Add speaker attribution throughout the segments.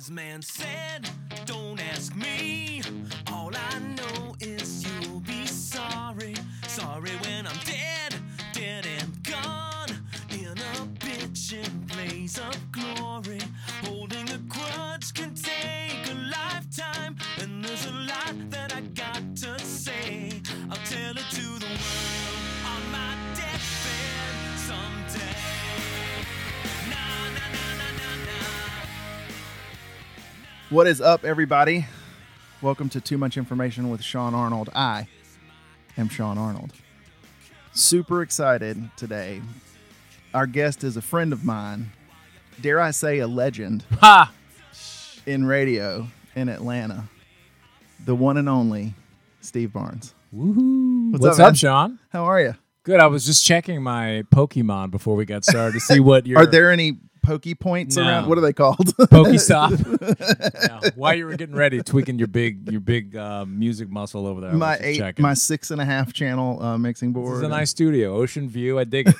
Speaker 1: wise man said, Don't ask me.
Speaker 2: What is up, everybody? Welcome to Too Much Information with Sean Arnold. I am Sean Arnold. Super excited today. Our guest is a friend of mine, dare I say, a legend
Speaker 3: Ha!
Speaker 2: in radio in Atlanta. The one and only Steve Barnes.
Speaker 3: Woohoo!
Speaker 2: What's up,
Speaker 3: up,
Speaker 2: man?
Speaker 3: Sean?
Speaker 2: How are you?
Speaker 3: Good. I was just checking my Pokemon before we got started to see what your
Speaker 2: Are there any pokey points
Speaker 3: No.
Speaker 2: around? What are they called?
Speaker 3: Pokestop. yeah. While you were getting ready, tweaking your big your big uh, music muscle over there.
Speaker 2: My eight,
Speaker 3: checking.
Speaker 2: my six and a half channel uh, mixing board.
Speaker 3: This is a nice studio, ocean view. I dig it.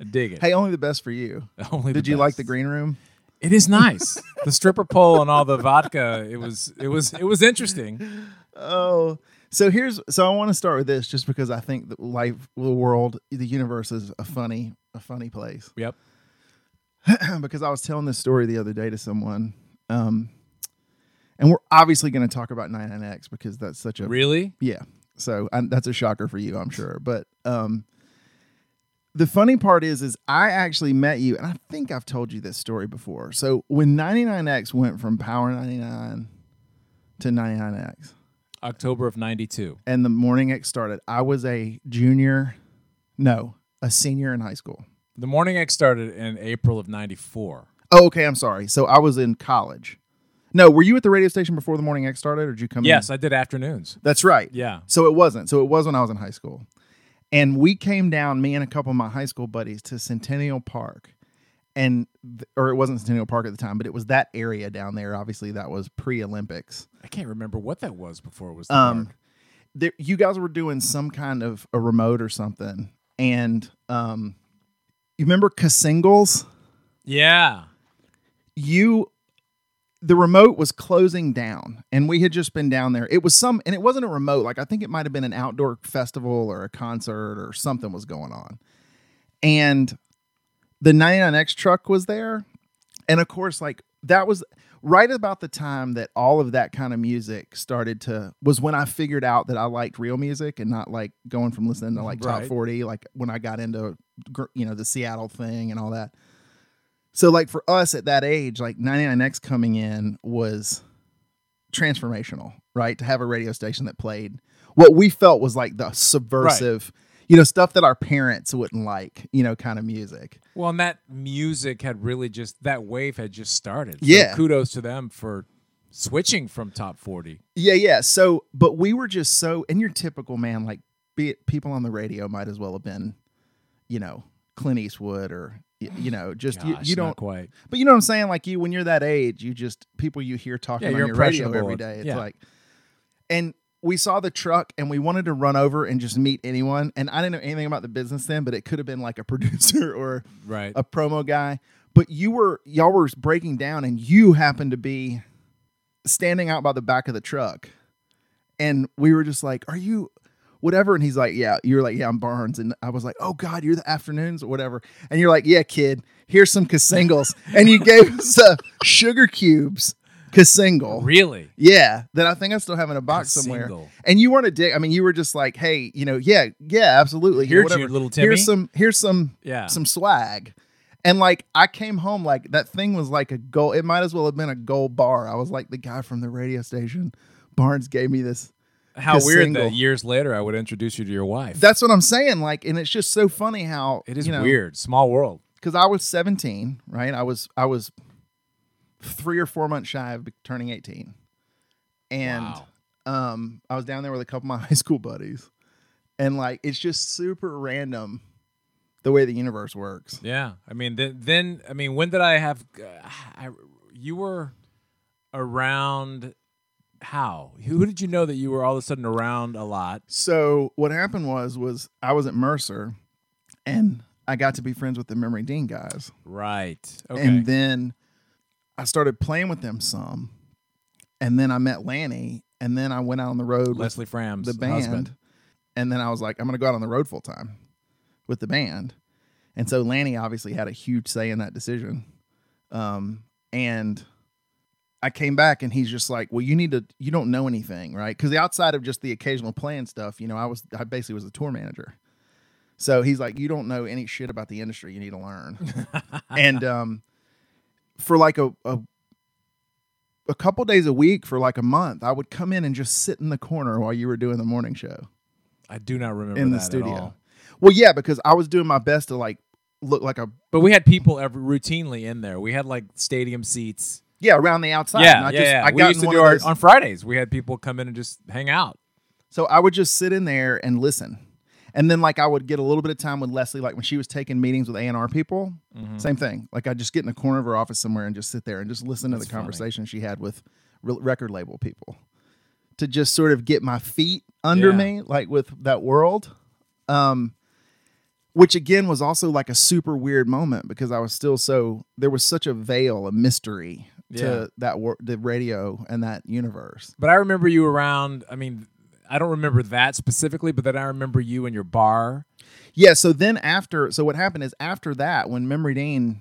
Speaker 3: I dig it.
Speaker 2: Hey, only the best for you.
Speaker 3: Only
Speaker 2: Did you like the green room?
Speaker 3: It is nice. the stripper pole and all the vodka. It was it was it was interesting.
Speaker 2: Oh, so here's so I want to start with this just because I think that life, the world, the universe is a funny, a funny place.
Speaker 3: Yep.
Speaker 2: because I was telling this story the other day to someone, um, and we're obviously going to talk about 99X because that's such a
Speaker 3: Really?
Speaker 2: yeah. So I, that's a shocker for you, I'm sure. But um, the funny part is, is I actually met you, and I think I've told you this story before. So when 99X went from Power 99 to 99X,
Speaker 3: October of '92.
Speaker 2: and the morning X started, I was a junior, no, a senior in high school.
Speaker 3: The Morning X started in April of '94.
Speaker 2: Oh, okay. I'm sorry. So I was in college. No, were you at the radio station before the morning X started, or did you come? in?
Speaker 3: Yes, I did afternoons.
Speaker 2: that's right.
Speaker 3: Yeah.
Speaker 2: So it wasn't. So it was when I was in high school, and we came down, me and a couple of my high school buddies, to Centennial Park, and th- or it wasn't Centennial Park at the time, but it was that area down there. Obviously, that was pre-Olympics.
Speaker 3: I can't remember what that was before it was the
Speaker 2: um, there, you guys were doing some kind of a remote or something, and um, you remember Cassingles?
Speaker 3: Yeah.
Speaker 2: You, the remote was closing down, and we had just been down there. It was some, and it wasn't a remote. Like I think it might have been an outdoor festival or a concert or something was going on, and the 99X truck was there, and of course, like that was right about the time that all of that kind of music started to was when I figured out that I liked real music and not like going from listening to like top 40 like when I got into you know the Seattle thing and all that. So like for us at that age like 99X coming in was transformational, right? To have a radio station that played what we felt was like the subversive you know stuff that our parents wouldn't like, you know, kind of music.
Speaker 3: Well, and that music had really just that wave had just started. So
Speaker 2: Yeah.
Speaker 3: kudos to them for switching from top forty.
Speaker 2: Yeah, yeah. So, but we were just so, and your typical man, like, be it people on the radio might as well have been, you know, Clint Eastwood or, you know, just you,
Speaker 3: Gosh,
Speaker 2: you
Speaker 3: not
Speaker 2: don't,
Speaker 3: quite.
Speaker 2: but you know what I'm saying? Like, you, when you're that age, you just, people you hear talking
Speaker 3: Yeah,
Speaker 2: on your radio every day. It's
Speaker 3: Yeah.
Speaker 2: like, and we saw the truck and we wanted to run over and just meet anyone. And I didn't know anything about the business then, but it could have been like a producer or
Speaker 3: Right.
Speaker 2: a promo guy. But you were, y'all were breaking down and you happened to be standing out by the back of the truck. And we were just like, Are you whatever? And he's like, Yeah. You're like, Yeah, I'm Barnes. And I was like, Oh God, you're the afternoons or whatever. And you're like, Yeah, kid, here's some Cassingles. and you gave us uh, sugar cubes, Cassingle.
Speaker 3: really?
Speaker 2: Yeah, that I think I still have in a box somewhere. And you weren't a dick. I mean, you were just like, hey, you know, yeah, yeah, absolutely.
Speaker 3: Here's you, little Timmy.
Speaker 2: Here's some, here's some,
Speaker 3: Yeah.
Speaker 2: some swag. And like, I came home like that thing was like a gold. It might as well have been a gold bar. I was like the guy from the radio station. Barnes gave me this.
Speaker 3: How weird
Speaker 2: Cassingle.
Speaker 3: that years later I would introduce you to your wife.
Speaker 2: That's what I'm saying. Like, and it's just so funny how
Speaker 3: it is
Speaker 2: you know,
Speaker 3: weird. Small world.
Speaker 2: because I was 17, right? I was I was three or four months shy of turning 18, and
Speaker 3: Wow.
Speaker 2: um, I was down there with a couple of my high school buddies, and like it's just super random the way the universe works.
Speaker 3: Yeah. I mean, then, then I mean, when did I have? Uh, I, you were around. How? Who did you know that you were all of a sudden around a lot?
Speaker 2: So what happened was was I was at Mercer, and I got to be friends with the Memory Dean guys.
Speaker 3: Right. Okay.
Speaker 2: And then I started playing with them some, and then I met Lanny, and then I went out on the road with
Speaker 3: Leslie Fram's
Speaker 2: the band,
Speaker 3: husband.
Speaker 2: and then I was like, I'm gonna go out on the road full time with the band, and so Lanny obviously had a huge say in that decision, um, and I came back and he's just like, well, you need to, you don't know anything, right? Because the outside of just the occasional playing stuff, you know, I was, I basically was the tour manager. So he's like, you don't know any shit about the industry. You need to learn. and um, for like a, a a couple days a week for like a month, I would come in and just sit in the corner while you were doing the morning show
Speaker 3: I do not remember
Speaker 2: in
Speaker 3: that
Speaker 2: the
Speaker 3: at
Speaker 2: studio.
Speaker 3: all.
Speaker 2: Well, yeah, because I was doing my best to like look like a
Speaker 3: But we had people every routinely in there. We had like stadium seats.
Speaker 2: yeah around the outside.
Speaker 3: yeah,
Speaker 2: I
Speaker 3: yeah,
Speaker 2: just,
Speaker 3: yeah.
Speaker 2: I
Speaker 3: we used to do our on Fridays. We had people come in and just hang out.
Speaker 2: So I would just sit in there and listen. And then like I would get a little bit of time with Leslie, like when she was taking meetings with A and R people.
Speaker 3: Mm-hmm.
Speaker 2: Same thing. Like I'd just get in the corner of her office somewhere and just sit there and just listen to the
Speaker 3: funny.
Speaker 2: conversation she had with re- record label people, to just sort of get my feet under
Speaker 3: Yeah.
Speaker 2: me, like with that world. Um, which again was also like a super weird moment because I was still so there was such a veil, a mystery
Speaker 3: Yeah.
Speaker 2: to that the radio and that universe.
Speaker 3: But I remember you around. I mean, I don't remember that specifically, but then I remember you and your bar.
Speaker 2: Yeah. So then after, so what happened is after that, when Memory Dean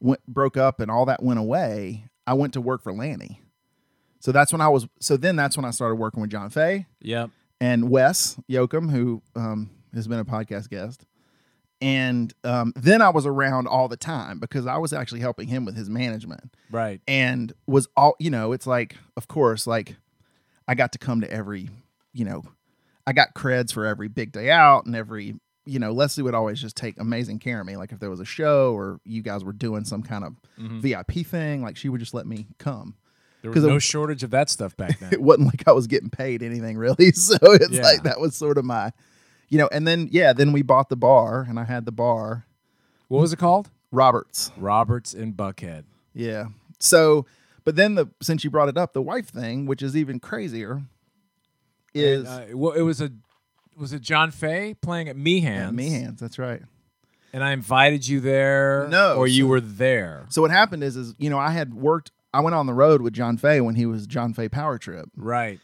Speaker 2: went broke up and all that went away, I went to work for Lanny. So that's when I was. So then that's when I started working with John Faye
Speaker 3: Yep.
Speaker 2: and Wes Yoakum, who um, has been a podcast guest. And um, then I was around all the time because I was actually helping him with his management
Speaker 3: Right.
Speaker 2: and was all you know it's like of course like i got to come to every you know i got creds for every big day out and every you know leslie would always just take amazing care of me like if there was a show or you guys were doing some kind of mm-hmm. vip thing like she would just let me come
Speaker 3: There was no
Speaker 2: it-
Speaker 3: shortage of that stuff back then.
Speaker 2: it wasn't like i was getting paid anything really so it's
Speaker 3: Yeah.
Speaker 2: like that was sort of my you know and then yeah then we bought the bar and i had the bar
Speaker 3: what was it called?
Speaker 2: roberts
Speaker 3: Roberts in Buckhead.
Speaker 2: Yeah. So, but then the since you brought it up, the wife thing, which is even crazier, is
Speaker 3: Uh, well, it was a was it John Faye playing at Meehan's?
Speaker 2: yeah, Meehan's. That's right.
Speaker 3: And I invited you there.
Speaker 2: No,
Speaker 3: or you
Speaker 2: so-
Speaker 3: were there.
Speaker 2: So what happened is, is you know, I had worked. I went on the road with John Faye when he was John Faye Power Trip,
Speaker 3: Right.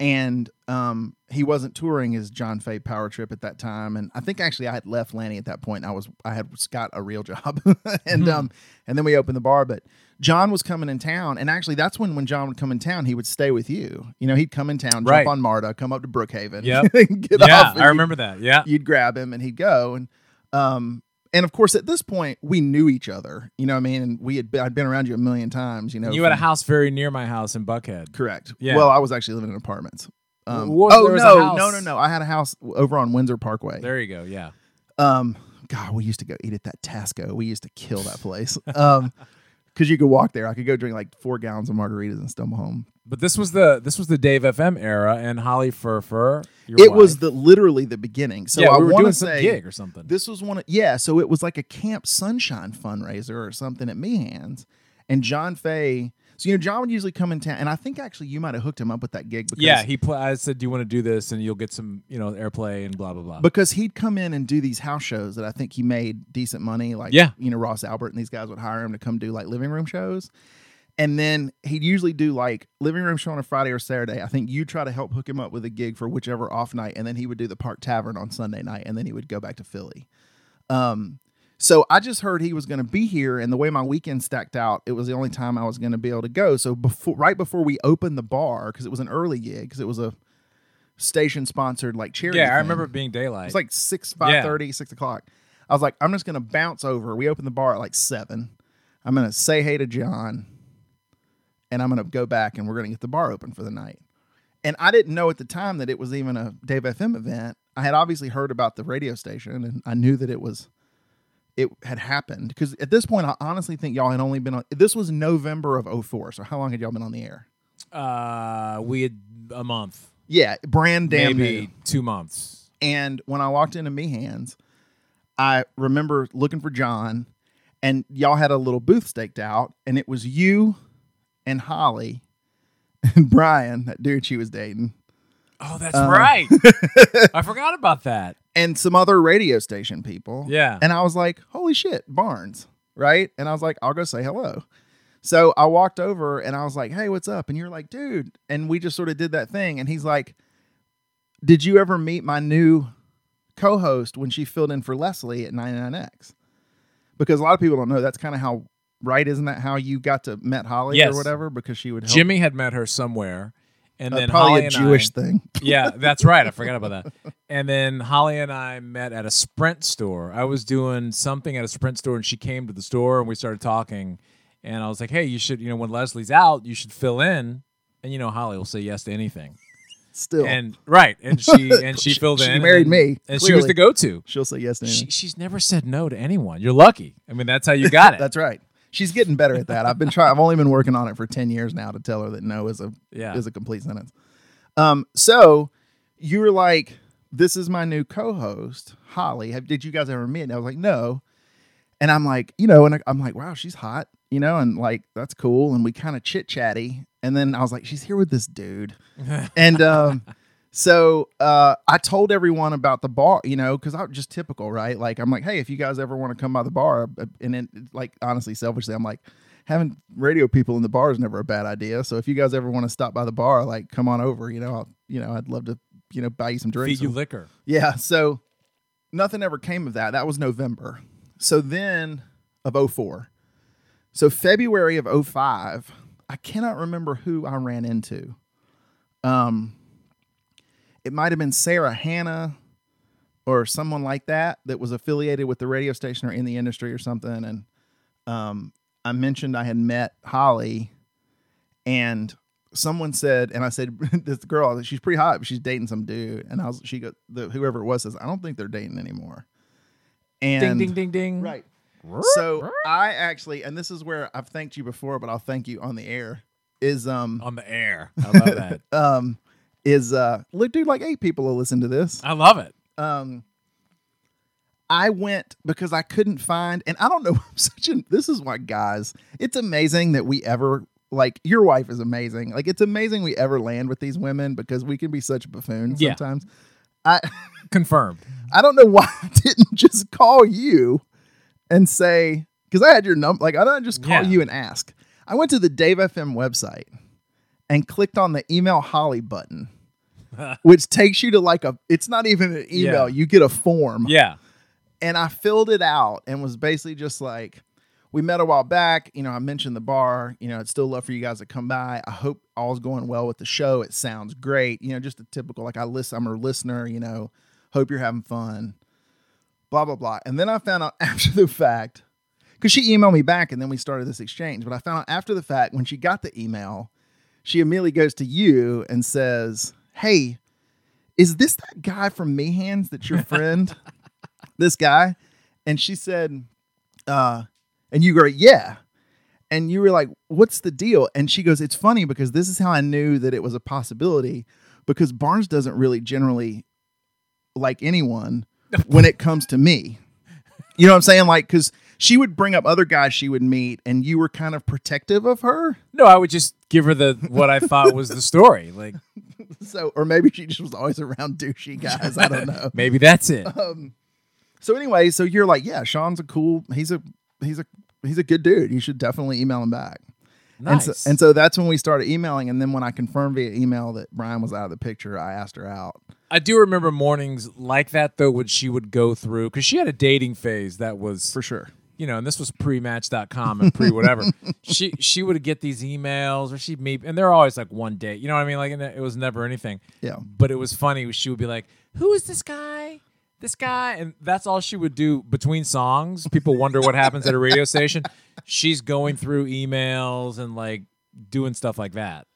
Speaker 2: and um, he wasn't touring his John Faye Power Trip at that time. And I think actually I had left Lanny at that point. And I was I had got a real job, and um, and then we opened the bar. But John was coming in town, and actually that's when when John would come in town, he would stay with you. You know, he'd come in town,
Speaker 3: Right.
Speaker 2: jump on Marta, come up to Brookhaven,
Speaker 3: Yep. yeah, I remember that. Yeah.
Speaker 2: You'd grab him, and he'd go, and um, and of course at this point we knew each other. You know what I mean? And we had been, I'd been around you a million times. You know,
Speaker 3: you had a house very near my house in Buckhead.
Speaker 2: Correct.
Speaker 3: Yeah.
Speaker 2: Well, I was actually living in apartments. Um,
Speaker 3: What-
Speaker 2: oh
Speaker 3: there was a
Speaker 2: no, no, no, no! I had a house over on Windsor Parkway.
Speaker 3: There you go. Yeah.
Speaker 2: Um, God, we used to go eat at that Tasco. We used to kill that place. Um, because you could walk there. I could go drink like four gallons of margaritas and stumble home.
Speaker 3: But this was the this was the Dave FM era, and Holly Firfer.
Speaker 2: it was the literally the beginning. So
Speaker 3: yeah.
Speaker 2: I
Speaker 3: we were
Speaker 2: want
Speaker 3: doing
Speaker 2: to say
Speaker 3: gig or something.
Speaker 2: this was one. Of, yeah, so it was like a Camp Sunshine fundraiser or something at Meehan's, and John Faye. So you know, John would usually come in town, and I think actually you might have hooked him up with that gig because
Speaker 3: yeah, he. Pl- I said, "Do you want to do this?" And you'll get some, you know, airplay and blah blah blah.
Speaker 2: because he'd come in and do these house shows that I think he made decent money. Like,
Speaker 3: Yeah.
Speaker 2: you know, Ross Albert and these guys would hire him to come do like living room shows. And then he'd usually do like living room show on a Friday or Saturday. I think you try to help hook him up with a gig for whichever off night, and then he would do the Park Tavern on Sunday night, and then he would go back to Philly. Um, so I just heard he was going to be here, and the way my weekend stacked out, it was the only time I was going to be able to go. So before, right before we opened the bar, because it was an early gig, because it was a station sponsored like charity.
Speaker 3: yeah, I remember it being daylight.
Speaker 2: It's like six, five thirty, six o'clock. I was like, I'm just gonna bounce over. We open the bar at like seven. I'm gonna say hey to John, and I'm gonna go back and we're gonna get the bar open for the night. And I didn't know at the time that it was even a Dave FM event. I had obviously heard about the radio station, and I knew that it was it had happened because at this point, I honestly think y'all had only been on. This was November of 04, so how long had y'all been on the air?
Speaker 3: uh, we had a month,
Speaker 2: Yeah, brand damn
Speaker 3: maybe
Speaker 2: new.
Speaker 3: two months.
Speaker 2: And when I walked into Me Hands, I remember looking for John, and y'all had a little booth staked out, and it was you and Holly and Brian, that dude she was dating,
Speaker 3: Oh, that's
Speaker 2: Uh.
Speaker 3: right. I forgot about that.
Speaker 2: And some other radio station people.
Speaker 3: Yeah.
Speaker 2: And I was like, holy shit, Barnes, right? And I was like, I'll go say hello. So I walked over and I was like, "Hey, what's up?" And you're like, "Dude," and we just sort of did that thing. And he's like, "Did you ever meet my new co-host when she filled in for Leslie at 99X?" Because a lot of people don't know that's kind of how right isn't that how you got to met Holly
Speaker 3: Yes.
Speaker 2: or whatever because she would help
Speaker 3: Jimmy had met her somewhere, and
Speaker 2: uh,
Speaker 3: then
Speaker 2: probably
Speaker 3: Holly
Speaker 2: a Jewish
Speaker 3: I,
Speaker 2: thing.
Speaker 3: yeah, that's right. I forgot about that. And then Holly and I met at a Sprint store. I was doing something at a Sprint store, and she came to the store, and we started talking. And I was like, "Hey, you should, you know, when Leslie's out, you should fill in." And you know, Holly will say yes to anything.
Speaker 2: Still,
Speaker 3: And right, and she and she
Speaker 2: She-
Speaker 3: filled in.
Speaker 2: she married
Speaker 3: and,
Speaker 2: me,
Speaker 3: and she was the go-to.
Speaker 2: she'll say yes to anything.
Speaker 3: She, she's never said no to anyone. You're lucky. I mean, that's how you got it.
Speaker 2: That's right. She's getting better at that. I've been trying. I've only been working on it for ten years now to tell her that no is a
Speaker 3: Yeah.
Speaker 2: is a complete sentence. Um. So you were like, "This is my new co-host, Holly. Have, did you guys ever meet?" And I was like, "No." And I'm like, you know, and I- I'm like, "Wow, she's hot," you know, and like that's cool. And we kind of chit chatty. And then I was like, "She's here with this dude," and um. So uh, I told everyone about the bar, you know, because I'm just typical, right? Like I'm like, hey, if you guys ever want to come by the bar, uh, and then like honestly, selfishly, I'm like, having radio people in the bar is never a bad idea. So if you guys ever want to stop by the bar, like come on over, you know, I'll, you know, I'd love to, you know, buy you some drinks.
Speaker 3: Feed you liquor.
Speaker 2: Yeah. So nothing ever came of that. That was November. So then of 04. So February of 05, I cannot remember who I ran into. Um, it might have been Sarah Hannah or someone like that that was affiliated with the radio station or in the industry or something. And um, I mentioned I had met Holly and someone said, and I said, this girl, she's pretty hot, but she's dating some dude. And I was, she got the whoever it was says, I don't think they're dating anymore. And
Speaker 3: ding, ding, ding, ding.
Speaker 2: right. So I actually, and this is where I've thanked you before, but I'll thank you on the air. Is um
Speaker 3: On the air. I love that.
Speaker 2: um is uh look, dude, like eight people will listen to this.
Speaker 3: I love it.
Speaker 2: Um, I went because I couldn't find, and I don't know. I'm such an. This is why, guys, it's amazing that we ever like your wife is amazing. Like it's amazing we ever land with these women because we can be such buffoons
Speaker 3: Yeah.
Speaker 2: sometimes. I
Speaker 3: Confirmed.
Speaker 2: I don't know why I didn't just call you and say because I had your number. Like I didn't just call
Speaker 3: Yeah.
Speaker 2: you and ask. I went to the Dave FM website and clicked on the email Holly button, which takes you to like a. It's not even an email.
Speaker 3: Yeah.
Speaker 2: You get a form
Speaker 3: Yeah.
Speaker 2: and I filled it out and was basically just like, we met a while back. You know, I mentioned the bar. You know, I'd still love for you guys to come by. I hope all's going well with the show. It sounds great. You know, just a typical like I listen. I'm a listener. You know, hope you're having fun. Blah blah blah. And then I found out after the fact because she emailed me back and then we started this exchange. But I found out after the fact when she got the email, she immediately goes to you and says, "Hey, is this that guy from Meehan's that's your friend?" this guy? And she said uh and you go yeah. And you were like what's the deal? And she goes it's funny because this is how i knew that it was a possibility because barnes doesn't really generally like anyone when it comes to me. You know what i'm saying? Like because she would bring up other guys she would meet and you were kind of protective of her
Speaker 3: No, I would just give her the what I thought was the story. Like
Speaker 2: so or maybe she just was always around douchey guys i don't know
Speaker 3: maybe that's it.
Speaker 2: Um, so anyway, so you're like, yeah, Sean's a cool. He's a he's a he's a good dude. You should definitely email him back.
Speaker 3: Nice.
Speaker 2: And so, and so that's when we started emailing. And then when I confirmed via email that Brian was out of the picture, I asked her out.
Speaker 3: I do remember mornings like that though, when she would go through because she had a dating phase that was
Speaker 2: For sure.
Speaker 3: You know, and this was pre-match.com and pre whatever. she she would get these emails or she'd meet, and they're always like one date. You know what I mean? Like it was never anything.
Speaker 2: Yeah.
Speaker 3: But it was funny. She would be like, "Who is this guy? This guy?" And that's all she would do between songs. People wonder what happens at a radio station. She's going through emails and like doing stuff like that.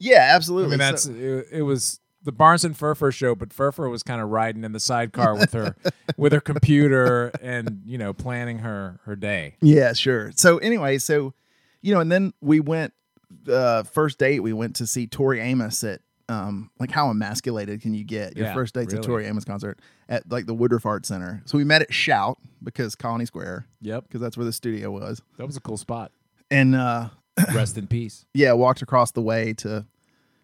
Speaker 2: Yeah, absolutely.
Speaker 3: I mean, that's
Speaker 2: So-
Speaker 3: it, it was the Barnes and Firfer show, but Firfer was kind of riding in the sidecar with her with her computer and you know planning her her day.
Speaker 2: yeah, sure. So anyway, so you know, and then we went uh first date we went to see Tori Amos at um like how emasculated can you get? Your
Speaker 3: Yeah,
Speaker 2: first date's a
Speaker 3: really.
Speaker 2: Tori Amos concert at like the Woodruff Art Center. So we met at Shout because Colony Square,
Speaker 3: Yep,
Speaker 2: because that's where the studio was.
Speaker 3: that was a cool spot.
Speaker 2: And uh
Speaker 3: Rest in peace.
Speaker 2: yeah, walked across the way to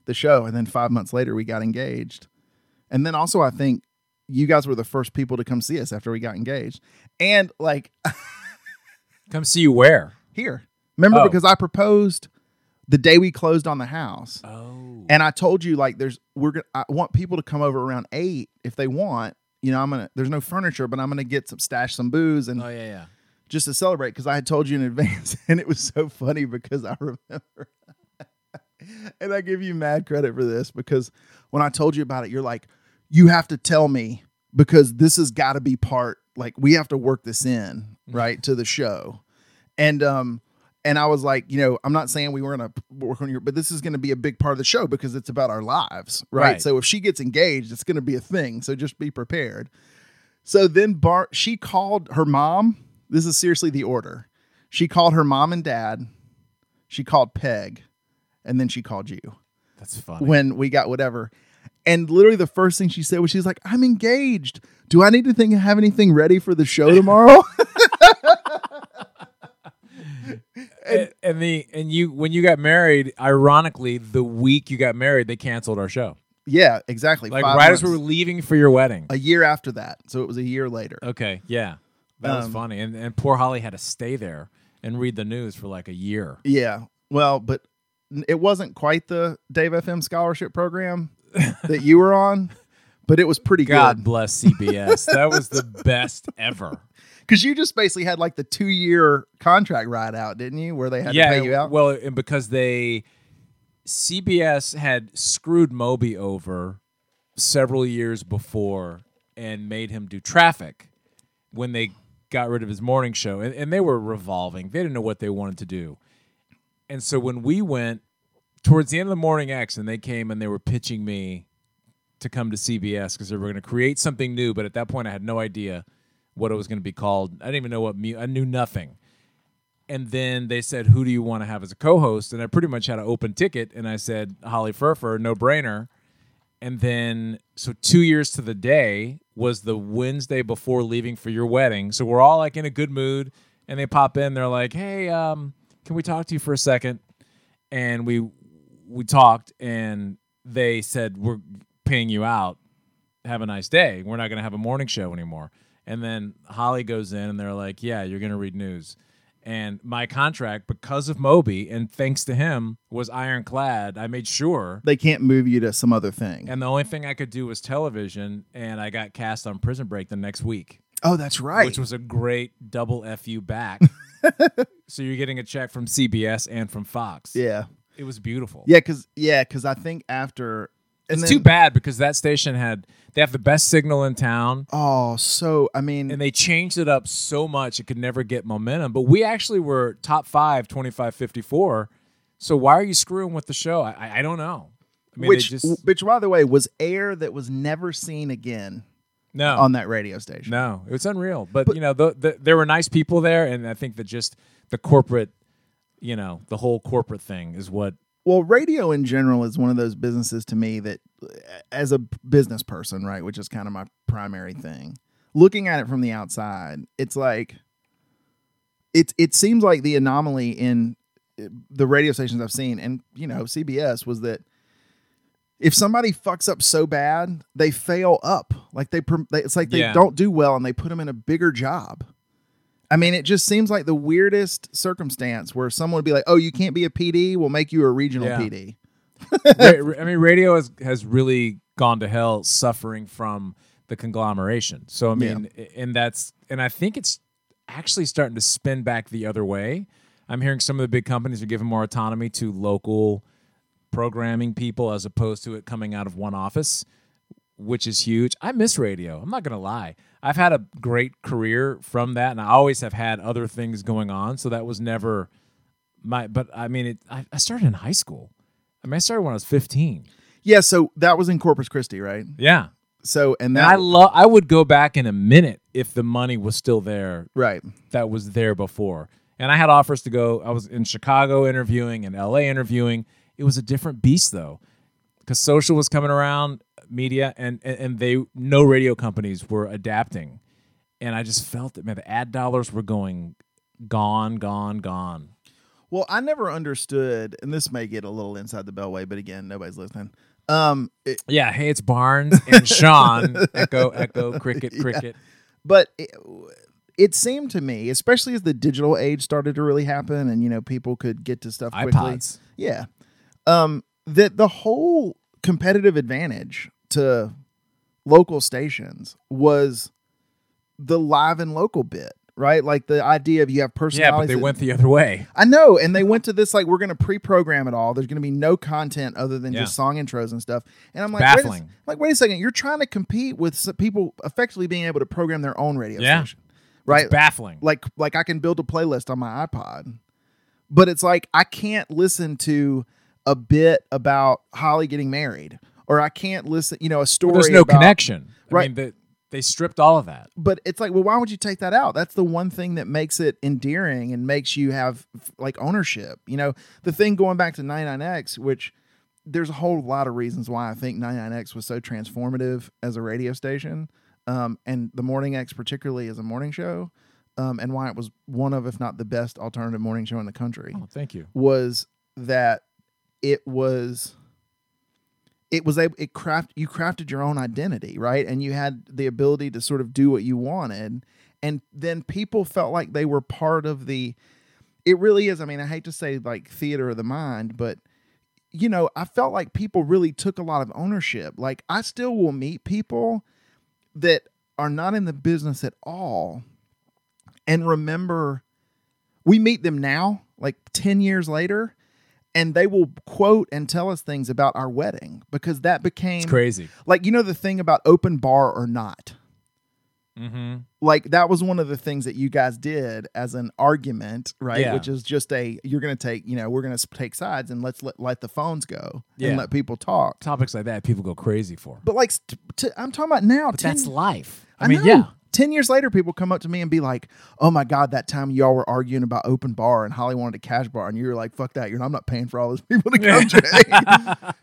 Speaker 2: the show, and then five months later we got engaged. And then also, I think you guys were the first people to come see us after we got engaged, and like
Speaker 3: Come see you where?
Speaker 2: here, Remember
Speaker 3: Oh.
Speaker 2: because I proposed the day we closed on the house.
Speaker 3: Oh.
Speaker 2: And I told you like there's we're gonna I want people to come over around eight if they want. You know, I'm gonna there's no furniture, but I'm gonna get some stash some booze and
Speaker 3: Oh yeah, yeah.
Speaker 2: just to celebrate because I had told you in advance, and it was so funny because I remember, and I give you mad credit for this because when I told you about it, you're like, you have to tell me because this has got to be part. Like we have to work this in right to the show, and um, and I was like, you know, I'm not saying we were gonna work on your, but this is gonna be a big part of the show because it's about our lives, right?
Speaker 3: Right.
Speaker 2: So if she gets engaged, it's gonna be a thing. So just be prepared. So then Bart, she called her mom. This is seriously the order. She called her mom and dad. She called Peg, and then she called you
Speaker 3: That's funny.
Speaker 2: when we got whatever. And literally the first thing she said was, "She's like, I'm engaged. Do I need to think have anything ready for the show tomorrow?"
Speaker 3: and, and the and you when you got married, ironically, the week you got married, they canceled our show.
Speaker 2: yeah, exactly.
Speaker 3: Like right as we were leaving for your wedding.
Speaker 2: a year after that, so it was a year later.
Speaker 3: Okay, yeah, that was
Speaker 2: Um,
Speaker 3: funny. And and poor Holly had to stay there and read the news for like a year.
Speaker 2: Yeah. Well, but it wasn't quite the Dave FM scholarship program that you were on, but it was pretty
Speaker 3: God
Speaker 2: good.
Speaker 3: bless CBS. that was the best ever.
Speaker 2: Because you just basically had like the two year contract ride out, didn't you? Where they had
Speaker 3: yeah,
Speaker 2: to pay you out.
Speaker 3: well, and because they CBS had screwed Moby over several years before and made him do traffic when they got rid of his morning show, and, and they were revolving. They didn't know what they wanted to do, and so when we went towards the end of the morning X, and they came and they were pitching me to come to CBS because they were going to create something new, but at that point I had no idea what it was going to be called. I didn't even know what mu- I knew nothing and then they said, "Who do you want to have as a co-host?" And I pretty much had an open ticket, and I said, "Holly Firfer, no brainer." And then, so two years to the day was the Wednesday before leaving for your wedding. So we're all like in a good mood, and they pop in. They're like, "Hey, um, can we talk to you for a second? And we we talked, and they said, "We're paying you out. Have a nice day. We're not going to have a morning show anymore." And then Holly goes in, and they're like, "Yeah, you're going to read news." And my contract, because of Moby, and thanks to him, was ironclad. I made sure.
Speaker 2: they can't move you to some other thing.
Speaker 3: And the only thing I could do was television, and I got cast on Prison Break the next week,
Speaker 2: oh, that's right.
Speaker 3: which was a great double fu back. so you're getting a check from CBS and from Fox.
Speaker 2: yeah,
Speaker 3: it was beautiful.
Speaker 2: yeah, because yeah, because I think after and
Speaker 3: it's
Speaker 2: then,
Speaker 3: too bad because that station had they have the best signal in town.
Speaker 2: Oh, so I mean,
Speaker 3: and they changed it up so much it could never get momentum. But we actually were top five, 25 54. So why are you screwing with the show? I, I- don't know. I mean,
Speaker 2: which
Speaker 3: they just
Speaker 2: which by the way was air that was never seen again
Speaker 3: no,
Speaker 2: on that radio station.
Speaker 3: no, it was unreal. But, you know, the, the, there were nice people there, and I think that just the corporate, you know, the whole corporate thing is what.
Speaker 2: Well, radio in general is one of those businesses to me that, as a business person, right, which is kind of my primary thing, looking at it from the outside, it's like it it seems like the anomaly in uh, the radio stations I've seen, and you know, CBS was that if somebody fucks up so bad, they fail up. Like they, they it's like they
Speaker 3: Yeah.
Speaker 2: don't do well, and they put them in a bigger job. I mean, it just seems like the weirdest circumstance where someone would be like, "Oh, you can't be a PD. We'll make you a regional
Speaker 3: Yeah.
Speaker 2: PD."
Speaker 3: I mean, radio has, has really gone to hell suffering from the conglomeration. So, I mean, and that's, and I think it's actually starting to spin back the other way. I'm hearing some of the big companies are giving more autonomy to local programming people as opposed to it coming out of one office, which is huge. I miss radio. I'm not going to lie. I've had a great career from that, and I always have had other things going on. So that was never my, but I mean, it, I, I started in high school. I mean, I started when I was 15.
Speaker 2: Yeah, so that was in Corpus Christi, right?
Speaker 3: Yeah.
Speaker 2: So and
Speaker 3: And
Speaker 2: that
Speaker 3: I love I would go back in a minute if the money was still there
Speaker 2: right.
Speaker 3: that was there before. And I had offers to go. I was in Chicago interviewing and LA interviewing. It was a different beast though. Cuz social was coming around, media and, and and they no radio companies were adapting. And I just felt that man the ad dollars were going gone, gone, gone.
Speaker 2: Well, I never understood, and this may get a little inside the beltway, but again, nobody's listening. Um, it-
Speaker 3: Yeah, hey, it's Barnes and Sean. echo, echo, cricket, cricket.
Speaker 2: but it, it seemed to me, especially as the digital age started to really happen, and you know people could get to stuff quickly.
Speaker 3: iPods.
Speaker 2: Yeah, um, that the whole competitive advantage to local stations was the live and local bit, right? Like the idea of you have
Speaker 3: Yeah,
Speaker 2: personalities.
Speaker 3: but they
Speaker 2: that-
Speaker 3: went the other way.
Speaker 2: I know, and they went to this like we're going to pre-program it all. There's going to be no content other than
Speaker 3: Yeah.
Speaker 2: just song intros and stuff. And I'm like, Wait a,
Speaker 3: Baffling.
Speaker 2: like, wait a second, you're trying to compete with people effectively being able to program their own radio
Speaker 3: Yeah.
Speaker 2: station, right?
Speaker 3: It's baffling.
Speaker 2: like like I can build a playlist on my iPod, but it's like I can't listen to a bit about Holly getting married, or I can't listen, you know, a story.
Speaker 3: There's no
Speaker 2: about-
Speaker 3: connection. I
Speaker 2: Right.
Speaker 3: mean, they, they stripped all of that.
Speaker 2: But it's like, well, why would you take that out? That's the one thing that makes it endearing and makes you have like ownership. You know, the thing going back to 99X, which there's a whole lot of reasons why I think 99X was so transformative as a radio station, um, and the Morning X particularly as a morning show, um, and why it was one of, if not the best alternative morning show in the country
Speaker 3: Oh, thank you.
Speaker 2: was that it was it was able it craft you crafted your own identity right? And you had the ability to sort of do what you wanted. And then people felt like they were part of the it really is i mean i hate to say like theater of the mind but you know i felt like people really took a lot of ownership. Like i still will meet people that are not in the business at all and remember we meet them now like 10 years later and they will quote and tell us things about our wedding because that became
Speaker 3: It's crazy.
Speaker 2: like you know the thing about open bar or not
Speaker 3: Mm-hmm.
Speaker 2: like that was one of the things that you guys did as an argument right
Speaker 3: Yeah.
Speaker 2: which is just a you're gonna take you know we're gonna take sides and let's let, let the phones go
Speaker 3: Yeah.
Speaker 2: and let people talk
Speaker 3: Topics like that, people go crazy for.
Speaker 2: but like st- t- i'm talking about now
Speaker 3: But
Speaker 2: 10
Speaker 3: that's life. I,
Speaker 2: I
Speaker 3: mean,
Speaker 2: know.
Speaker 3: yeah.
Speaker 2: 10 years later, people come up to me and be like, oh my God, that time y'all were arguing about open bar and Holly wanted a cash bar. And you're like, fuck that. You're, I'm not paying for all those people to come, Jay.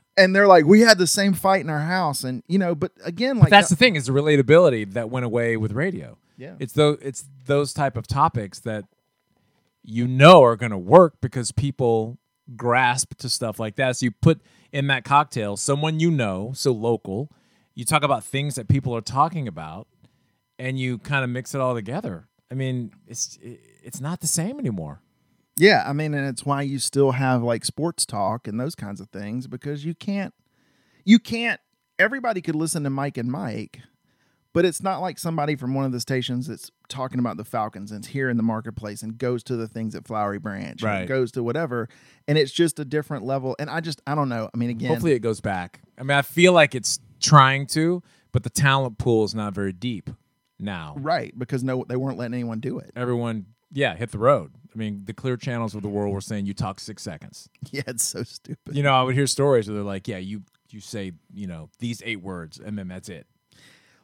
Speaker 2: and they're like, we had the same fight in our house. And, you know, but again, like,
Speaker 3: But that's uh, the thing is the relatability that went away with radio.
Speaker 2: Yeah.
Speaker 3: It's those it's those type of topics that you know are going to work because people grasp to stuff like that. So you put in that cocktail someone you know, so local. You talk about things that people are talking about, and you kind of mix it all together. I mean, it's it's not the same anymore.
Speaker 2: yeah. I mean, and it's why you still have like sports talk and those kinds of things because you can't, you can't, everybody could listen to Mike and Mike. But it's not like somebody from one of the stations that's talking about the Falcons and it's here in the marketplace and goes to the things at Flowery Branch, and
Speaker 3: Right.
Speaker 2: goes to whatever, and it's just a different level. And I just, I don't know. I mean, again,
Speaker 3: Hopefully, it goes back. I mean, I feel like it's trying to, but the talent pool is not very deep now.
Speaker 2: right? Because no, they weren't letting anyone do it.
Speaker 3: everyone, yeah, hit the road. I mean, the clear channels of the world were saying you talk six seconds.
Speaker 2: Yeah, it's so stupid.
Speaker 3: You know, I would hear stories where they're like, yeah, you you say you know these eight words and then that's it.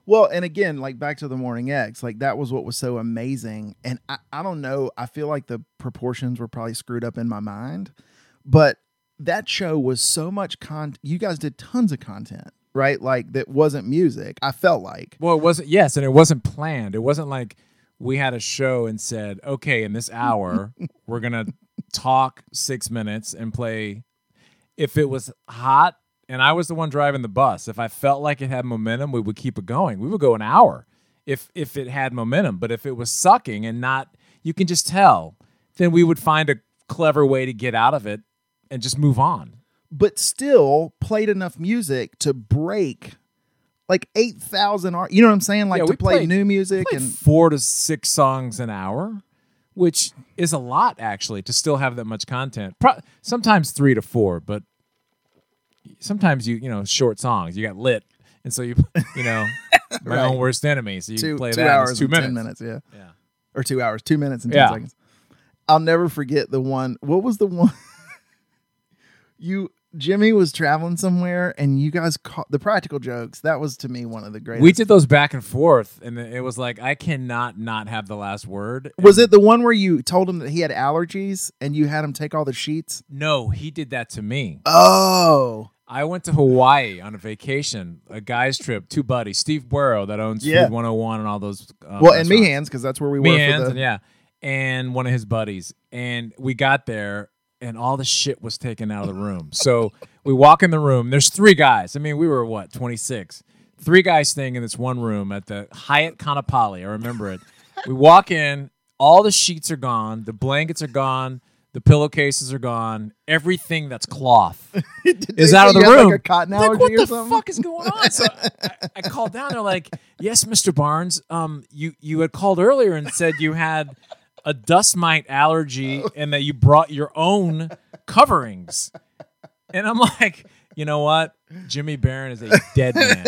Speaker 2: Well, and again, like back to the Morning X, like that was what was so amazing. And I, I don't know, I feel like the proportions were probably screwed up in my mind, but that show was so much content. You guys did tons of content, right? Like that wasn't music. I felt like.
Speaker 3: Well, it wasn't. Yes, and it wasn't planned. It wasn't like we had a show and said, okay, in this hour we're gonna talk six minutes and play. If it was hot and I was the one driving the bus, if I felt like it had momentum, we would keep it going. We would go an hour if if it had momentum. But if it was sucking and not, you can just tell. Then we would find a clever way to get out of it and just move on.
Speaker 2: But still played enough music to break like 8,000 art. You know what I'm saying? Like
Speaker 3: Yeah,
Speaker 2: to play
Speaker 3: played-
Speaker 2: new music and
Speaker 3: four to six songs an hour, which is a lot actually to still have that much content. Pro- sometimes three to four, but sometimes you you know short songs. You got lit, and so you you know my
Speaker 2: Right.
Speaker 3: own worst enemy. So you
Speaker 2: two,
Speaker 3: play
Speaker 2: two
Speaker 3: that.
Speaker 2: hours
Speaker 3: two minutes.
Speaker 2: 10 minutes. Yeah.
Speaker 3: Yeah.
Speaker 2: Or two hours, two minutes and 10
Speaker 3: Yeah.
Speaker 2: seconds. I'll never forget the one. What was the one? you, Jimmy was traveling somewhere and you guys caught the practical jokes. That was to me one of the greatest.
Speaker 3: We did those back and forth, and it was like I cannot not have the last word.
Speaker 2: Was
Speaker 3: And-
Speaker 2: it the one where you told him that he had allergies and you had him take all the sheets?
Speaker 3: No, he did that to me.
Speaker 2: Oh,
Speaker 3: I went to Hawaii on a vacation, a guy's trip, two buddies, Steve Burrow that owns
Speaker 2: Yeah.
Speaker 3: Food 101 and all those. Uh,
Speaker 2: well, and Meehan's because that's where we were.
Speaker 3: Meehan's
Speaker 2: the,
Speaker 3: and yeah and one of his buddies and we got there and all the shit was taken out of the room so we walk in the room there's three guys i mean we were what 26 three guys staying in this one room at the hyatt Kaanapali. i remember it we walk in, all the sheets are gone, the blankets are gone, the pillowcases are gone, everything that's cloth is out of the room.
Speaker 2: Like a cotton
Speaker 3: like,
Speaker 2: allergy
Speaker 3: what
Speaker 2: or
Speaker 3: the
Speaker 2: something.
Speaker 3: fuck is going on? So I, I called down. They're like, "Yes, Mr. Barnes. Um, you you had called earlier and said you had a dust mite allergy oh. and that you brought your own coverings." And I'm like, you know what? Jimmy Baron is a dead man,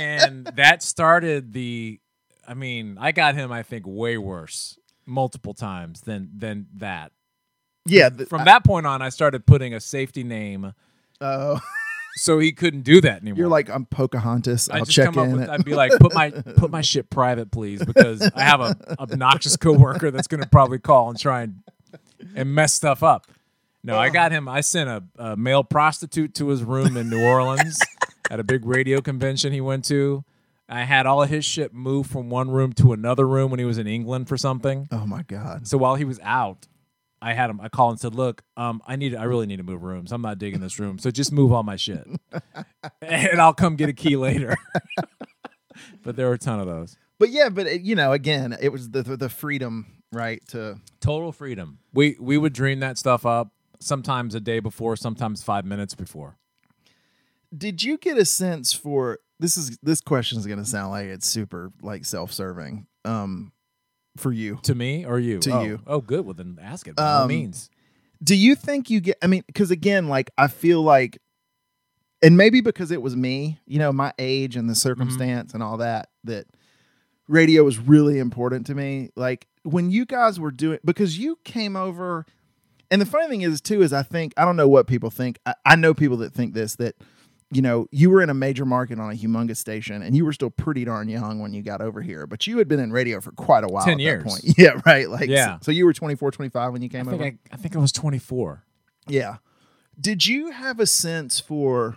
Speaker 3: and that started the. I mean, I got him. I think way worse multiple times than than that.
Speaker 2: Yeah.
Speaker 3: From that point on, I started putting a safety name
Speaker 2: Oh,
Speaker 3: so he couldn't do that anymore.
Speaker 2: you're like I'm Pocahontas.
Speaker 3: I
Speaker 2: I'll
Speaker 3: just
Speaker 2: check
Speaker 3: come up
Speaker 2: in.
Speaker 3: with.
Speaker 2: at-
Speaker 3: I'd be like, put my put my shit private, please, because I have a obnoxious coworker that's going to probably call and try and and mess stuff up. No, I got him. I sent a, a male prostitute to his room in New Orleans at a big radio convention he went to. I had all of his shit moved from one room to another room when he was in England for something.
Speaker 2: oh my god.
Speaker 3: So while he was out, I had him. I called and said, "Look, um, I need. I really need to move rooms. I'm not digging this room. So just move all my shit, and I'll come get a key later." but there were a ton of those.
Speaker 2: But yeah, but it, you know, again, it was the the, the freedom, right? To
Speaker 3: Total freedom. We we would dream that stuff up sometimes a day before, sometimes five minutes before.
Speaker 2: did you get a sense for this is this question is going to sound like it's super like self-serving um for you
Speaker 3: To me or you?
Speaker 2: To
Speaker 3: oh.
Speaker 2: you.
Speaker 3: Oh, good. Well, then ask it by all
Speaker 2: Um,
Speaker 3: means.
Speaker 2: do you think you get i mean because again like i feel like and maybe because it was me you know my age and the circumstance and all that that radio was really important to me like when you guys were doing because you came over and the funny thing is too is i think i don't know what people think i, I know people that think this that you know you were in a major market on a humongous station and you were still pretty darn young when you got over here but you had been in radio for quite a while
Speaker 3: 10
Speaker 2: at
Speaker 3: years.
Speaker 2: yeah right like
Speaker 3: Yeah.
Speaker 2: so, so you were 24 25 when you
Speaker 3: I
Speaker 2: came
Speaker 3: think
Speaker 2: over
Speaker 3: I, I think I was 24.
Speaker 2: yeah. Did you have a sense for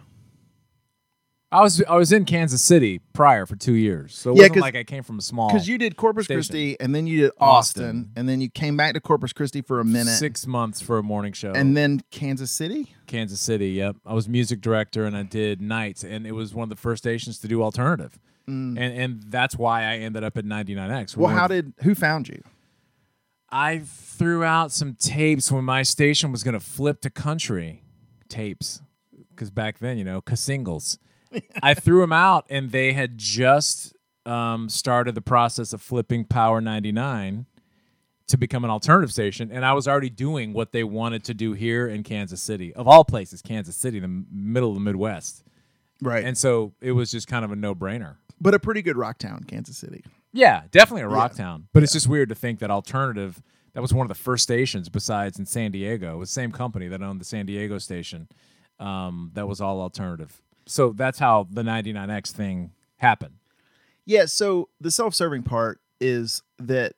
Speaker 3: I was I was in Kansas City prior for two years, so it
Speaker 2: Yeah,
Speaker 3: wasn't like I came from a small.
Speaker 2: because you did Corpus
Speaker 3: station.
Speaker 2: Christi and then you did Austin,
Speaker 3: Austin.
Speaker 2: and then you came back to Corpus Christi for a minute
Speaker 3: six months for a morning show,
Speaker 2: and then Kansas City?
Speaker 3: Kansas City. Yep, I was music director and I did nights, and it was one of the first stations to do alternative, and and that's why I ended up at 99X.
Speaker 2: Mm. Well, how did who found you?
Speaker 3: I threw out some tapes when my station was going to flip to country tapes because back then, you know, singles. I threw them out, and they had just um, started the process of flipping Power 99 to become an alternative station, and I was already doing what they wanted to do here in Kansas City, of all places, Kansas City, the middle of the Midwest,
Speaker 2: Right,
Speaker 3: and so it was just kind of a no-brainer.
Speaker 2: but a pretty good rock town, Kansas City.
Speaker 3: Yeah, definitely a rock town. But it's just weird to think that alternative that was one of the first stations besides in San Diego. It was the same company that owned the San Diego station. Um, that was all alternative. So that's how the 99X thing happened.
Speaker 2: Yeah. So the self-serving part is that,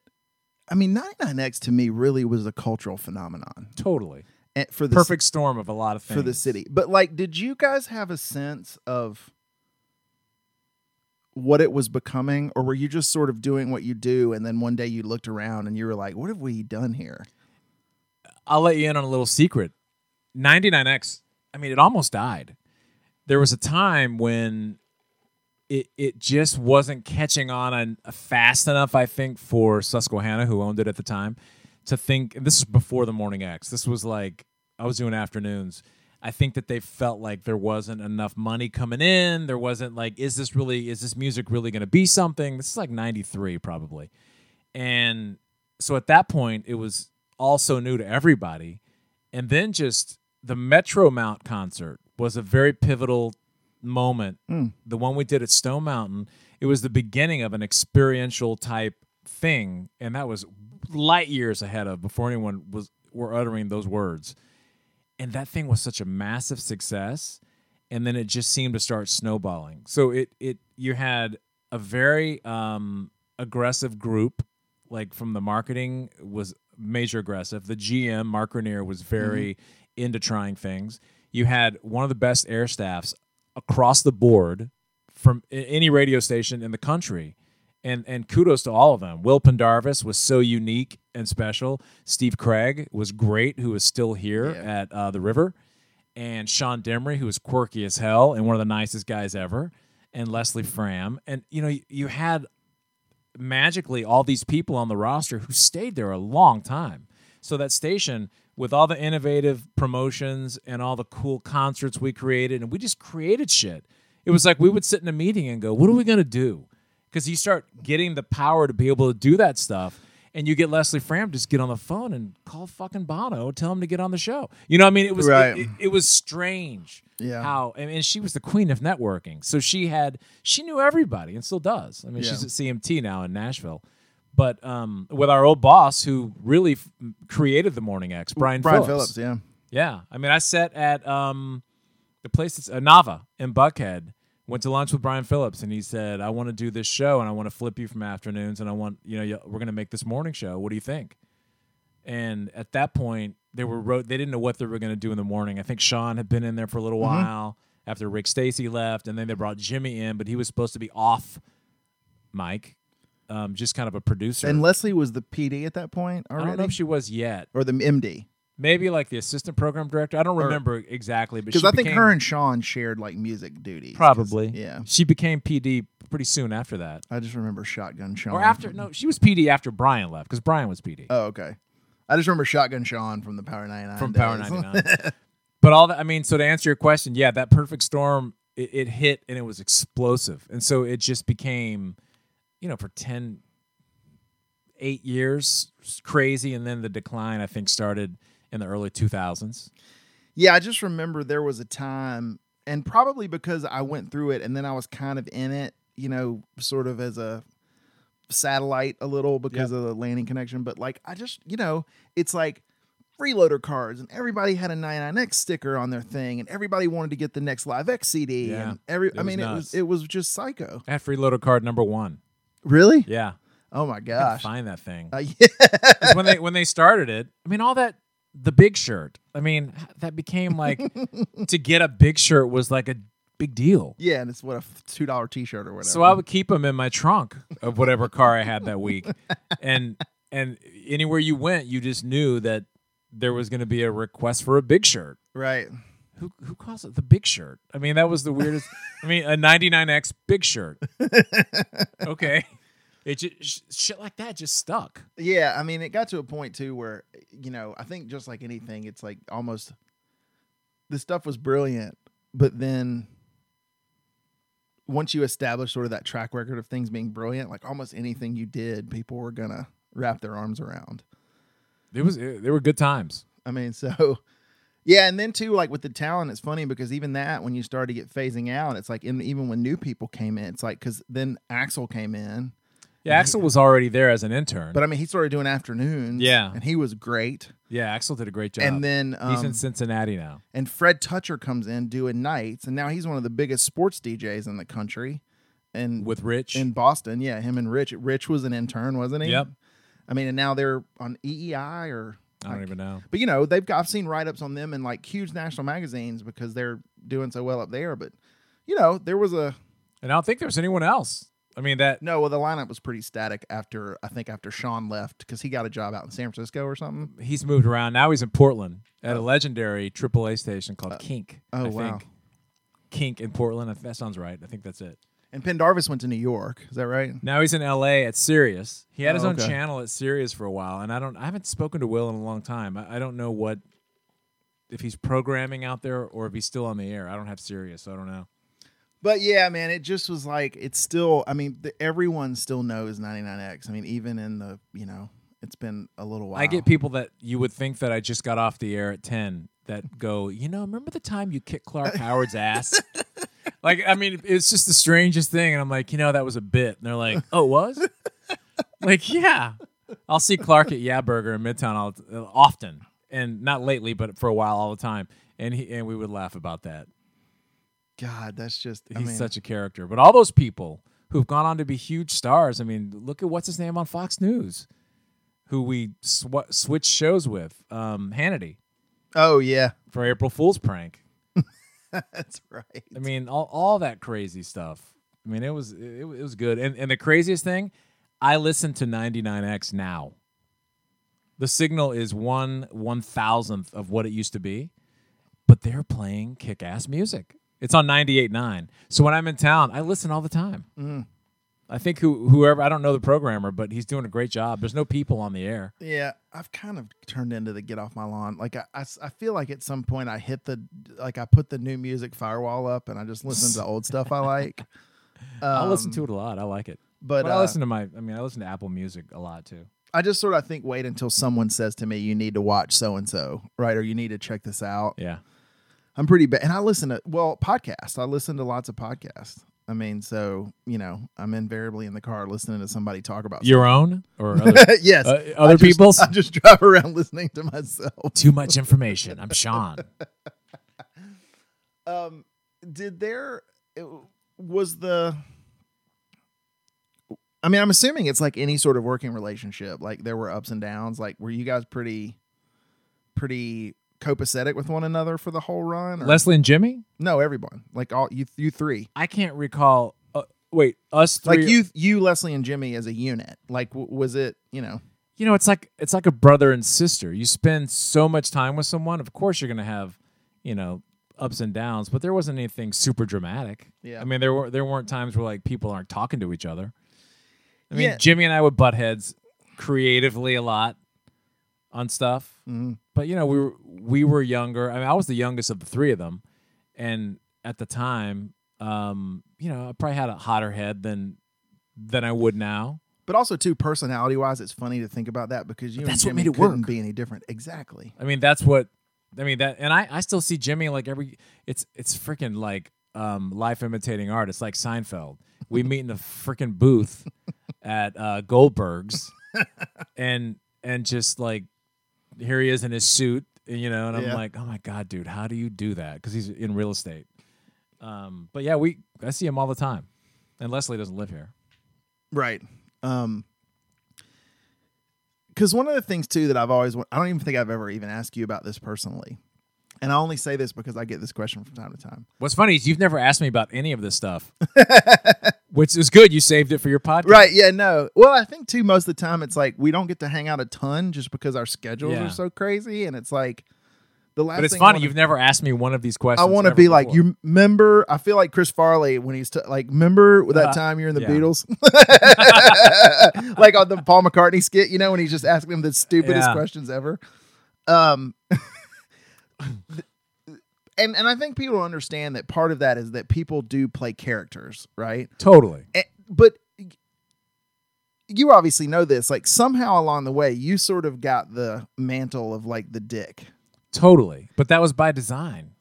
Speaker 2: I mean, 99X to me really was a cultural phenomenon
Speaker 3: Totally.
Speaker 2: and for the
Speaker 3: Perfect storm of a lot of things.
Speaker 2: for the city. But like, did you guys have a sense of what it was becoming, or were you just sort of doing what you do, and then one day you looked around and you were like, "What have we done here?"
Speaker 3: I'll let you in on a little secret. 99X, I mean, it almost died. There was a time when it it just wasn't catching on and fast enough, I think, for Susquehanna, who owned it at the time, to think. This is before the Morning X. This was like I was doing afternoons. I think that they felt like there wasn't enough money coming in. There wasn't like, is this really, is this music really going to be something? This is like '93 probably, and so at that point, it was also new to everybody. And then just the Metro Mount concert was a very pivotal moment. The one we did at Stone Mountain, it was the beginning of an experiential type thing, and that was light years ahead of before anyone was were uttering those words. And that thing was such a massive success, and then it just seemed to start snowballing. So it it you had a very um, aggressive group, like from the marketing was major aggressive. The GM Mark Renier was very into trying things. You had one of the best air staffs across the board from any radio station in the country. And and kudos to all of them. Will Pendarvis was so unique and special. Steve Craig was great, who is still here
Speaker 2: Yeah.
Speaker 3: at uh, the River, and Sean Demery, who was quirky as hell and one of the nicest guys ever, and Leslie Fram. And you know, you, you had magically all these people on the roster who stayed there a long time. So that station with all the innovative promotions and all the cool concerts we created and we just created shit. It was like we would sit in a meeting and go, "What are we going to do?" Cuz you start getting the power to be able to do that stuff and you get Leslie Fram just get on the phone and call fucking Bono, tell him to get on the show. You know, what I mean, it was
Speaker 2: Right.
Speaker 3: it, it, it was strange.
Speaker 2: Yeah.
Speaker 3: How I mean, she was the queen of networking, so she had she knew everybody and still does. I mean, she's at CMT now in Nashville. But um, with our old boss, who really f- created the Morning X, Brian,
Speaker 2: Brian
Speaker 3: Phillips.
Speaker 2: Phillips, yeah.
Speaker 3: Yeah, I mean, I sat at um, the place that's uh, Nava in Buckhead. Went to lunch with Brian Phillips, and he said, "I want to do this show, and I want to flip you from afternoons, and I want you know we're going to make this morning show. What do you think?" And at that point, they were wrote. They didn't know what they were going to do in the morning. I think Sean had been in there for a little while after Rick Stacy left, and then they brought Jimmy in, but he was supposed to be off mic, um, just kind of a producer.
Speaker 2: And Leslie was the PD at that point
Speaker 3: I don't know if she was yet.
Speaker 2: or the MD,
Speaker 3: Maybe like the assistant program director. I don't remember exactly, but
Speaker 2: because
Speaker 3: she
Speaker 2: I think
Speaker 3: became-
Speaker 2: her and Sean shared like music duties. 'cause-
Speaker 3: Probably.
Speaker 2: yeah.
Speaker 3: She became PD pretty soon after that.
Speaker 2: I just remember Shotgun Sean.
Speaker 3: Or after no, she was PD after Brian left because Brian was PD
Speaker 2: Oh, okay. I just remember Shotgun Sean from the Power 99.
Speaker 3: from
Speaker 2: days.
Speaker 3: Power 99. but all that I mean, so to answer your question, yeah, that perfect storm it, it hit and it was explosive. And so it just became, you know, for 10 8 years crazy and then the decline I think started in the early 2000s.
Speaker 2: Yeah, I just remember there was a time, and probably because I went through it and then I was kind of in it, you know, sort of as a satellite a little because of the landing connection. But like, I just, you know, it's like freeloader cards, and everybody had a 99X sticker on their thing, and everybody wanted to get the next Live X CD.
Speaker 3: Yeah,
Speaker 2: and every, I mean, it was it was just psycho.
Speaker 3: I had freeloader card number 1.
Speaker 2: Really?
Speaker 3: Yeah.
Speaker 2: Oh my gosh.
Speaker 3: find that thing.
Speaker 2: Uh, yeah.
Speaker 3: 'Cause when they when they started it, I mean all that the big shirt. I mean that became like to get a big shirt was like a big deal.
Speaker 2: yeah, and it's what a two dollar T shirt or whatever.
Speaker 3: So I would keep them in my trunk of whatever car I had that week, and and anywhere you went, you just knew that there was going to be a request for a big shirt.
Speaker 2: right.
Speaker 3: Who who calls it the big shirt? I mean that was the weirdest. I mean a 99x big shirt. Okay, it just shit like that just stuck.
Speaker 2: Yeah, I mean, it got to a point too where, you know, I think just like anything, it's like almost the stuff was brilliant, but then once you establish sort of that track record of things being brilliant, like almost anything you did, people were gonna wrap their arms around.
Speaker 3: It was it, they were good times.
Speaker 2: I mean, so yeah, and then too, like with the talent, it's funny because even that, when you started to get phasing out, it's like in, even when new people came in, it's like because then Axel came in,
Speaker 3: Yeah, Axel was already there as an intern.
Speaker 2: but I mean, he started doing afternoons,
Speaker 3: Yeah.
Speaker 2: and he was great.
Speaker 3: yeah, Axel did a great job.
Speaker 2: And then
Speaker 3: he's
Speaker 2: um,
Speaker 3: in Cincinnati now.
Speaker 2: and Fred Toucher comes in doing nights, and now he's one of the biggest sports DJs in the country. And
Speaker 3: With Rich.
Speaker 2: in Boston, yeah, him and Rich. Rich was an intern, wasn't he?
Speaker 3: Yep.
Speaker 2: I mean, and now they're on EEI or.
Speaker 3: I don't
Speaker 2: like-
Speaker 3: even know.
Speaker 2: But you know, they've got I've seen write ups on them in like huge national magazines because they're doing so well up there. But you know, there was a
Speaker 3: And I don't think there's anyone else. I mean that
Speaker 2: no. Well, the lineup was pretty static after I think after Sean left because he got a job out in San Francisco or something.
Speaker 3: he's moved around. Now he's in Portland at a oh. legendary AAA station called uh, Kink.
Speaker 2: oh,
Speaker 3: I
Speaker 2: wow.
Speaker 3: think. Kink in Portland. That sounds right. I think that's it.
Speaker 2: And Pendarvis went to New York. Is that right?
Speaker 3: Now he's in LA at Sirius. He had his
Speaker 2: Oh,
Speaker 3: own
Speaker 2: okay.
Speaker 3: channel at Sirius for a while, and I don't I haven't spoken to Will in a long time. I, I don't know what if he's programming out there or if he's still on the air. I don't have Sirius, so I don't know.
Speaker 2: But yeah, man, it just was like it's still. I mean, the, everyone still knows 99X. I mean, even in the you know, it's been a little while.
Speaker 3: I get people that you would think that I just got off the air at 10 that go, you know, remember the time you kicked Clark Howard's ass? like, I mean, it's just the strangest thing. And I'm like, you know, that was a bit. And they're like, oh, it was? like, yeah. I'll see Clark at Yeah Burger in Midtown all, uh, often. And not lately, but for a while all the time. And he and we would laugh about that.
Speaker 2: God, that's just. I
Speaker 3: He's
Speaker 2: mean,
Speaker 3: such a character. But all those people who've gone on to be huge stars, I mean, look at what's his name on Fox News, who we sw- switched shows with, um, Hannity
Speaker 2: Oh yeah,
Speaker 3: for April Fool's prank.
Speaker 2: that's right.
Speaker 3: I mean, all, all that crazy stuff. I mean, it was it, it was good. And and the craziest thing, I listen to 99X now. The signal is one one thousandth of what it used to be, but they're playing kick ass music. It's on 98.9. So when I'm in town, I listen all the time. Mm. I think who whoever I don't know the programmer, but he's doing a great job. There's no people on the air.
Speaker 2: Yeah, I've kind of turned into the get off my lawn. Like I, I, I feel like at some point I hit the like I put the new music firewall up and I just listen to old stuff I like.
Speaker 3: I listen
Speaker 2: Um,
Speaker 3: to it a lot. I like it.
Speaker 2: but
Speaker 3: But I
Speaker 2: uh,
Speaker 3: listen to my. I mean, I listen to Apple Music a lot too.
Speaker 2: I just sort of think wait until someone says to me, "You need to watch so and so," right? Or you need to check this out.
Speaker 3: Yeah.
Speaker 2: I'm pretty bad, and I listen to well podcasts. I listen to lots of podcasts. I mean, so you know, I'm invariably in the car listening to somebody talk about
Speaker 3: Your own or other,
Speaker 2: something. yes,
Speaker 3: uh, other
Speaker 2: I just-
Speaker 3: people's?
Speaker 2: I just drive around listening to myself.
Speaker 3: too much information. I'm Sean.
Speaker 2: Um, did there it, was the? I mean, I'm assuming it's like any sort of working relationship. Like there were ups and downs. Like were you guys pretty, pretty copacetic with one another for the whole run? Or?
Speaker 3: Leslie and Jimmy.
Speaker 2: no, everyone. Like all you, you three.
Speaker 3: I can't recall. Uh, wait, us three.
Speaker 2: Like you, you, Leslie, and Jimmy as a unit. Like w- was it? You know.
Speaker 3: you know, it's like it's like a brother and sister. You spend so much time with someone. Of course, you're gonna have, you know, ups and downs. But there wasn't anything super dramatic.
Speaker 2: Yeah.
Speaker 3: I mean, there were there weren't times where like people aren't talking to each other. I mean,
Speaker 2: Yeah.
Speaker 3: Jimmy and I would butt heads creatively a lot on stuff.
Speaker 2: Mhm.
Speaker 3: But you know, we were we were younger. I mean, I was the youngest of the three of them, and at the time, um, you know, I probably had a hotter head than than I would now.
Speaker 2: But also, too, personality wise, it's funny to think about that because you
Speaker 3: that's what
Speaker 2: Jimmy
Speaker 3: made it
Speaker 2: couldn't
Speaker 3: work.
Speaker 2: be any different. Exactly.
Speaker 3: I mean, that's what I mean that, and I I still see Jimmy like every it's it's freaking like um life imitating art. It's like Seinfeld. We meet in the freaking booth at uh, Goldberg's, and and just like here he is in his suit, you know, and I'm
Speaker 2: Yeah.
Speaker 3: like, oh my god, dude, how do you do that? Because he's in real estate. Um, but yeah, we I see him all the time, and Leslie doesn't live here.
Speaker 2: Right. Um because one of the things too that I've always I don't even think I've ever even asked you about this personally. And I only say this because I get this question from time to time.
Speaker 3: What's funny is you've never asked me about any of this stuff, which is good. You saved it for your podcast,
Speaker 2: Right, yeah, no. Well, I think too most of the time it's like we don't get to hang out a ton just because our schedules
Speaker 3: Yeah.
Speaker 2: are so crazy and it's like the last
Speaker 3: But it's funny.
Speaker 2: wanna-
Speaker 3: You've never asked me one of these questions.
Speaker 2: I want to be like you remember I feel like Chris Farley when he's t- like remember that
Speaker 3: Uh,
Speaker 2: time you're in the
Speaker 3: yeah.
Speaker 2: Beatles like on the Paul McCartney skit you know when he's just asking him the stupidest
Speaker 3: Yeah.
Speaker 2: questions ever um and and I think people understand that part of that is that people do play characters right
Speaker 3: Totally.
Speaker 2: Eh, but you obviously know this like somehow along the way you sort of got the mantle of like the dick
Speaker 3: Totally. But that was by design.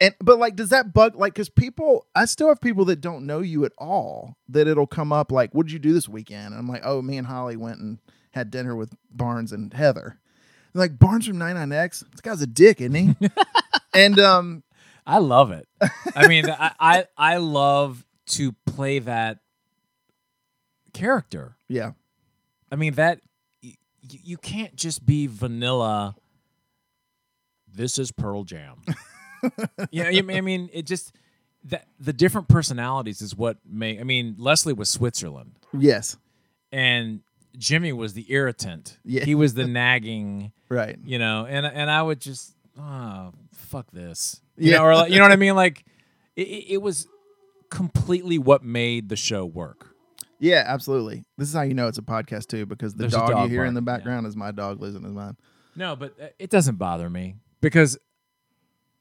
Speaker 2: And but like, does that bug like? Because people, I still have people that don't know you at all. That it'll come up like, "What did you do this weekend?" And I'm like, "Oh, me and Holly went and had dinner with Barnes and Heather." They're like Barnes from 99X. This guy's a dick, isn't he? and um,
Speaker 3: I love it. I mean, I, I I love to play that character.
Speaker 2: yeah,
Speaker 3: I mean that y- you can't just be vanilla. This is Pearl Jam. yeah, I mean- I mean, it just that the different personalities is what make. I mean, Leslie was Switzerland,
Speaker 2: yes,
Speaker 3: and Jimmy was the irritant.
Speaker 2: Yeah.
Speaker 3: he was the nagging.
Speaker 2: right,
Speaker 3: you know, and and I would just, oh, fuck this, you
Speaker 2: Yeah.
Speaker 3: know, or like, you know what I mean? Like, it, it was completely what made the show work.
Speaker 2: yeah, absolutely. This is how you know it's a podcast too, because the
Speaker 3: There's a
Speaker 2: dog, you
Speaker 3: dog
Speaker 2: hear in the
Speaker 3: barking, yeah.
Speaker 2: background is my dog losing his mind.
Speaker 3: No, but uh, it doesn't bother me because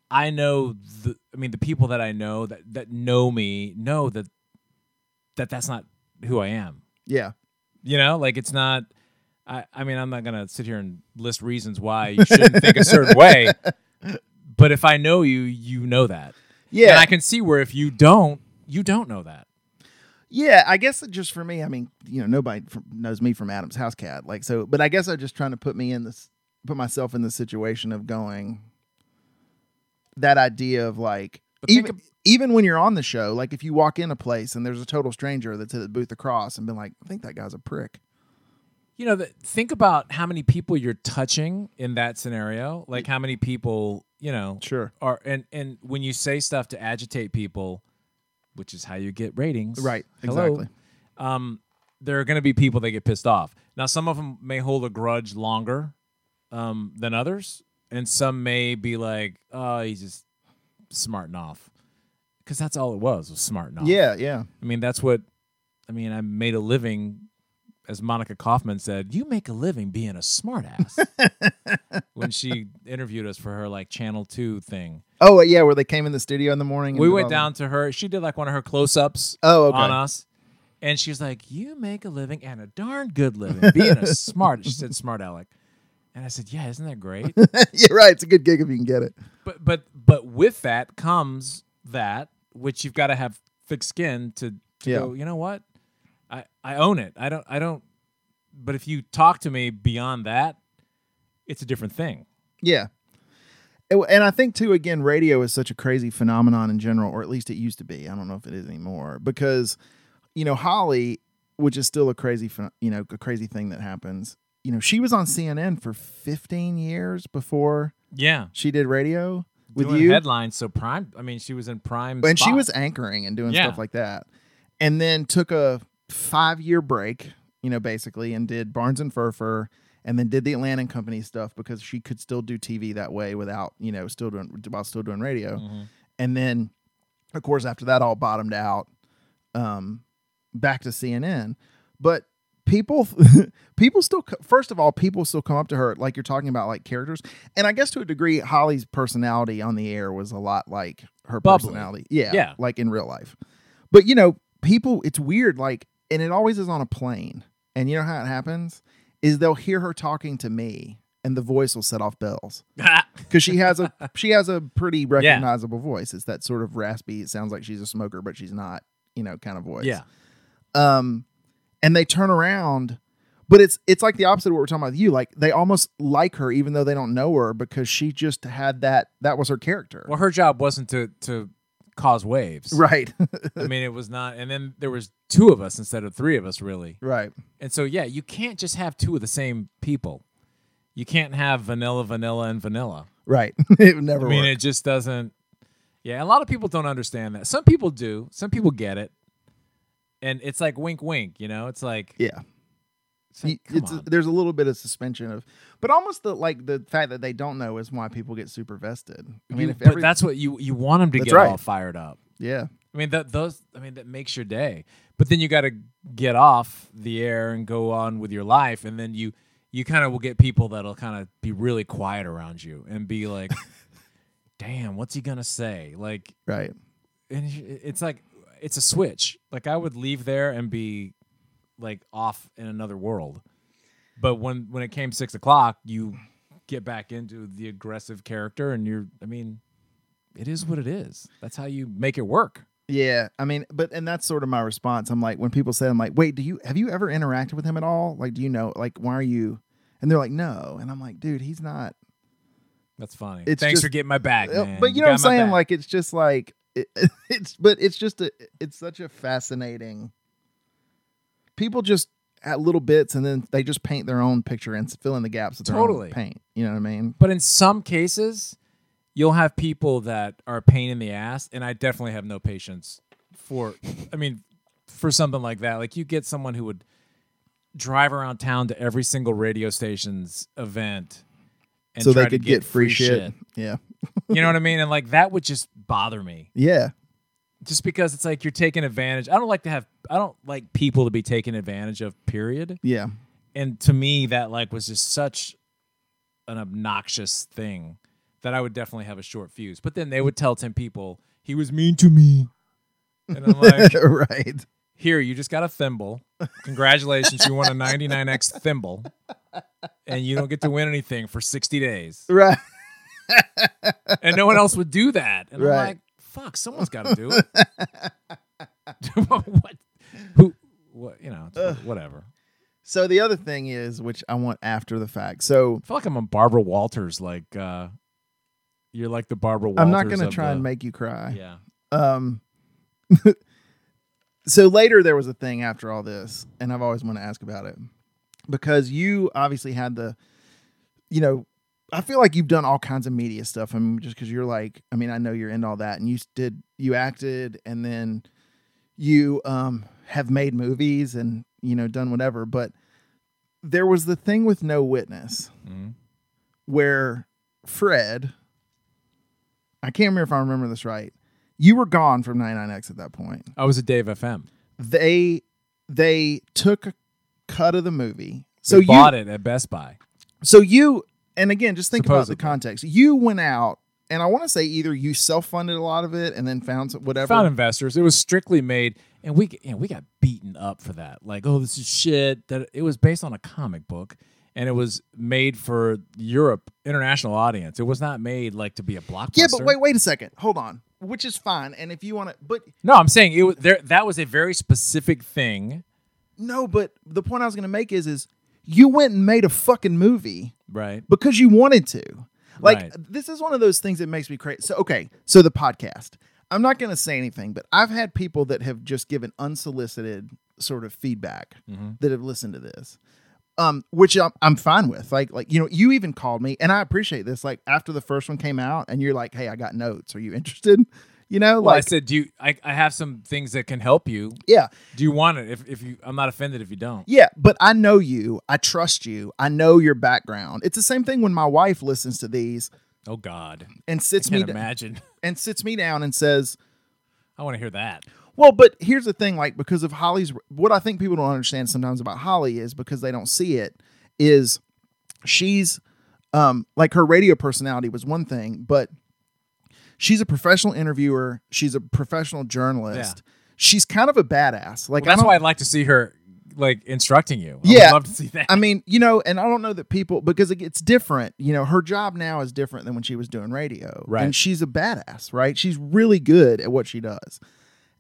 Speaker 3: I know the. I mean, the people that I know that that know me know that that that's not who I am.
Speaker 2: Yeah,
Speaker 3: You know, like it's not. I, I mean, I'm not gonna sit here and list reasons why you shouldn't think a certain way. But if I know you, you know that.
Speaker 2: yeah,
Speaker 3: And I can see where if you don't, you don't know that.
Speaker 2: Yeah, I guess it just for me, I mean, you know, nobody from, knows me from Adam's house cat. Like, so, but I guess I'm just trying to put me in this, put myself in the situation of going, that idea of like,
Speaker 3: But
Speaker 2: even, even when you're on the show, like if you walk in a place and there's a total stranger that's at the booth across and been like, I think that guy's a prick.
Speaker 3: You know, the, think about how many people you're touching in that scenario. Like how many people, you know,
Speaker 2: Sure.
Speaker 3: are and and when you say stuff to agitate people, which is how you get ratings,
Speaker 2: Right.
Speaker 3: Hello.
Speaker 2: Exactly.
Speaker 3: Um, there are going to be people that get pissed off. Now, some of them may hold a grudge longer um, than others, and some may be like, "Oh, he's just smarting off," because that's all it was was smarting off.
Speaker 2: Yeah. Yeah.
Speaker 3: I mean, that's what I mean, I made a living, as Monica Kaufman said, you make a living being a smartass. when she interviewed us for her like Channel 2 thing.
Speaker 2: Oh uh, yeah, where they came in the studio in the morning.
Speaker 3: We went down to her. She did like one of her close ups
Speaker 2: Oh, okay.
Speaker 3: on us. And she's like, You make a living and a darn good living being a smart. She said, Smart Alec. And I said, Yeah, isn't that great?
Speaker 2: yeah, right. It's a good gig if you can get it.
Speaker 3: but but but with that comes that which you've got to have thick skin to, to
Speaker 2: Yeah.
Speaker 3: go, you know what? I, I own it. I don't I don't but if you talk to me beyond that, it's a different thing.
Speaker 2: Yeah. And I think too, again, radio is such a crazy phenomenon in general, or at least it used to be. I don't know if it is anymore because, you know, Holly, which is still a crazy, you know, a crazy thing that happens. You know, she was on CNN for 15 years before
Speaker 3: Yeah.
Speaker 2: she did radio with
Speaker 3: Doing
Speaker 2: you,
Speaker 3: headlines, so prime I mean she was in prime
Speaker 2: and she was anchoring and doing
Speaker 3: Yeah.
Speaker 2: stuff like that, and then took a five year break, you know, basically, and did Barnes and Firfer, and then did the Atlanta and Company stuff because she could still do TV that way without, you know, still doing while still doing radio,
Speaker 3: Mhm.
Speaker 2: and then, of course, after that all bottomed out, um, back to CNN, but. People, people still. First of all, people still come up to her like you're talking about, like characters, and I guess to a degree, Holly's personality on the air was a lot like her
Speaker 3: Bubbly.
Speaker 2: personality. Yeah,
Speaker 3: Yeah.
Speaker 2: like in real life. But you know, people, it's weird. Like, and it always is on a plane. And you know how it happens is they'll hear her talking to me, and the voice will set off bells because she has a she has a pretty recognizable voice. It's that sort of raspy. It sounds like she's a smoker, but she's not. You know, kind of voice.
Speaker 3: Yeah.
Speaker 2: Um, and they turn around. But it's it's like the opposite of what we're talking about with you. Like they almost like her even though they don't know her because she just had that that was her character.
Speaker 3: Well, her job wasn't to to cause waves.
Speaker 2: Right.
Speaker 3: I mean, it was not. And then there was two of us instead of three of us, really.
Speaker 2: right.
Speaker 3: And so, yeah, you can't just have two of the same people. You can't have vanilla, vanilla, and vanilla.
Speaker 2: Right. it would never
Speaker 3: I mean,
Speaker 2: work.
Speaker 3: it just doesn't. Yeah, a lot of people don't understand that. Some people do. Some people get it. And it's like wink, wink. You know, it's like,
Speaker 2: yeah.
Speaker 3: It's like,
Speaker 2: it's
Speaker 3: on.
Speaker 2: there's a little bit of suspension of but almost the like the fact that they don't know is why people get super vested i mean
Speaker 3: You-
Speaker 2: if
Speaker 3: but that's what you you want them to get
Speaker 2: right.
Speaker 3: all fired up.
Speaker 2: yeah
Speaker 3: I mean that those I mean that makes your day. But then you got to get off the air and go on with your life and then you you kind of will get people that'll kind of be really quiet around you and be like damn, what's he going to say? Like
Speaker 2: right
Speaker 3: and it's like it's a switch. Like I would leave there and be like off in another world. But when when it came 6 o'clock, you get back into the aggressive character and you're I mean it is what it is. That's how you make it work.
Speaker 2: yeah i mean but and that's sort of my response i'm like when people say i'm like wait do you have you ever interacted with him at all like do you know like why are you and they're like no and i'm like dude he's not
Speaker 3: That's funny.
Speaker 2: It's
Speaker 3: Thanks
Speaker 2: just-
Speaker 3: for getting my back,
Speaker 2: Uh,
Speaker 3: man.
Speaker 2: but you know what i'm saying
Speaker 3: back.
Speaker 2: like it's just like it, it's but it's just a it's such a fascinating people just at little bits and then they just paint their own picture and fill in the gaps with their
Speaker 3: Totally.
Speaker 2: own paint you know what i mean
Speaker 3: But in some cases, you'll have people that are a pain in the ass, and I definitely have no patience for. I mean, for something like that, like you get someone who would drive around town to every single radio station's event, and
Speaker 2: so
Speaker 3: try
Speaker 2: they
Speaker 3: to
Speaker 2: could get, free, shit. Yeah.
Speaker 3: You know what I mean? And like that would just bother me,
Speaker 2: Yeah.
Speaker 3: Just because it's like you're taking advantage. I don't like to have. I don't like people to be taken advantage of. Period.
Speaker 2: Yeah.
Speaker 3: and to me that like was just such an obnoxious thing that I would definitely have a short fuse. But then they would tell 10 people he was mean to me. And I'm like,
Speaker 2: right.
Speaker 3: here, you just got a thimble. Congratulations, you won a 99X thimble. And you don't get to win anything for 60 days.
Speaker 2: Right.
Speaker 3: And no one else would do that. And
Speaker 2: Right.
Speaker 3: I'm like, fuck, someone's got to do it. what? Who? What? You know, whatever.
Speaker 2: So the other thing is, which I want after the fact. So
Speaker 3: I feel like I'm on Barbara Walters. Like uh you're like the Barbara Walters.
Speaker 2: I'm not going to try
Speaker 3: the-
Speaker 2: and make you cry.
Speaker 3: Yeah.
Speaker 2: Um. so later there was a thing after all this, and I've always wanted to ask about it because you obviously had the, you know, I feel like you've done all kinds of media stuff. I mean, just because you're like, I mean, I know you're into all that, and you did, you acted, and then you um have made movies and you know done whatever, but there was the thing with no witness
Speaker 3: Mhm.
Speaker 2: where Fred, I can't remember if I remember this right. You were gone from 99X at that point.
Speaker 3: I was a Dave FM.
Speaker 2: They they took a cut of the movie. So
Speaker 3: So
Speaker 2: you
Speaker 3: bought it at Best Buy.
Speaker 2: So you and again, just think about the context. You went out, and I want to say either you self funded a lot of it and then found some, whatever.
Speaker 3: Found investors. It was strictly made, and we you know, we got beaten up for that. Like, oh, this is shit. That it was based on a comic book, and it was made for Europe international audience. It was not made like to be a blockbuster.
Speaker 2: yeah, but wait, wait a second. Hold on. Which is fine. And if you want to, but
Speaker 3: No, I'm saying it was there. That was a very specific thing,
Speaker 2: no, but the point I was going to make is, is you went and made a fucking movie
Speaker 3: right?
Speaker 2: because you wanted to. Like
Speaker 3: Right.
Speaker 2: this is one of those things that makes me crazy. So okay, so the podcast. I'm not going to say anything, but I've had people that have just given unsolicited sort of feedback
Speaker 3: Mm-hmm.
Speaker 2: that have listened to this. Um, which I'm, I'm fine with. Like, like you know, you even called me, and I appreciate this. Like after the first one came out, and you're like, "Hey, I got notes. Are you interested?" You know,
Speaker 3: Well, I said, do you? I, I have some things that can help you.
Speaker 2: yeah,
Speaker 3: Do you want it? If if you, I'm not offended if you don't.
Speaker 2: Yeah, but I know you. I trust you. I know your background. It's the same thing when my wife listens to these
Speaker 3: Oh God,
Speaker 2: and sits
Speaker 3: I
Speaker 2: me
Speaker 3: imagine.
Speaker 2: and sits me down and says,
Speaker 3: I want to hear that.
Speaker 2: "Well, but here's the thing. Like because of Holly's, what I think people don't understand sometimes about Holly is because they don't see it. Is she's um like her radio personality was one thing, but she's a professional interviewer. She's a professional journalist. She's kind of a badass. Like
Speaker 3: Well, that's
Speaker 2: don't-
Speaker 3: why I'd like to see her like instructing you. I
Speaker 2: Yeah.
Speaker 3: would love to see that.
Speaker 2: I mean, you know, and I don't know that people because it, it's different. You know, her job now is different than when she was doing radio.
Speaker 3: Right.
Speaker 2: And she's a badass, right? She's really good at what she does.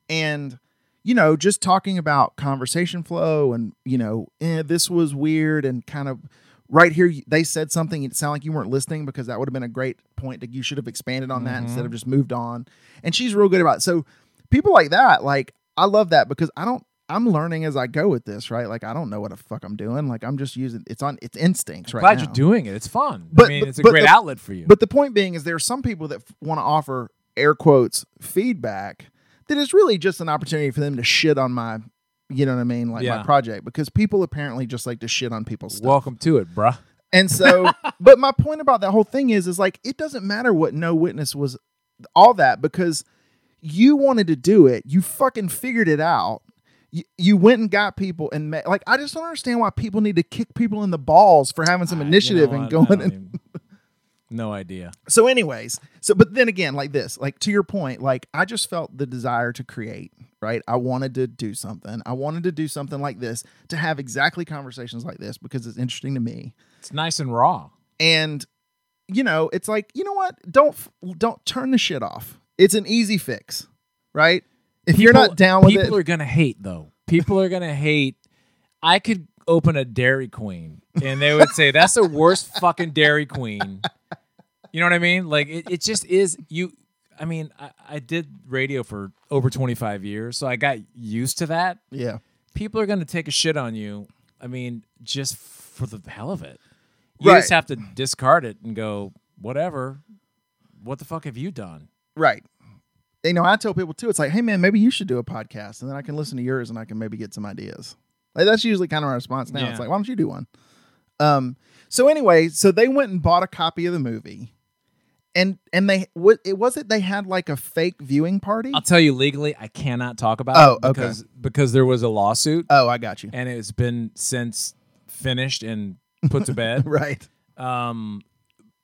Speaker 2: And you know, just talking about conversation flow and you know, eh, this was weird and kind of right here they said something it sounded like you weren't listening because that would have been a great point that you should have expanded on that instead of mm-hmm. just moved on. And she's real good about it. So people like that, like I love that because I don't I'm learning as I go with this, right? Like I don't know what the fuck I'm doing. Like I'm just using it's on it's instincts right
Speaker 3: Glad
Speaker 2: now.
Speaker 3: you're doing it. It's fun.
Speaker 2: But-
Speaker 3: I mean,
Speaker 2: but-
Speaker 3: it's a great
Speaker 2: the-
Speaker 3: outlet for you.
Speaker 2: But the point being is there are some people that want to offer air quotes feedback that is really just an opportunity for them to shit on my you know what I mean, like my project because people apparently just like to shit on people's stuff.
Speaker 3: welcome to it, bruh.
Speaker 2: And so, but my point about that whole thing is, is like it doesn't matter what no witness was, all that because you wanted to do it. You fucking figured it out. You, you went and got people and met. Like I just don't understand why people need to kick people in the balls for having some
Speaker 3: I- you
Speaker 2: initiative
Speaker 3: know
Speaker 2: and going.
Speaker 3: I don't
Speaker 2: And,
Speaker 3: no idea.
Speaker 2: so, anyways, so but then again, like this, like to your point, like I just felt the desire to create. Right, I wanted to do something. I wanted to do something like this to have exactly conversations like this because it's interesting to me.
Speaker 3: It's nice and raw.
Speaker 2: and you know it's like you know what don't don't turn the shit off it's an easy fix right if you're not down with
Speaker 3: people
Speaker 2: it
Speaker 3: are gonna hate though. People are gonna hate. I could open a Dairy Queen and they would say that's the worst fucking Dairy Queen. You know what I mean? Like it, it just is. You. I mean, I, I did radio for over 25 years, so I got used to that.
Speaker 2: yeah
Speaker 3: People are gonna take a shit on you. I mean, just for the hell of it. You
Speaker 2: Right.
Speaker 3: just have to discard it and go, whatever. What the fuck have you done?
Speaker 2: right you know i tell people too it's like hey man maybe you should do a podcast and then i can listen to yours and i can maybe get some ideas like that's usually kind of my response now
Speaker 3: Yeah.
Speaker 2: it's like why don't you do one um so anyway so they went and bought a copy of the movie and and they what it was it they had like a fake viewing party
Speaker 3: I'll tell you legally, I cannot talk about
Speaker 2: Oh,
Speaker 3: it
Speaker 2: okay.
Speaker 3: because because there was a lawsuit
Speaker 2: oh i got you
Speaker 3: and it's been since finished and put to bed.
Speaker 2: right
Speaker 3: Um,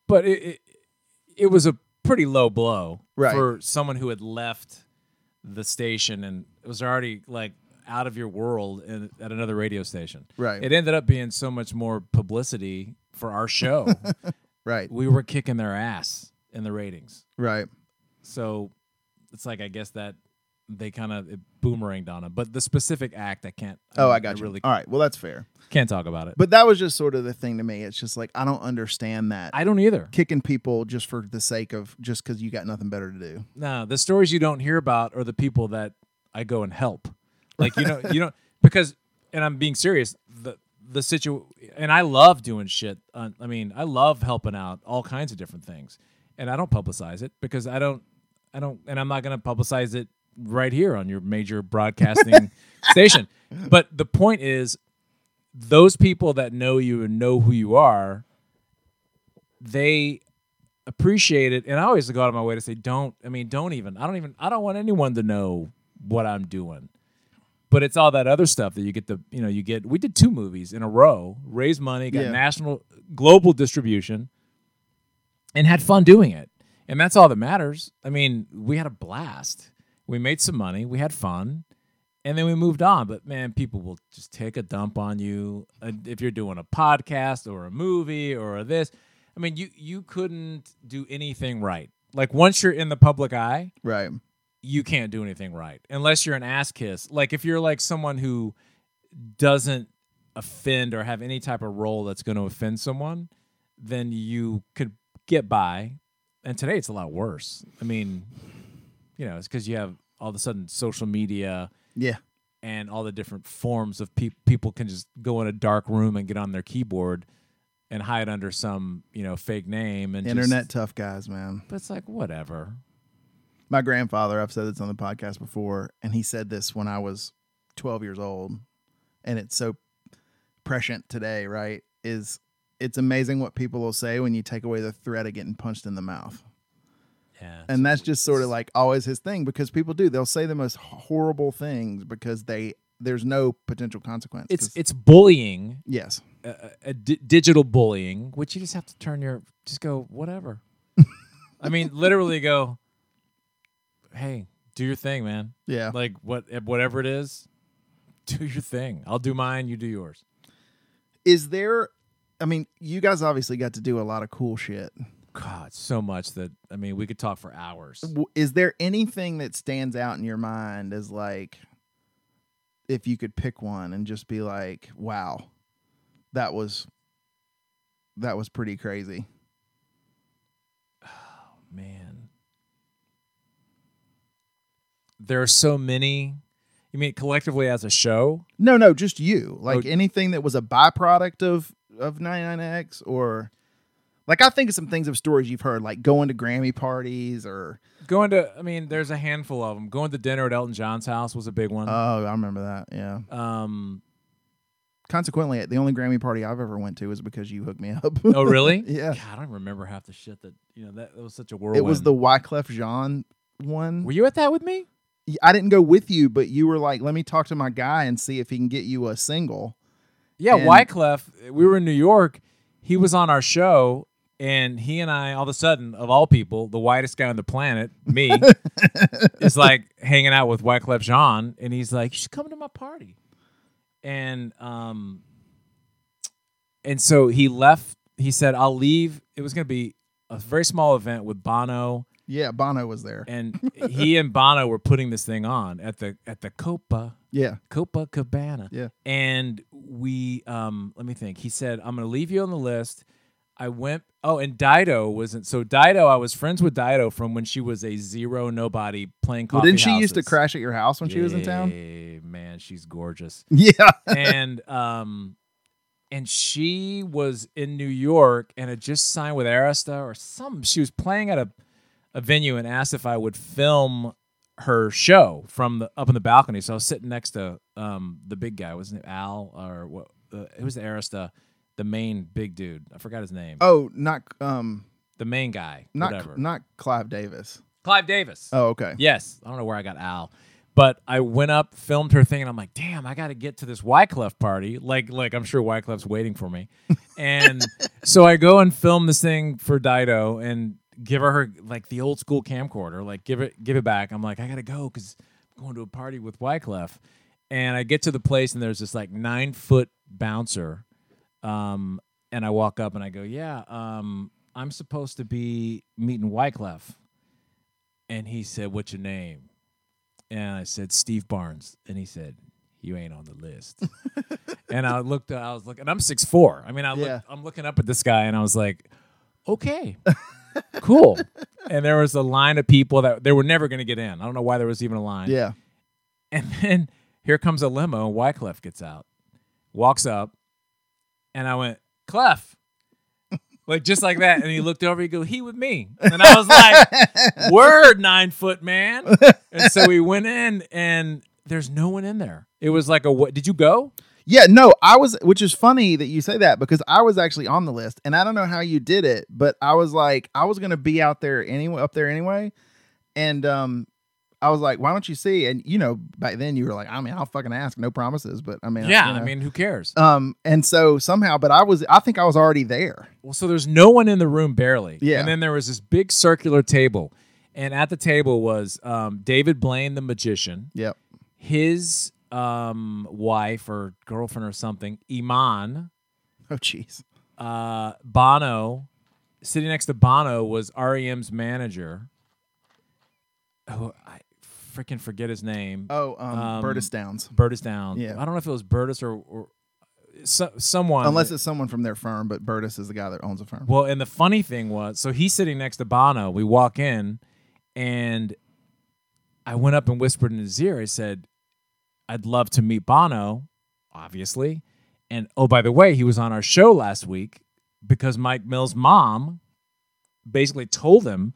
Speaker 3: but it, it it was a pretty low blow
Speaker 2: Right.
Speaker 3: for someone who had left the station and was already like out of your world in, at another radio station.
Speaker 2: Right.
Speaker 3: It ended up being so much more publicity for our show.
Speaker 2: right
Speaker 3: we were kicking their ass in the ratings.
Speaker 2: right
Speaker 3: So it's like I guess that they kind of boomeranged on them. But the specific act, I can't.
Speaker 2: oh i got you
Speaker 3: Really
Speaker 2: all right well that's fair
Speaker 3: can't talk about it.
Speaker 2: But that was just sort of the thing to me. It's just like I don't understand that
Speaker 3: I don't either.
Speaker 2: kicking people just for the sake of just because you got nothing better to do.
Speaker 3: No, the stories you don't hear about are the people that I go and help. Like you know, you know, because and I'm being serious. The the situ and I love doing shit. Uh, I mean, I love helping out all kinds of different things, and I don't publicize it because I don't, I don't, and I'm not going to publicize it right here on your major broadcasting station. But the point is, those people that know you and know who you are, they appreciate it. And I always go out of my way to say, don't, I mean, don't even, I don't even, I don't want anyone to know what I'm doing. But it's all that other stuff that you get the you know you get. We did two movies in a row, raised money, got
Speaker 2: Yeah.
Speaker 3: national global distribution, and had fun doing it. And that's all that matters. I mean, we had a blast. We made some money. We had fun. And then we moved on. But man, people will just take a dump on you if you're doing a podcast or a movie or this. I mean, you you couldn't do anything right. Like once you're in the public eye,
Speaker 2: Right.
Speaker 3: you can't do anything right unless you're an ass kiss. Like if you're like someone who doesn't offend or have any type of role that's going to offend someone, then you could get by. And today it's a lot worse. I mean, you know, it's because you have all of a sudden social media
Speaker 2: Yeah.
Speaker 3: and all the different forms of pe- people can just go in a dark room and get on their keyboard and hide under some you know fake name and just-
Speaker 2: Internet tough guys, man.
Speaker 3: but it's like whatever.
Speaker 2: My grandfather, I've said this on the podcast before, and he said this when I was 12 years old, and it's so prescient today, right? Is it's amazing what people will say when you take away the threat of getting punched in the mouth.
Speaker 3: Yeah,
Speaker 2: And that's just sort of like always his thing because people do. They'll say the most horrible things because they there's no potential consequence.
Speaker 3: it's it's bullying
Speaker 2: yes.
Speaker 3: a, a di- digital bullying, which you just have to turn your just go whatever. I mean, literally go, hey, do your thing, man.
Speaker 2: Yeah.
Speaker 3: Like what eh, whatever it is, do your thing. I'll do mine. You do yours.
Speaker 2: Is there I mean, you guys obviously got to do a lot of cool shit.
Speaker 3: God, so much that I mean, we could talk for hours.
Speaker 2: Is there anything that stands out in your mind as like if you could pick one and just be like, wow, that was that was pretty crazy.
Speaker 3: Oh, man, there are so many. You mean collectively as a show?
Speaker 2: No, no, just you. Like
Speaker 3: Oh.
Speaker 2: anything that was a byproduct of of 99X or like I think of some things of stories you've heard, like going to Grammy parties or
Speaker 3: Going to, I mean, there's a handful of them. Going to dinner at Elton John's house was a big one.
Speaker 2: oh, I remember that. Yeah.
Speaker 3: um,
Speaker 2: Consequently, the only Grammy party I've ever went to was because you hooked me up.
Speaker 3: oh, really?
Speaker 2: Yeah.
Speaker 3: God, I don't remember half the shit that you know. That, that was such a whirlwind.
Speaker 2: it was the Wyclef Jean one.
Speaker 3: Were you at that with me?
Speaker 2: I didn't go with you, but you were like, "Let me talk to my guy and see if he can get you a single."
Speaker 3: Yeah,
Speaker 2: And-
Speaker 3: Wyclef. We were in New York. He was on our show, and he and I, all of a sudden, of all people, the whitest guy on the planet, me, is like hanging out with Wyclef Jean, and he's like, "You should come to my party." And um, and so he left. He said, "I'll leave." It was going to be a very small event with Bono,
Speaker 2: Yeah, Bono was there.
Speaker 3: and he and Bono were putting this thing on at the at the Copa.
Speaker 2: Yeah,
Speaker 3: Copacabana.
Speaker 2: Yeah.
Speaker 3: And we um let me think. He said, I'm gonna leave you on the list. I went oh, and Dido wasn't so Dido, I was friends with Dido from when she was a zero nobody playing coffee.
Speaker 2: well, didn't she used to crash at your house when she was in town?
Speaker 3: Man, she's gorgeous.
Speaker 2: Yeah,
Speaker 3: and um and she was in New York and had just signed with Arista or some she was playing at a a venue and asked if I would film her show from the up in the balcony. So I was sitting next to um the big guy, wasn't it Al or what? Uh, it was the Arista, the main big dude. I forgot his name.
Speaker 2: Oh, not um,
Speaker 3: The main guy,
Speaker 2: not
Speaker 3: whatever.
Speaker 2: not Clive Davis.
Speaker 3: Clive Davis.
Speaker 2: Oh, okay.
Speaker 3: Yes, I don't know where I got Al, but I went up, filmed her thing, and I'm like, damn, I got to get to this Wyclef party. Like, like I'm sure Wyclef's waiting for me, and so I go and film this thing for Dido and give her her like the old school camcorder, like give it give it back. I'm like, I gotta go because I'm going to a party with Wyclef, and I get to the place and there's this like nine foot bouncer, um, and I walk up and I go, yeah, um, I'm supposed to be meeting Wyclef. And he said, What's your name? And I said, Steve Barnes. And he said, You ain't on the list. and I looked, I was looking, and I'm six four. I mean, I look,
Speaker 2: Yeah.
Speaker 3: I'm looking up at this guy and I was like, Okay, cool. And there was a line of people that they were never going to get in. I don't know why there was even a line.
Speaker 2: Yeah,
Speaker 3: And then here comes a limo, and Wyclef gets out, walks up, and I went, Clef. Like just like that. And he looked over, he go, he with me. And I was like, Word, nine foot man. And so we went in and there's no one in there. It was like a what did you go?
Speaker 2: Yeah. No, I was, which is funny that you say that because I was actually on the list, and I don't know how you did it, but I was like, I was gonna be out there anyway, up there anyway, and um, I was like, why don't you see? And you know, back then you were like, I mean, I'll fucking ask, no promises, but I mean,
Speaker 3: Yeah,
Speaker 2: you know.
Speaker 3: I mean, who cares?
Speaker 2: um, and so somehow, but I was, I think I was already there.
Speaker 3: Well, so there's no one in the room barely.
Speaker 2: Yeah.
Speaker 3: And then there was this big circular table. And at the table was um, David Blaine, the magician,
Speaker 2: Yep.
Speaker 3: his um, wife or girlfriend or something, Iman,
Speaker 2: Oh, jeez.
Speaker 3: uh, Bono. Sitting next to Bono was REM's manager. Oh, I freaking forget his name.
Speaker 2: Oh, um,
Speaker 3: Um,
Speaker 2: Bertis Downs.
Speaker 3: Bertis Downs.
Speaker 2: Yeah.
Speaker 3: I don't know if it was Bertis or, or so, someone.
Speaker 2: Unless it's someone from their firm, but Bertis is the guy that owns the firm.
Speaker 3: Well, and the funny thing was, so he's sitting next to Bono. We walk in, and I went up and whispered in his ear. I said, "I'd love to meet Bono, obviously." And oh, by the way, he was on our show last week because Mike Mills' mom basically told him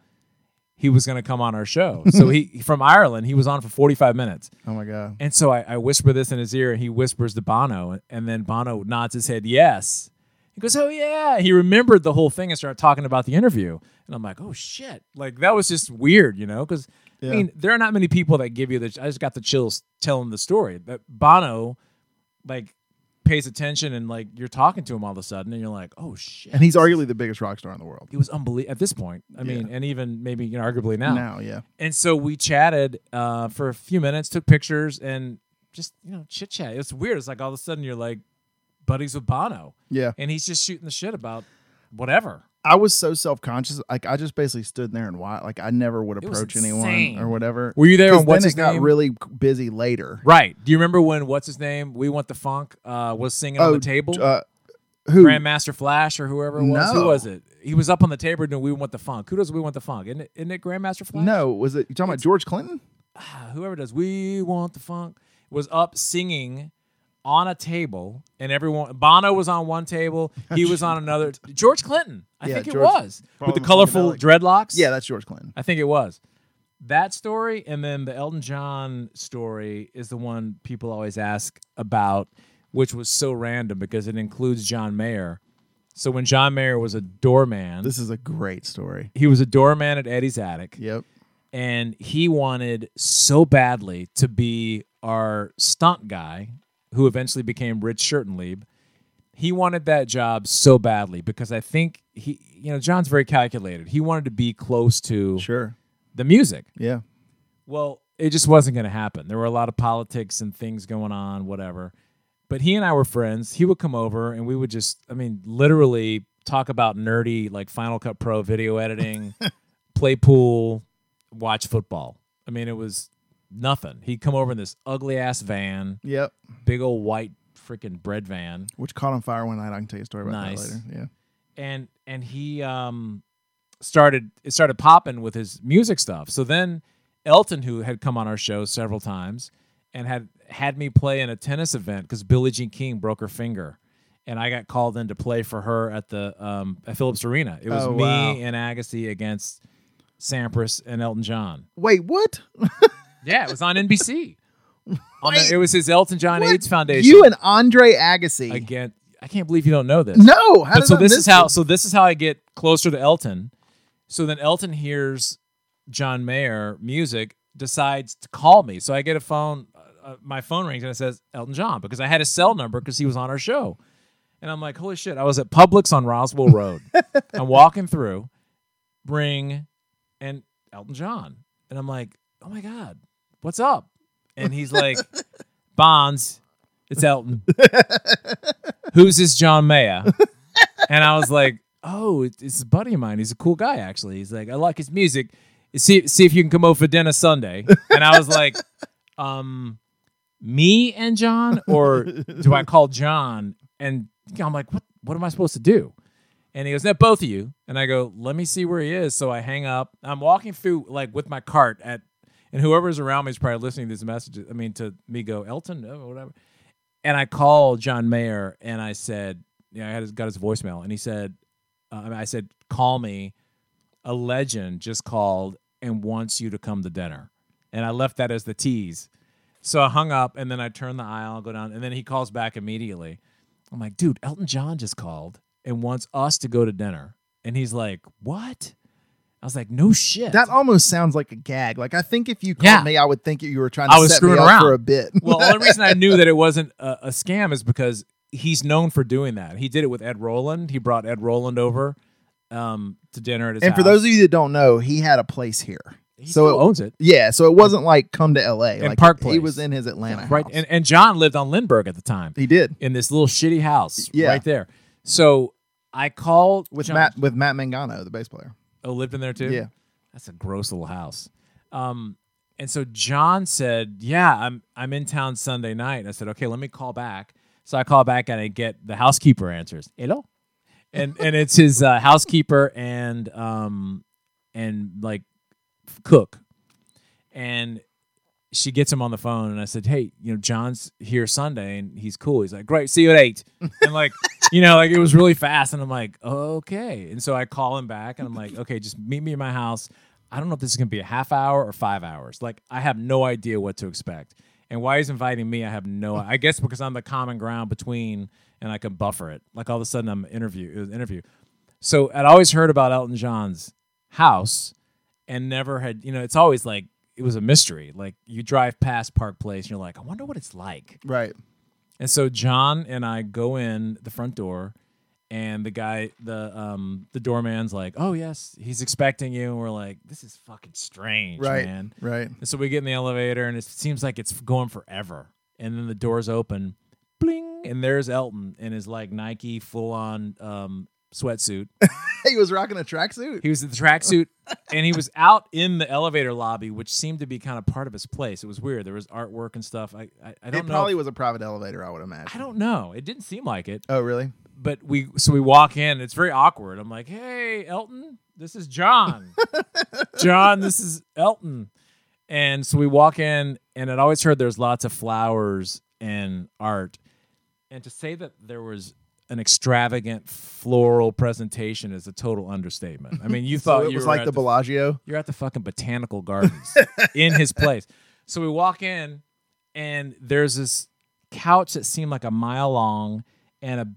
Speaker 3: he was going to come on our show. so he from Ireland, he was on for forty five minutes.
Speaker 2: oh my god.
Speaker 3: And so I, I whisper this in his ear, and he whispers to Bono, and then Bono nods his head yes. He goes, "Oh yeah." He remembered the whole thing and started talking about the interview, and I'm like, "Oh shit!" Like that was just weird, you know? Because
Speaker 2: Yeah.
Speaker 3: I mean, there are not many people that give you the. I just got the chills telling the story that Bono, like, pays attention and like you're talking to him all of a sudden, and you're like, "Oh shit!"
Speaker 2: And he's arguably the biggest rock star in the world.
Speaker 3: he was unbelievable at this point. I mean, and even maybe you know, arguably now.
Speaker 2: Now, yeah.
Speaker 3: And so we chatted uh, for a few minutes, took pictures, and just you know chit chat. It's weird. It's like all of a sudden you're like buddies with Bono,
Speaker 2: Yeah.
Speaker 3: and he's just shooting the shit about whatever.
Speaker 2: I was so self conscious. Like I just basically stood there and watched. Like I never would approach anyone or whatever.
Speaker 3: Were you there? on what's
Speaker 2: then
Speaker 3: his
Speaker 2: it got
Speaker 3: name?
Speaker 2: really busy later.
Speaker 3: Right? Do you remember when what's his name? We want the funk. Uh, was singing on
Speaker 2: Oh,
Speaker 3: the table.
Speaker 2: Uh, who?
Speaker 3: Grandmaster Flash or whoever it was. Who was it? He was up on the table doing "We Want the Funk." Who does "We Want the Funk"? Isn't it, isn't it Grandmaster Flash?
Speaker 2: no, was it? You talking about George Clinton?
Speaker 3: Ah, whoever does "We Want the Funk" was up singing on a table, and everyone Bono was on one table, he was on another. George Clinton, I
Speaker 2: Yeah,
Speaker 3: think it
Speaker 2: George-
Speaker 3: was with the colorful
Speaker 2: Funkadelic.
Speaker 3: dreadlocks.
Speaker 2: Yeah, that's George Clinton.
Speaker 3: I think it was. That story and then the Elton John story is the one people always ask about, which was so random because it includes John Mayer. So when John Mayer was a doorman,
Speaker 2: This is a great story.
Speaker 3: he was a doorman at Eddie's Attic
Speaker 2: Yep.
Speaker 3: and he wanted so badly to be our stunt guy who eventually became Rich Shertenlieb. He wanted that job so badly because I think he, you know, John's very calculated. He wanted to be close to
Speaker 2: Sure.
Speaker 3: the music.
Speaker 2: Yeah.
Speaker 3: Well, it just wasn't going to happen. There were a lot of politics and things going on, whatever. But he and I were friends. He would come over and we would just, I mean, literally talk about nerdy, like Final Cut Pro video editing, play pool, watch football. I mean, it was nothing. He'd come over in this ugly ass van,
Speaker 2: Yep.
Speaker 3: big old white freaking bread van.
Speaker 2: Which caught on fire one night. I can tell you a story about
Speaker 3: Nice.
Speaker 2: that later. Yeah.
Speaker 3: and and he um started it started popping with his music stuff. So then Elton, who had come on our show several times and had had me play in a tennis event because Billie Jean King broke her finger, and I got called in to play for her at the um, at Phillips Arena. It was
Speaker 2: Oh,
Speaker 3: me
Speaker 2: wow.
Speaker 3: and Agassi against Sampras and Elton John.
Speaker 2: Wait, what?
Speaker 3: Yeah, it was on NBC. On the- it was his Elton John
Speaker 2: What?
Speaker 3: AIDS Foundation.
Speaker 2: You and Andre Agassi.
Speaker 3: again. I can't believe you don't know this.
Speaker 2: no. How
Speaker 3: but
Speaker 2: did
Speaker 3: so
Speaker 2: I
Speaker 3: this
Speaker 2: miss
Speaker 3: is how
Speaker 2: this?
Speaker 3: so this is how I get closer to Elton. So then Elton hears John Mayer music, decides to call me. So I get a phone, uh, my phone rings and it says Elton John because I had his cell number because he was on our show. And I'm like, holy shit! I was at Publix on Roswell Road. I'm walking through, ring, and Elton John, and I'm like, oh my god, what's up? And he's like, Bonds, it's Elton. Who's this John Mayer? and I was like, oh, it's a buddy of mine. He's a cool guy, actually. He's like, I like his music. See, see if you can come over for dinner Sunday. And I was like, um, me and John, or do I call John? And I'm like, what? What am I supposed to do? And he goes, no, both of you. And I go, let me see where he is. So I hang up. I'm walking through like with my cart at, and whoever's around me is probably listening to these messages. I mean, to me go, Elton, oh, whatever. And I called John Mayer and I said, yeah, I had his, got his voicemail. And he said, uh, I I said, call me. A legend just called and wants you to come to dinner. And I left that as the tease. So I hung up and then I turned the aisle, go down, and then he calls back immediately. I'm like, dude, Elton John just called and wants us to go to dinner. And he's like, what? I was like, no shit.
Speaker 2: That almost sounds like a gag. Like I think if you called
Speaker 3: Yeah.
Speaker 2: me, I would think you were trying to
Speaker 3: I was
Speaker 2: set me
Speaker 3: screwing
Speaker 2: up
Speaker 3: around.
Speaker 2: for a bit.
Speaker 3: well, the only reason I knew that it wasn't a, a scam is because he's known for doing that. He did it with Ed Roland. He brought Ed Roland over um, to dinner at his
Speaker 2: and for those of you that don't know, he had a place here.
Speaker 3: he
Speaker 2: so
Speaker 3: still
Speaker 2: it-
Speaker 3: owns it.
Speaker 2: Yeah, so it wasn't like come to L.A.
Speaker 3: In
Speaker 2: like
Speaker 3: Park Place.
Speaker 2: He was in his Atlanta
Speaker 3: Right.
Speaker 2: house.
Speaker 3: And, and John lived on Lindbergh at the time
Speaker 2: he did
Speaker 3: in this little shitty house
Speaker 2: Yeah.
Speaker 3: right there. So I called
Speaker 2: with
Speaker 3: John-
Speaker 2: Matt with Matt Mangano, the bass player.
Speaker 3: Oh, lived in there too?
Speaker 2: Yeah.
Speaker 3: That's a gross little house. Um, and so John said, "Yeah, I'm I'm in town Sunday night." And I said, "Okay, let me call back." So I call back and I get the housekeeper answers. Hello, and and it's his uh, housekeeper and um and like cook, and she gets him on the phone and I said, "Hey, you know, John's here Sunday and he's cool." He's like, "Great, see you at 8. And like, you know, like it was really fast and I'm like, "Okay." And so I call him back and I'm like, "Okay, just meet me at my house. I don't know if this is going to be a half hour or 5 hours. Like I have no idea what to expect." And why he's inviting me, I have no I guess because I'm the common ground between and I can buffer it. Like all of a sudden I'm interview it was an interview. So I'd always heard about Elton John's house and never had, you know, it's always like it was a mystery. Like you drive past Park Place and you're like, I wonder what it's like.
Speaker 2: Right.
Speaker 3: And so John and I go in the front door and the guy the um the doorman's like, "Oh yes, he's expecting you." And we're like, "This is fucking strange,
Speaker 2: Right.
Speaker 3: man."
Speaker 2: Right.
Speaker 3: And so we get in the elevator and it seems like it's going forever. And then the doors open, bling, and there's Elton in his like Nike full on um sweatsuit.
Speaker 2: he was rocking a tracksuit.
Speaker 3: He was in the tracksuit and he was out in the elevator lobby, which seemed to be kind of part of his place. It was weird. There was artwork and stuff. I I, I don't
Speaker 2: It
Speaker 3: know.
Speaker 2: probably
Speaker 3: if-
Speaker 2: was a private elevator, I would imagine.
Speaker 3: I don't know. It didn't seem like it.
Speaker 2: Oh, really?
Speaker 3: But we so we walk in. It's very awkward. I'm like, "Hey, Elton, this is John. John, this is Elton." And so we walk in, and I'd always heard there's lots of flowers and art. And to say that there was an extravagant floral presentation is a total understatement. I mean, you
Speaker 2: So
Speaker 3: thought
Speaker 2: it
Speaker 3: you
Speaker 2: was
Speaker 3: were
Speaker 2: like the Bellagio.
Speaker 3: you're at the fucking botanical gardens in his place. So we walk in, and there's this couch that seemed like a mile long, and a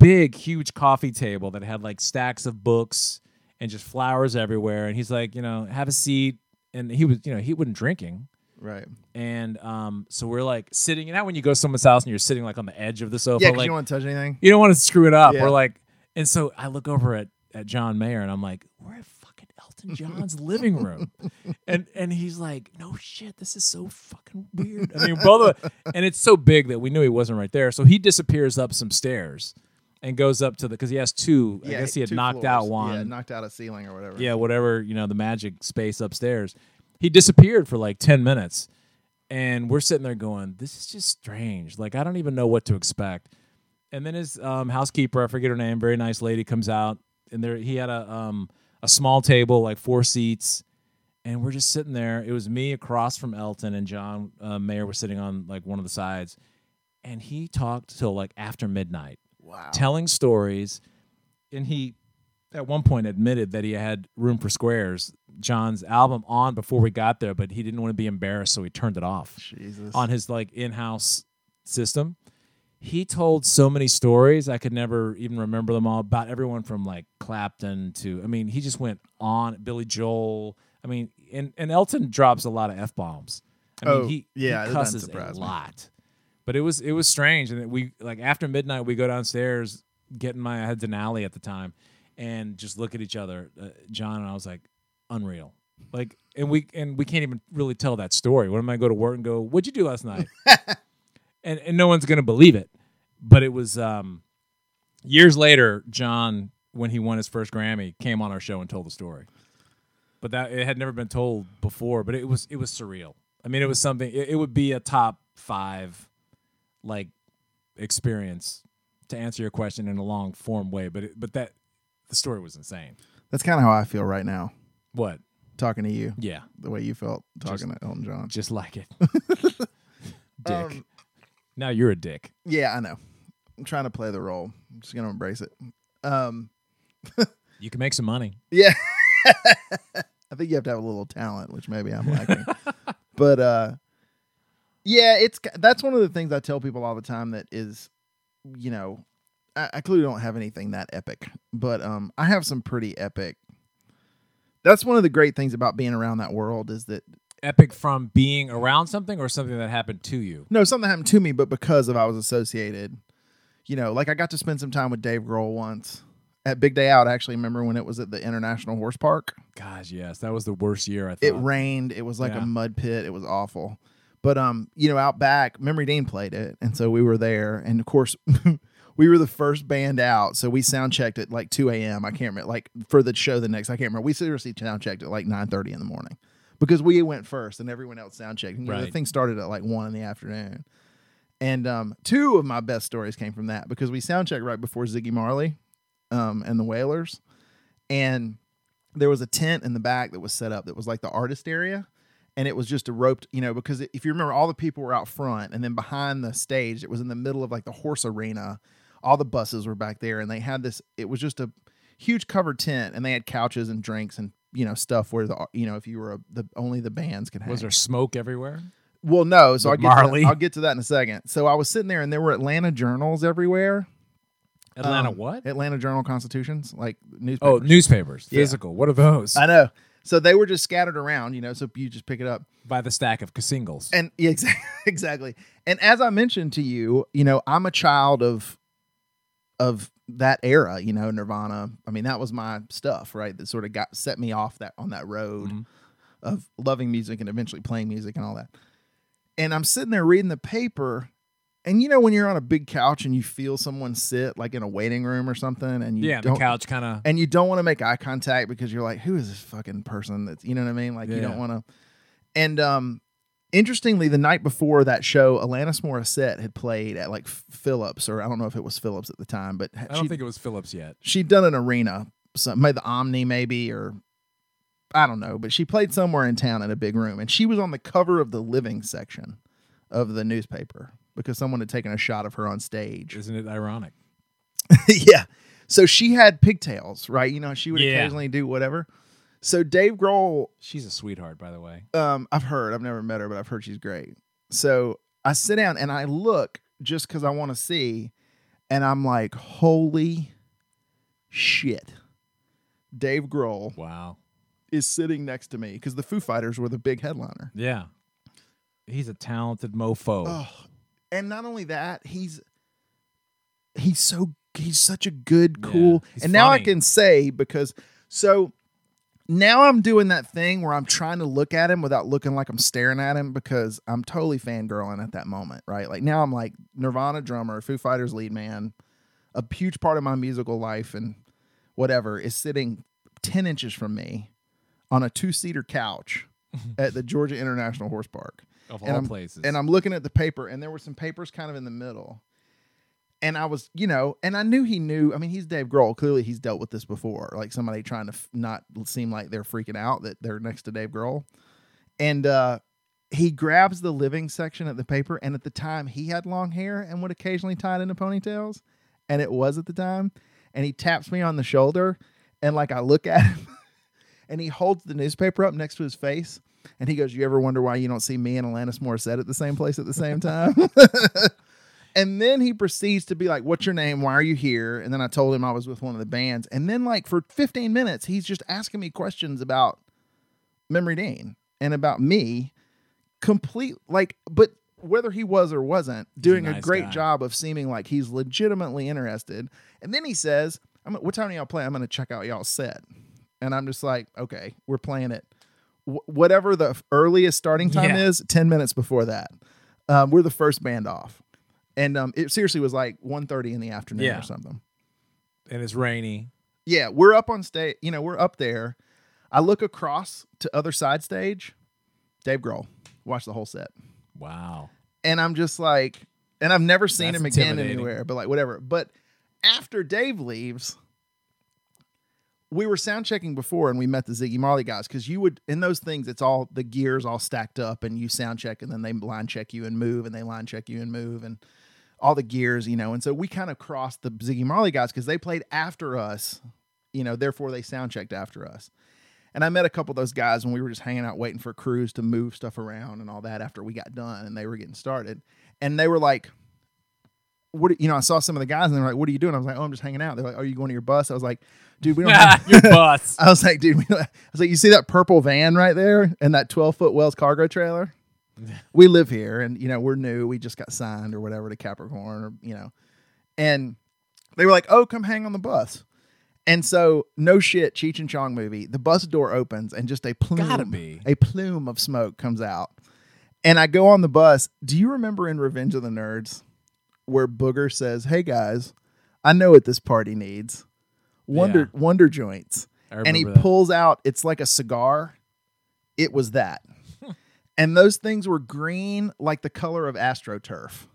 Speaker 3: big, huge coffee table that had like stacks of books and just flowers everywhere. And he's like, you know, have a seat. And he was, you know, he wasn't drinking.
Speaker 2: Right.
Speaker 3: And um, so we're like sitting. You know, how when you go to someone's house and you're sitting like on the edge of the sofa,
Speaker 2: Yeah, because
Speaker 3: like
Speaker 2: you don't want to touch anything.
Speaker 3: you don't want to screw it up.
Speaker 2: Yeah.
Speaker 3: We're like, and so I look over at at John Mayer and I'm like, we're at fucking Elton John's living room, and and he's like, no shit, this is so fucking weird. I mean, both of, and it's so big that we knew he wasn't right there. So he disappears up some stairs and goes up to the because he has two. I guess he had
Speaker 2: two
Speaker 3: knocked
Speaker 2: floors.
Speaker 3: out one.
Speaker 2: Yeah, knocked out a ceiling or whatever.
Speaker 3: Yeah, whatever, you know, the magic space upstairs. He disappeared for like 10 minutes. And we're sitting there going, this is just strange. Like, I don't even know what to expect. And then his um, housekeeper, I forget her name, very nice lady, comes out. And there he had a, um, a small table, like four seats. And we're just sitting there. It was me across from Elton, and John uh, Mayer was sitting on like one of the sides. And he talked till like after midnight
Speaker 2: Wow.
Speaker 3: telling stories. And he, at one point, admitted that he had Room for Squares, John's album, on before we got there, but he didn't want to be embarrassed, so he turned it off
Speaker 2: Jesus.
Speaker 3: on his like in-house system. He told so many stories I could never even remember them all about everyone from like Clapton to I mean he just went on Billy Joel. I mean and and Elton drops a lot of f bombs. I
Speaker 2: Oh,
Speaker 3: mean he,
Speaker 2: yeah,
Speaker 3: he cusses a lot. But it was it was strange and we like after midnight we go downstairs getting my I had Denali at the time and just look at each other uh, John and I was like unreal. Like and we and we can't even really tell that story. When am I go to work and go, "What'd you do last night?" and and no one's gonna believe it. But it was um, years later. John, when he won his first Grammy, came on our show and told the story. But that it had never been told before. But it was it was surreal. I mean, it was something. It, it would be a top five, like, experience to answer your question in a long form way. But it, but that the story was insane.
Speaker 2: That's kind of how I feel right now,
Speaker 3: What?
Speaker 2: talking to you,
Speaker 3: Yeah,
Speaker 2: the way you felt talking to Elton John.
Speaker 3: just like it. dick.
Speaker 2: Um,
Speaker 3: now you're a dick.
Speaker 2: Yeah, I know. I'm trying to play the role. I'm just gonna embrace it. Um,
Speaker 3: You can make some money.
Speaker 2: yeah. I think you have to have a little talent, which maybe I'm lacking. but uh, yeah, it's that's one of the things I tell people all the time. That is, you know, I, I clearly don't have anything that epic, but um, I have some pretty epic That's one of the great things about being around that world is that
Speaker 3: Epic from being around something or something that happened to you.
Speaker 2: no, something happened to me, but because of I was associated. You know, like I got to spend some time with Dave Grohl once at Big Day Out. I actually remember when it was at the International Horse Park.
Speaker 3: Gosh, yes, that was the worst year. I thought.
Speaker 2: It rained. It was like
Speaker 3: Yeah.
Speaker 2: a mud pit. It was awful. But um, you know, out back, Memory Dean played it, and so we were there. And of course, we were the first band out, so we sound checked at like two a.m. I can't remember, like for the show the next. I can't remember. We seriously sound checked at like nine thirty in the morning because we went first, and everyone else sound checked. You know, the thing started at like one in the afternoon. And um, two of my best stories came from that because we sound checked right before Ziggy Marley um, and the Wailers, and there was a tent in the back that was set up that was like the artist area and it was just a roped you know because if you remember all the people were out front and then behind the stage it was in the middle of like the horse arena all the buses were back there and they had this it was just a huge covered tent and they had couches and drinks and you know stuff where the you know if you were a, the only the bands could have
Speaker 3: Was there smoke everywhere?
Speaker 2: well no so I'll get, that, I'll get to that in a second so i was sitting there and there were atlanta journals everywhere
Speaker 3: Atlanta,
Speaker 2: Um,
Speaker 3: what?
Speaker 2: atlanta journal constitutions like newspapers
Speaker 3: Oh, newspapers,
Speaker 2: Yeah.
Speaker 3: physical. What are those?
Speaker 2: i know so they were just scattered around you know so you just pick it up
Speaker 3: By the stack of singles.
Speaker 2: And yeah, exactly, exactly. And as I mentioned to you, you know, I'm a child of of that era, you know, Nirvana. I mean, that was my stuff, right? That sort of got set me off that on that road
Speaker 3: Mhm.
Speaker 2: of loving music and eventually playing music and all that. And I'm sitting there reading the paper, and you know when you're on a big couch and you feel someone sit like in a waiting room or something, and you
Speaker 3: yeah, the couch kind of.
Speaker 2: and you don't want to make eye contact because you're like, who is this fucking person? That's you know what I mean. Like you don't want to. And um, interestingly, the night before that show, Alanis Morissette had played at like Philips, or I don't know if it was Philips at the time, but
Speaker 3: I don't think it was Philips yet.
Speaker 2: she'd done an arena, some maybe the Omni, maybe or I don't know, but she played somewhere in town in a big room, and she was on the cover of the living section of the newspaper because someone had taken a shot of her on stage.
Speaker 3: Isn't it ironic?
Speaker 2: yeah. So she had pigtails, right? You know, she would
Speaker 3: Yeah.
Speaker 2: occasionally do whatever. So Dave Grohl,
Speaker 3: She's a sweetheart, by the way.
Speaker 2: um, I've heard, I've never met her, but I've heard she's great. So I sit down and I look just because I want to see, and I'm like, holy shit. Dave Grohl
Speaker 3: Wow.
Speaker 2: is sitting next to me because the Foo Fighters were the big headliner.
Speaker 3: Yeah. He's a talented mofo.
Speaker 2: Oh, and not only that, he's he's so he's such a good, cool.
Speaker 3: he's
Speaker 2: and now I can say because so now I'm doing that thing where I'm trying to look at him without looking like I'm staring at him because I'm totally fangirling at that moment, right? Like now I'm like Nirvana drummer, Foo Fighters lead man, a huge part of my musical life and whatever is sitting 10 inches from me on a two seater couch at the Georgia International Horse Park
Speaker 3: of
Speaker 2: and
Speaker 3: all
Speaker 2: I'm-
Speaker 3: places.
Speaker 2: and I'm looking at the paper, and there were some papers kind of in the middle. And I was, you know, and I knew he knew. I mean, he's Dave Grohl. Clearly, he's dealt with this before. Like somebody trying to f- not seem like they're freaking out that they're next to Dave Grohl. And uh, he grabs the living section of the paper. And at the time, he had long hair and would occasionally tie it into ponytails. And it was at the time. And he taps me on the shoulder. And like I look at him, and he holds the newspaper up next to his face. And he goes, You ever wonder why you don't see me and Alanis Morissette at the same place at the same time? and then he proceeds to be like, What's your name? Why are you here? And then I told him I was with one of the bands. And then, like, for 15 minutes, he's just asking me questions about Memory Dean and about me. Complete, like, but whether he was or wasn't, doing a,
Speaker 3: nice
Speaker 2: great
Speaker 3: guy.
Speaker 2: job of seeming like he's legitimately interested. And then he says, I'm, What time do y'all play? I'm going to check out y'all's set. And I'm just like, Okay, we're playing it wh- whatever the earliest starting time
Speaker 3: Yeah.
Speaker 2: is 10 minutes before that um, we're the first band off and um, it seriously was like 1.30 in the afternoon
Speaker 3: Yeah.
Speaker 2: or something
Speaker 3: and it's rainy.
Speaker 2: yeah we're up on stage you know we're up there i look across to other side stage dave grohl watch the whole set
Speaker 3: Wow.
Speaker 2: and i'm just like and i've never seen
Speaker 3: That's
Speaker 2: him again anywhere but like whatever but after dave leaves we were sound checking before and we met the Ziggy Marley guys because you would in those things it's all the gears all stacked up and you sound check and then they line check you and move and they line check you and move and all the gears you know and so we kind of crossed the Ziggy Marley guys because they played after us you know therefore they sound checked after us and I met a couple of those guys when we were just hanging out waiting for crews to move stuff around and all that after we got done and they were getting started and they were like what you know, I saw some of the guys and they're like, what are you doing? I was like, oh, I'm just hanging out. They're like, are you going to your bus? I was like, dude, we don't have.
Speaker 3: Your bus.
Speaker 2: I was like, dude, I was like, you see that purple van right there and that 12 foot Wells cargo trailer? we live here and, you know, we're new. We just got signed or whatever to Capricorn or, you know, and they were like, oh, come hang on the bus. And so, no shit, Cheech and Chong movie. The bus door opens and just a plume, a plume of smoke comes out. And I go on the bus. Do you remember in Revenge of the Nerds where Booger says, "Hey guys, I know what this party needs: Wonder Wonder joints." And he
Speaker 3: that.
Speaker 2: pulls out. It's like a cigar. It was that, and those things were green, like the color of astroturf.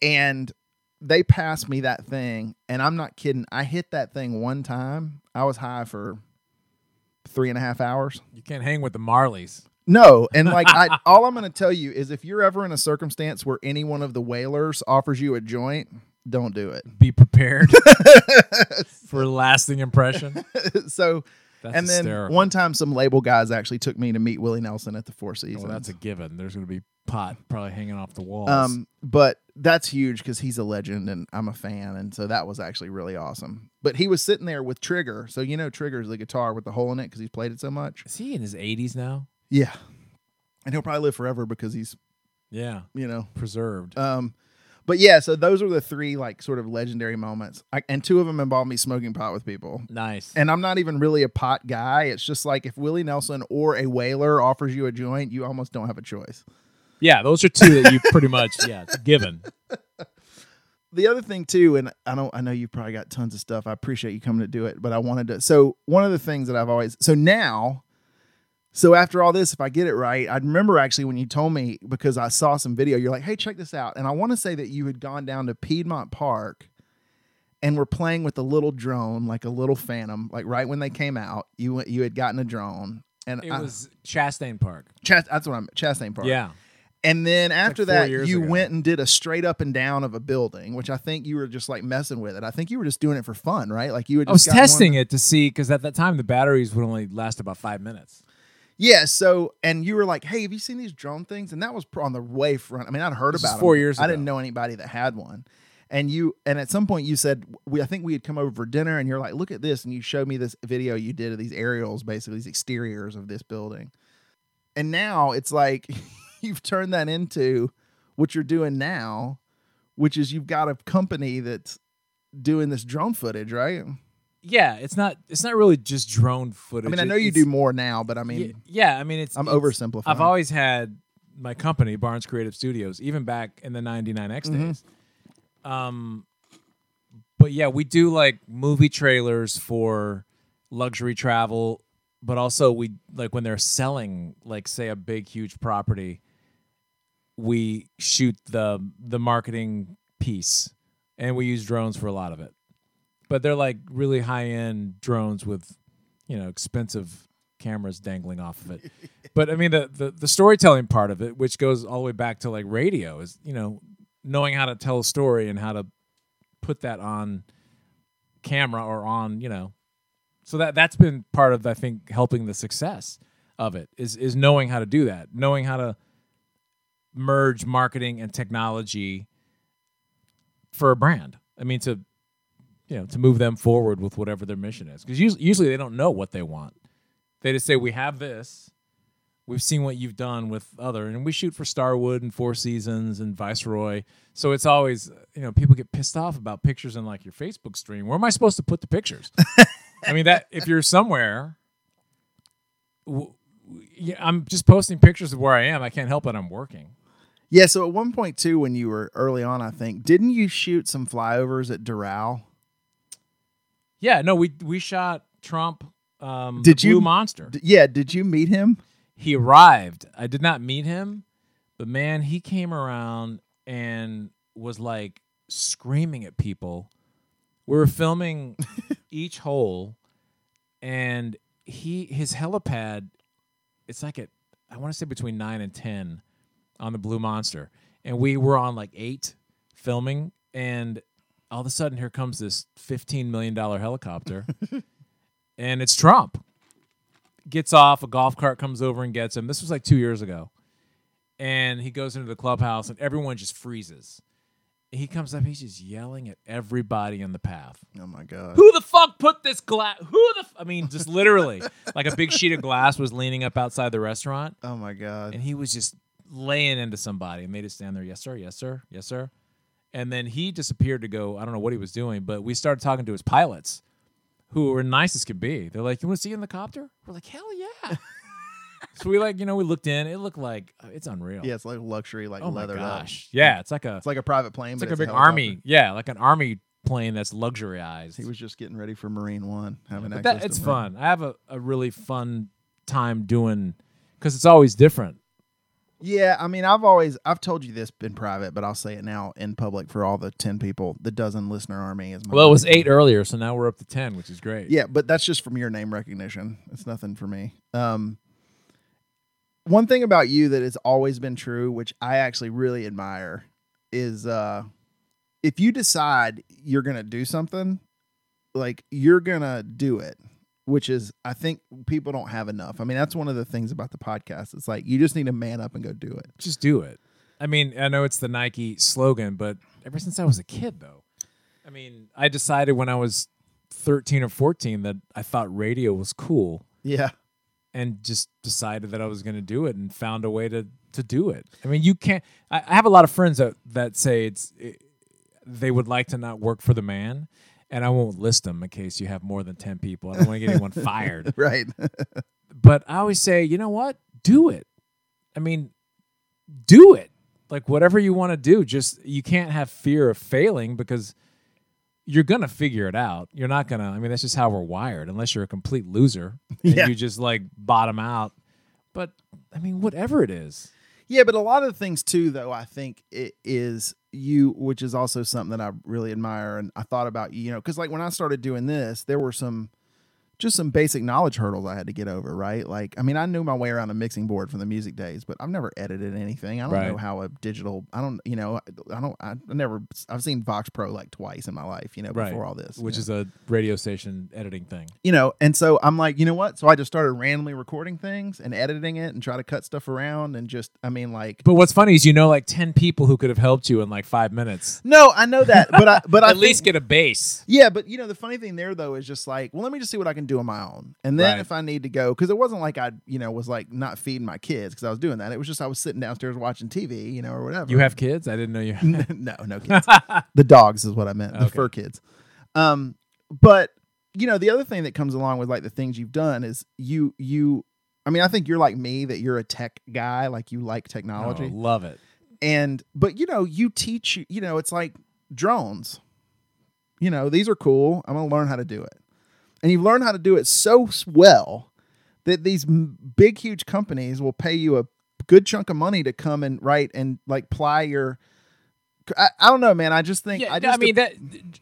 Speaker 2: And they passed me that thing, and I'm not kidding. I hit that thing one time. I was high for three and a half hours.
Speaker 3: You can't hang with the Marleys.
Speaker 2: No, and like I, all I'm going to tell you is if you're ever in a circumstance where any one of the Wailers offers you a joint, don't do it.
Speaker 3: Be prepared for lasting impression.
Speaker 2: so,
Speaker 3: That's
Speaker 2: and then
Speaker 3: hysterical.
Speaker 2: one time, some label guys actually took me to meet Willie Nelson at the Four Seasons.
Speaker 3: Well, that's a given. There's going to be pot probably hanging off the walls.
Speaker 2: um, but that's huge because he's a legend and I'm a fan, and so that was actually really awesome. But he was sitting there with Trigger, so you know Trigger's the guitar with the hole in it because he's played it so much.
Speaker 3: Is he in his 80s now?
Speaker 2: Yeah, and he'll probably live forever because he's
Speaker 3: Yeah,
Speaker 2: you know
Speaker 3: preserved.
Speaker 2: Um, but yeah, so those are the three like sort of legendary moments, I, and two of them involve me smoking pot with people.
Speaker 3: nice.
Speaker 2: And I'm not even really a pot guy. It's just like if Willie Nelson or a Wailer offers you a joint, you almost don't have a choice.
Speaker 3: yeah, those are two that you pretty much, yeah, given.
Speaker 2: The other thing too, and I don't, I know you probably got tons of stuff. I appreciate you coming to do it, but I wanted to. So one of the things that I've always, so now, so after all this, if I get it right, I remember actually when you told me because I saw some video, you're like, hey, check this out, and I want to say that you had gone down to Piedmont Park and were playing with a little drone, like a little Phantom, like right when they came out. You went, you had gotten a drone, and
Speaker 3: It
Speaker 2: I-
Speaker 3: was Chastain Park.
Speaker 2: Chast, that's what I'm Chastain Park.
Speaker 3: Yeah.
Speaker 2: And then after
Speaker 3: four
Speaker 2: that, you
Speaker 3: ago.
Speaker 2: went and did a straight up and down of a building, which I think you were just like messing with it. I think you were just doing it for fun, right? Like you just
Speaker 3: I was
Speaker 2: gotten one-
Speaker 3: testing it to see because at that time the batteries would only last about five minutes.
Speaker 2: Yeah. So, and you were like, "Hey, have you seen these drone things?" And that was on the way front. I mean, I'd heard
Speaker 3: This
Speaker 2: about
Speaker 3: four
Speaker 2: them.
Speaker 3: years
Speaker 2: I didn't know anybody that had one. And you, and at some point, you said, "We." I think we had come over for dinner, and you're like, "Look at this!" And you showed me this video you did of these aerials, basically these exteriors of this building. And now it's like you've turned that into what you're doing now, which is you've got a company that's doing this drone footage, right?
Speaker 3: Yeah, it's not. It's not really just drone footage.
Speaker 2: I mean, I know you
Speaker 3: it's-
Speaker 2: do more now, but I mean,
Speaker 3: y- yeah, I mean, it's.
Speaker 2: I'm
Speaker 3: it's-
Speaker 2: oversimplifying.
Speaker 3: I've always had my company, Barnes Creative Studios, even back in the '99X
Speaker 2: Mm-hmm.
Speaker 3: days. Um, but yeah, we do like movie trailers for luxury travel, but also we like when they're selling, like say a big, huge property. We shoot the the marketing piece, and we use drones for a lot of it. But they're like really high end drones with, you know, expensive cameras dangling off of it. but I mean the, the the storytelling part of it, which goes all the way back to like radio, is you know knowing how to tell a story and how to put that on camera or on you know. So that that's been part of I think helping the success of it is is knowing how to do that, knowing how to merge marketing and technology for a brand. I mean to you know to move them forward with whatever their mission is. Because usually, they don't know what they want. They just say we have this. We've seen what you've done with other and we shoot for starwood and four seasons and viceroy. So it's always you know people get pissed off about pictures in like your facebook stream. Where am i supposed to put the pictures? I mean that if you're somewhere i'm just posting pictures of where i am. I can't help it. I'm working.
Speaker 2: Yeah, so at one point too, when you were early on, I think, didn't you shoot some flyovers at Doral?
Speaker 3: Yeah no we we shot trump um
Speaker 2: Did you-
Speaker 3: Blue monster
Speaker 2: D- yeah, did you meet him?
Speaker 3: he arrived. I did not meet him, but man, he came around and was like screaming at people. We were filming each hole, and he his helipad. It's like at I want to say between nine and ten on the Blue Monster, and we were on like eight filming, and all of a sudden here comes this fifteen million dollar helicopter, and it's Trump gets off, a golf cart comes over and gets him. This was like two years ago. And he goes into the clubhouse and everyone just freezes. he comes up, he's just yelling at everybody in the path.
Speaker 2: Oh my god.
Speaker 3: Who the fuck put this glass? Who the? F-? I mean, just literally, like a big sheet of glass was leaning up outside the restaurant,
Speaker 2: Oh my god.
Speaker 3: and he was just laying into somebody, and they just stand there. Yes, sir. Yes, sir. Yes, sir. And then he disappeared to go. I don't know what he was doing, but we started talking to his pilots, who were nice as could be. They're like, "You want to see in the copter?" We're like, "Hell yeah!" so we like, you know, we looked in. It looked like uh, it's unreal.
Speaker 2: Yeah, it's like luxury, like
Speaker 3: Oh
Speaker 2: leather. up.
Speaker 3: gosh. Yeah, it's like a
Speaker 2: It's like a private plane.
Speaker 3: it's like a big army. Yeah, like an army plane that's luxuriized.
Speaker 2: He was just getting ready for Marine One, having access
Speaker 3: that, it's fun. I have a, a really fun time doing because it's always different.
Speaker 2: Yeah, I mean, I've always I've told you this in private, but I'll say it now in public for all the ten people, the dozen listener army is. My
Speaker 3: Well, it was eight earlier, so now we're up to ten, which is great.
Speaker 2: Yeah, but that's just from your name recognition. It's nothing for me. Um, one thing about you that has always been true, which I actually really admire, is uh, if you decide you're gonna do something, like you're gonna do it. Which is, I think people don't have enough. I mean, that's one of the things about the podcast. It's like you just need to man up and go do it.
Speaker 3: just do it. I mean, I know it's the Nike slogan, but ever since I was a kid, though, I mean, I decided when I was thirteen or fourteen that I thought radio was cool,
Speaker 2: Yeah,
Speaker 3: and just decided that I was going to do it, and found a way to to do it. I mean, you can't. I, I have a lot of friends that that say it's it, they would like to not work for the man. And I won't list them in case you have more than 10 people. I don't want to get anyone fired.
Speaker 2: right.
Speaker 3: But I always say, you know what? Do it. I mean, do it. Like whatever you want to do, just you can't have fear of failing because you're going to figure it out. You're not going to I mean, that's just how we're wired unless you're a complete loser and
Speaker 2: Yeah.
Speaker 3: you just like bottom out. But I mean, whatever it is.
Speaker 2: Yeah, but a lot of things too, though, I think it is you, which is also something that I really admire. And I thought about you, you know, because like when I started doing this, there were some just some basic knowledge hurdles I had to get over, right? Like, I mean, I knew my way around a mixing board from the music days, but I've never edited anything. I don't
Speaker 3: Right.
Speaker 2: know how a digital, I don't, you know, I don't, I never, I've seen Vox Pro like twice in my life, you know,
Speaker 3: Right.
Speaker 2: before all this,
Speaker 3: Which is a radio station editing thing.
Speaker 2: you know, and so I'm like, you know what? So I just started randomly recording things and editing it and try to cut stuff around and just, I mean, like,
Speaker 3: But what's funny is you know like 10 people who could have helped you in like 5 minutes.
Speaker 2: no, I know that, but I, but I
Speaker 3: At
Speaker 2: think-
Speaker 3: least get a base.
Speaker 2: Yeah, but you know the funny thing there though is just like, well, let me just see what I can do on my own, and then
Speaker 3: Right.
Speaker 2: if I need to go, because it wasn't like I, you know, was like not feeding my kids because I was doing that. It was just I was sitting downstairs watching TV, you know, or whatever.
Speaker 3: You have kids? I didn't know you had.
Speaker 2: no, no kids. the dogs is what I meant. The
Speaker 3: Okay.
Speaker 2: fur kids. Um, but you know the other thing that comes along with like the things you've done is you you. I mean, I think you're like me that you're a tech guy, like you like technology
Speaker 3: Oh, love it.
Speaker 2: and but you know you teach you know it's like drones you know these are cool i'm gonna learn how to do it and you've learned how to do it so well that these big huge companies will pay you a good chunk of money to come and write and like ply your I, I don't know man i just think
Speaker 3: Yeah,
Speaker 2: i
Speaker 3: I,
Speaker 2: just
Speaker 3: mean that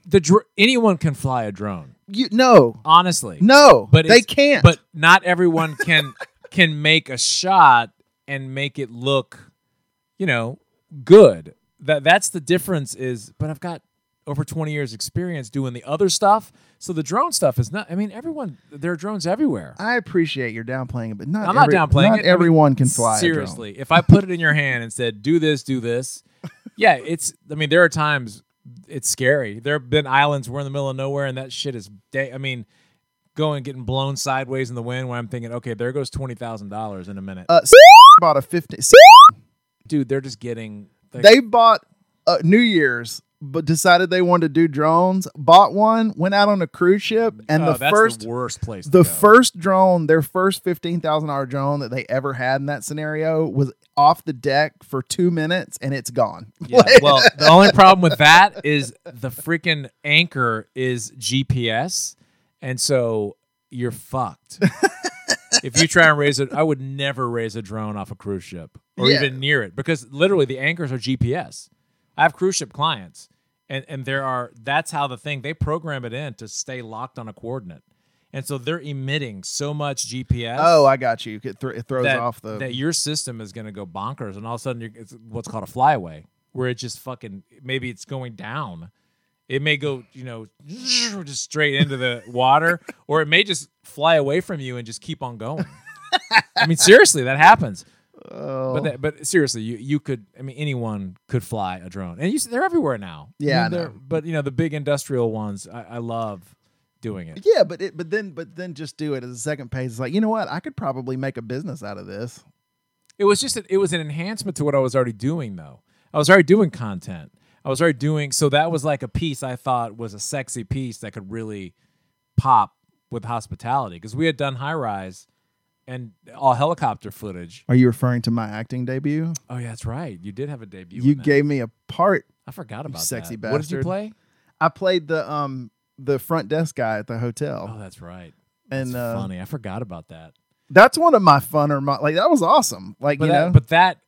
Speaker 3: the dr- anyone can fly a drone.
Speaker 2: you no
Speaker 3: Honestly.
Speaker 2: no
Speaker 3: But
Speaker 2: they can't
Speaker 3: But not everyone can can make a shot and make it look, you know, good. That that's the difference is but I've got over 20 years experience doing the other stuff. So the drone stuff is not I mean everyone there are drones everywhere.
Speaker 2: i appreciate you're downplaying it but not
Speaker 3: I'm not downplaying
Speaker 2: not
Speaker 3: it. I mean,
Speaker 2: everyone can fly.
Speaker 3: Seriously, if I put it in your hand and said, "Do this, do this," yeah, it's. I mean, there are times it's scary. There have been islands we're in the middle of nowhere, and that shit is. Da- I mean, going getting blown sideways in the wind. Where I'm thinking, okay, there goes twenty thousand dollars in a minute,
Speaker 2: uh bought a 50
Speaker 3: dude. They're just getting. Like,
Speaker 2: they bought uh, New Year's, but decided they wanted to do drones. Bought one, went out on a cruise ship, and
Speaker 3: oh,
Speaker 2: the
Speaker 3: that's
Speaker 2: first
Speaker 3: the worst place.
Speaker 2: the
Speaker 3: go.
Speaker 2: first drone, their first fifteen thousand dollar drone that they ever had in that scenario was off the deck for two minutes, and it's gone.
Speaker 3: Yeah, well, the only problem with that is the freaking anchor is GPS, and so you're fucked. if you try and raise it, I would never raise a drone off a cruise ship or
Speaker 2: Yeah.
Speaker 3: even near it because literally the anchors are GPS. I have cruise ship clients, and and there are that's how the thing they program it in to stay locked on a coordinate, and so they're emitting so much GPS.
Speaker 2: oh, I got you. It, thro- it throws
Speaker 3: that,
Speaker 2: off the.
Speaker 3: that your system is going to go bonkers, and all of a sudden you're, it's what's called a flyaway, where it just fucking maybe it's going down. It may go, you know, just straight into the water, or it may just fly away from you and just keep on going. I mean, seriously, that happens.
Speaker 2: Oh.
Speaker 3: But that, but seriously, you you could. I mean, anyone could fly a drone, and you see, they're everywhere now.
Speaker 2: Yeah, I
Speaker 3: mean. But you know, the big industrial ones, I, I love doing it.
Speaker 2: yeah, but it, but then but then just do it as a second page. It's like you know what? I could probably make a business out of this.
Speaker 3: It was just a, it was an enhancement to what I was already doing though. I was already doing content. I was already doing so that was like a piece I thought was a sexy piece that could really pop with hospitality because we had done high rise and all helicopter footage.
Speaker 2: Are you referring to my acting debut?
Speaker 3: Oh yeah, that's right. You did have a debut.
Speaker 2: You gave me a part.
Speaker 3: I forgot about
Speaker 2: sexy
Speaker 3: that. What did you play?
Speaker 2: I played the um the front desk guy at the hotel,
Speaker 3: Oh, that's right.
Speaker 2: and
Speaker 3: That's
Speaker 2: uh,
Speaker 3: funny. I forgot about that.
Speaker 2: that's one of my funner. Mo- like that was awesome. Like
Speaker 3: But
Speaker 2: you
Speaker 3: that,
Speaker 2: know,
Speaker 3: but that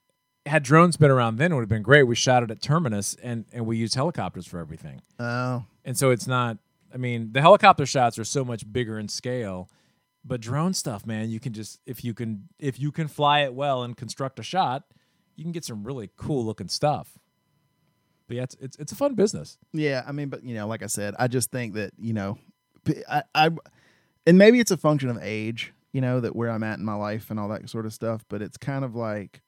Speaker 3: had drones been around then, it would have been great. We shot it at Terminus, and and we used helicopters for everything.
Speaker 2: oh
Speaker 3: And so it's not. I mean, the helicopter shots are so much bigger in scale, but drone stuff, man, you can just if you can if you can fly it well and construct a shot, you can get some really cool looking stuff. But yeah, it's it's, it's a fun business.
Speaker 2: Yeah, I mean, but you know, like I said, I just think that you know, I, I and maybe it's a function of age, you know, that where I'm at in my life and all that sort of stuff. But it's kind of like,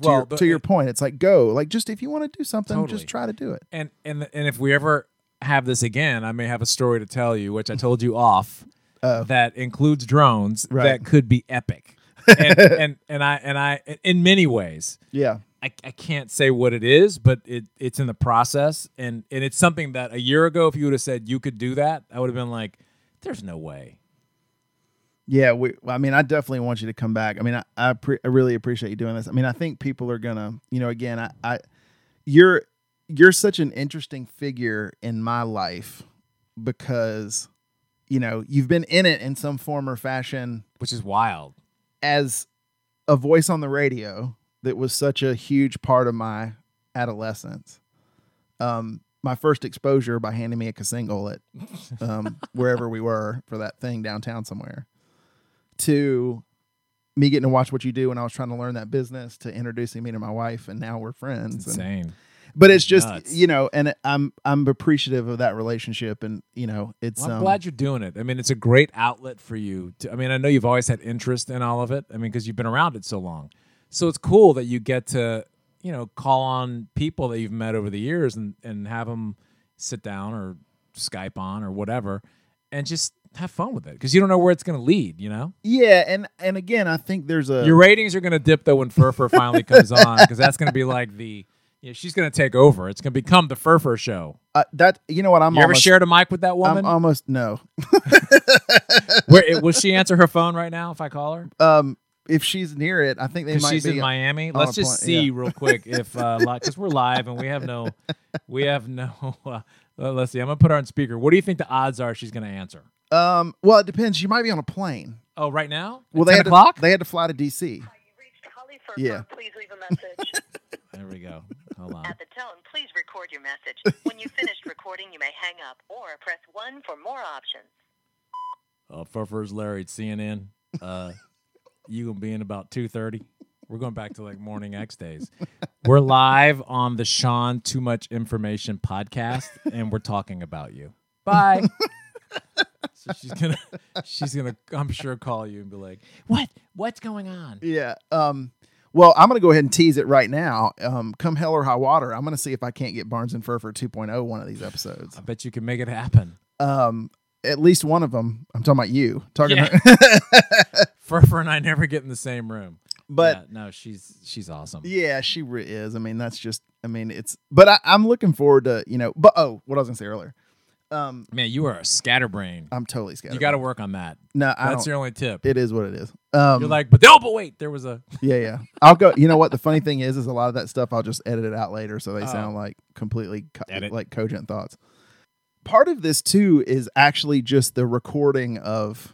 Speaker 2: to,
Speaker 3: Well,
Speaker 2: your, to your point, it's like go, like just if you want to do something,
Speaker 3: Totally.
Speaker 2: just try to do it.
Speaker 3: And and and if we ever have this again, I may have a story to tell you, which I told you off,
Speaker 2: Oh.
Speaker 3: that includes drones
Speaker 2: Right.
Speaker 3: that could be epic. and, and and I and I in many ways.
Speaker 2: Yeah,
Speaker 3: I, I can't say what it is, but it it's in the process, and and it's something that a year ago, if you would have said you could do that, I would have been like, "There's no way."
Speaker 2: yeah. We, I mean, I definitely want you to come back. I mean, I, I, pre- I really appreciate you doing this. I mean, I think people are gonna, you know, again, I, I, you're, you're such an interesting figure in my life because, you know, you've been in it in some form or fashion
Speaker 3: Which is wild.
Speaker 2: as a voice on the radio that was such a huge part of my adolescence. Um, my first exposure by handing me a single at um, wherever we were for that thing downtown somewhere, to me getting to watch what you do when I was trying to learn that business, to introducing me to my wife, and now we're friends. And-
Speaker 3: Insane.
Speaker 2: But it's just
Speaker 3: Nuts.
Speaker 2: you know, and I'm I'm appreciative of that relationship, and you know, it's
Speaker 3: Well, I'm
Speaker 2: um,
Speaker 3: glad you're doing it. I mean, it's a great outlet for you. To, I mean, I know you've always had interest in all of it. I mean, because you've been around it so long. So it's cool that you get to, you know, call on people that you've met over the years and and have them sit down or Skype on or whatever, and just have fun with it because you don't know where it's going to lead. You know,
Speaker 2: yeah, and and again, I think there's a
Speaker 3: your ratings are going to dip though when Firfer finally comes on because that's going to be like the. You know, she's going to take over. It's going to become the Firfer show.
Speaker 2: uh, that you know what I'm
Speaker 3: You ever
Speaker 2: almost,
Speaker 3: shared a mic with that woman?
Speaker 2: I'm
Speaker 3: woman?
Speaker 2: almost no.
Speaker 3: Where will she answer her phone right now if I call her?
Speaker 2: Um, if she's near it, I think they might
Speaker 3: she's
Speaker 2: be.
Speaker 3: in Miami. Let's just
Speaker 2: plane,
Speaker 3: see
Speaker 2: yeah.
Speaker 3: real quick if uh because we're live and we have no we have no uh, let's see. I'm gonna put her on speaker. What do you think the odds are she's gonna answer?
Speaker 2: Um, well, it depends. She might be on a plane.
Speaker 3: Oh, right now?
Speaker 2: Well, they
Speaker 3: 10
Speaker 2: had
Speaker 3: o'clock?
Speaker 2: to they had to fly to DC.
Speaker 4: Hi, you reached Holly Firfer.
Speaker 2: Yeah.
Speaker 4: Please leave a message.
Speaker 3: there we go. Hold on.
Speaker 4: At the tone, please record your message. When you've finished recording, you may hang up or press 1 for more options.
Speaker 3: Uh, Firfer's Larry at CNN. Uh, you gonna be in about two thirty. We're going back to like morning X days. We're live on the Sean Too Much Information podcast, and we're talking about you. Bye. so she's gonna, she's gonna, I'm sure, call you and be like, "What? What's going on?"
Speaker 2: Yeah. Um. Well, I'm going to go ahead and tease it right now. Um, come hell or high water, I'm going to see if I can't get Barnes and Firfer 2.0 one of these episodes.
Speaker 3: I bet you can make it happen.
Speaker 2: Um, at least one of them. I'm talking about you. Talking,
Speaker 3: Yeah. Firfer and I never get in the same room.
Speaker 2: but
Speaker 3: Yeah, no, she's she's awesome.
Speaker 2: Yeah, she re- is. I mean, that's just. I mean, it's. But I, I'm looking forward to you know. But oh, what I was gonna say earlier. Um,
Speaker 3: Man, you are a scatterbrain.
Speaker 2: I'm totally scared.
Speaker 3: You got to work on that.
Speaker 2: No, I
Speaker 3: That's
Speaker 2: don't.
Speaker 3: your only tip.
Speaker 2: It is what it is. Um,
Speaker 3: You're like, but no, but wait, there was a.
Speaker 2: yeah, yeah. I'll go. You know what? The funny thing is, is a lot of that stuff I'll just edit it out later, so they
Speaker 3: Oh.
Speaker 2: sound like completely co-
Speaker 3: Edit.
Speaker 2: like cogent thoughts. Part of this too is actually just the recording of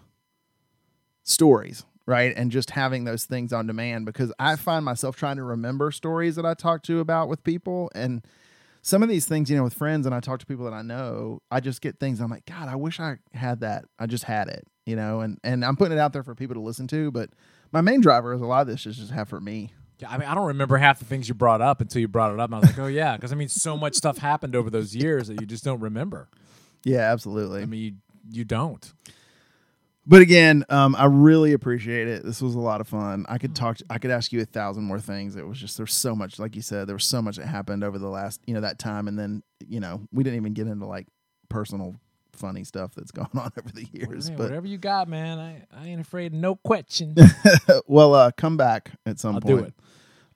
Speaker 2: stories, right? And just having those things on demand because I find myself trying to remember stories that I talk to about with people and some of these things, you know, with friends and I talk to people that I know, I just get things I'm like, God, I wish I had that. I just had it, you know, and and I'm putting it out there for people to listen to, but my main driver is a lot of this is just have for me.
Speaker 3: Yeah, I mean, I don't remember half the things you brought up until you brought it up. And I was like, oh yeah, because I mean, so much stuff happened over those years that you just don't remember.
Speaker 2: Yeah, absolutely.
Speaker 3: I mean, you, you don't.
Speaker 2: But again, um, I really appreciate it. This was a lot of fun. I could talk. I could ask you a thousand more things. It was just there's so much, like you said, there was so much that happened over the last, you know, that time, and then you know we didn't even get into like personal, funny stuff that's gone on over the years. But
Speaker 3: whatever you got, man, I, I ain't afraid of no question.
Speaker 2: well, uh, come back at some
Speaker 3: I'll
Speaker 2: point.
Speaker 3: do it.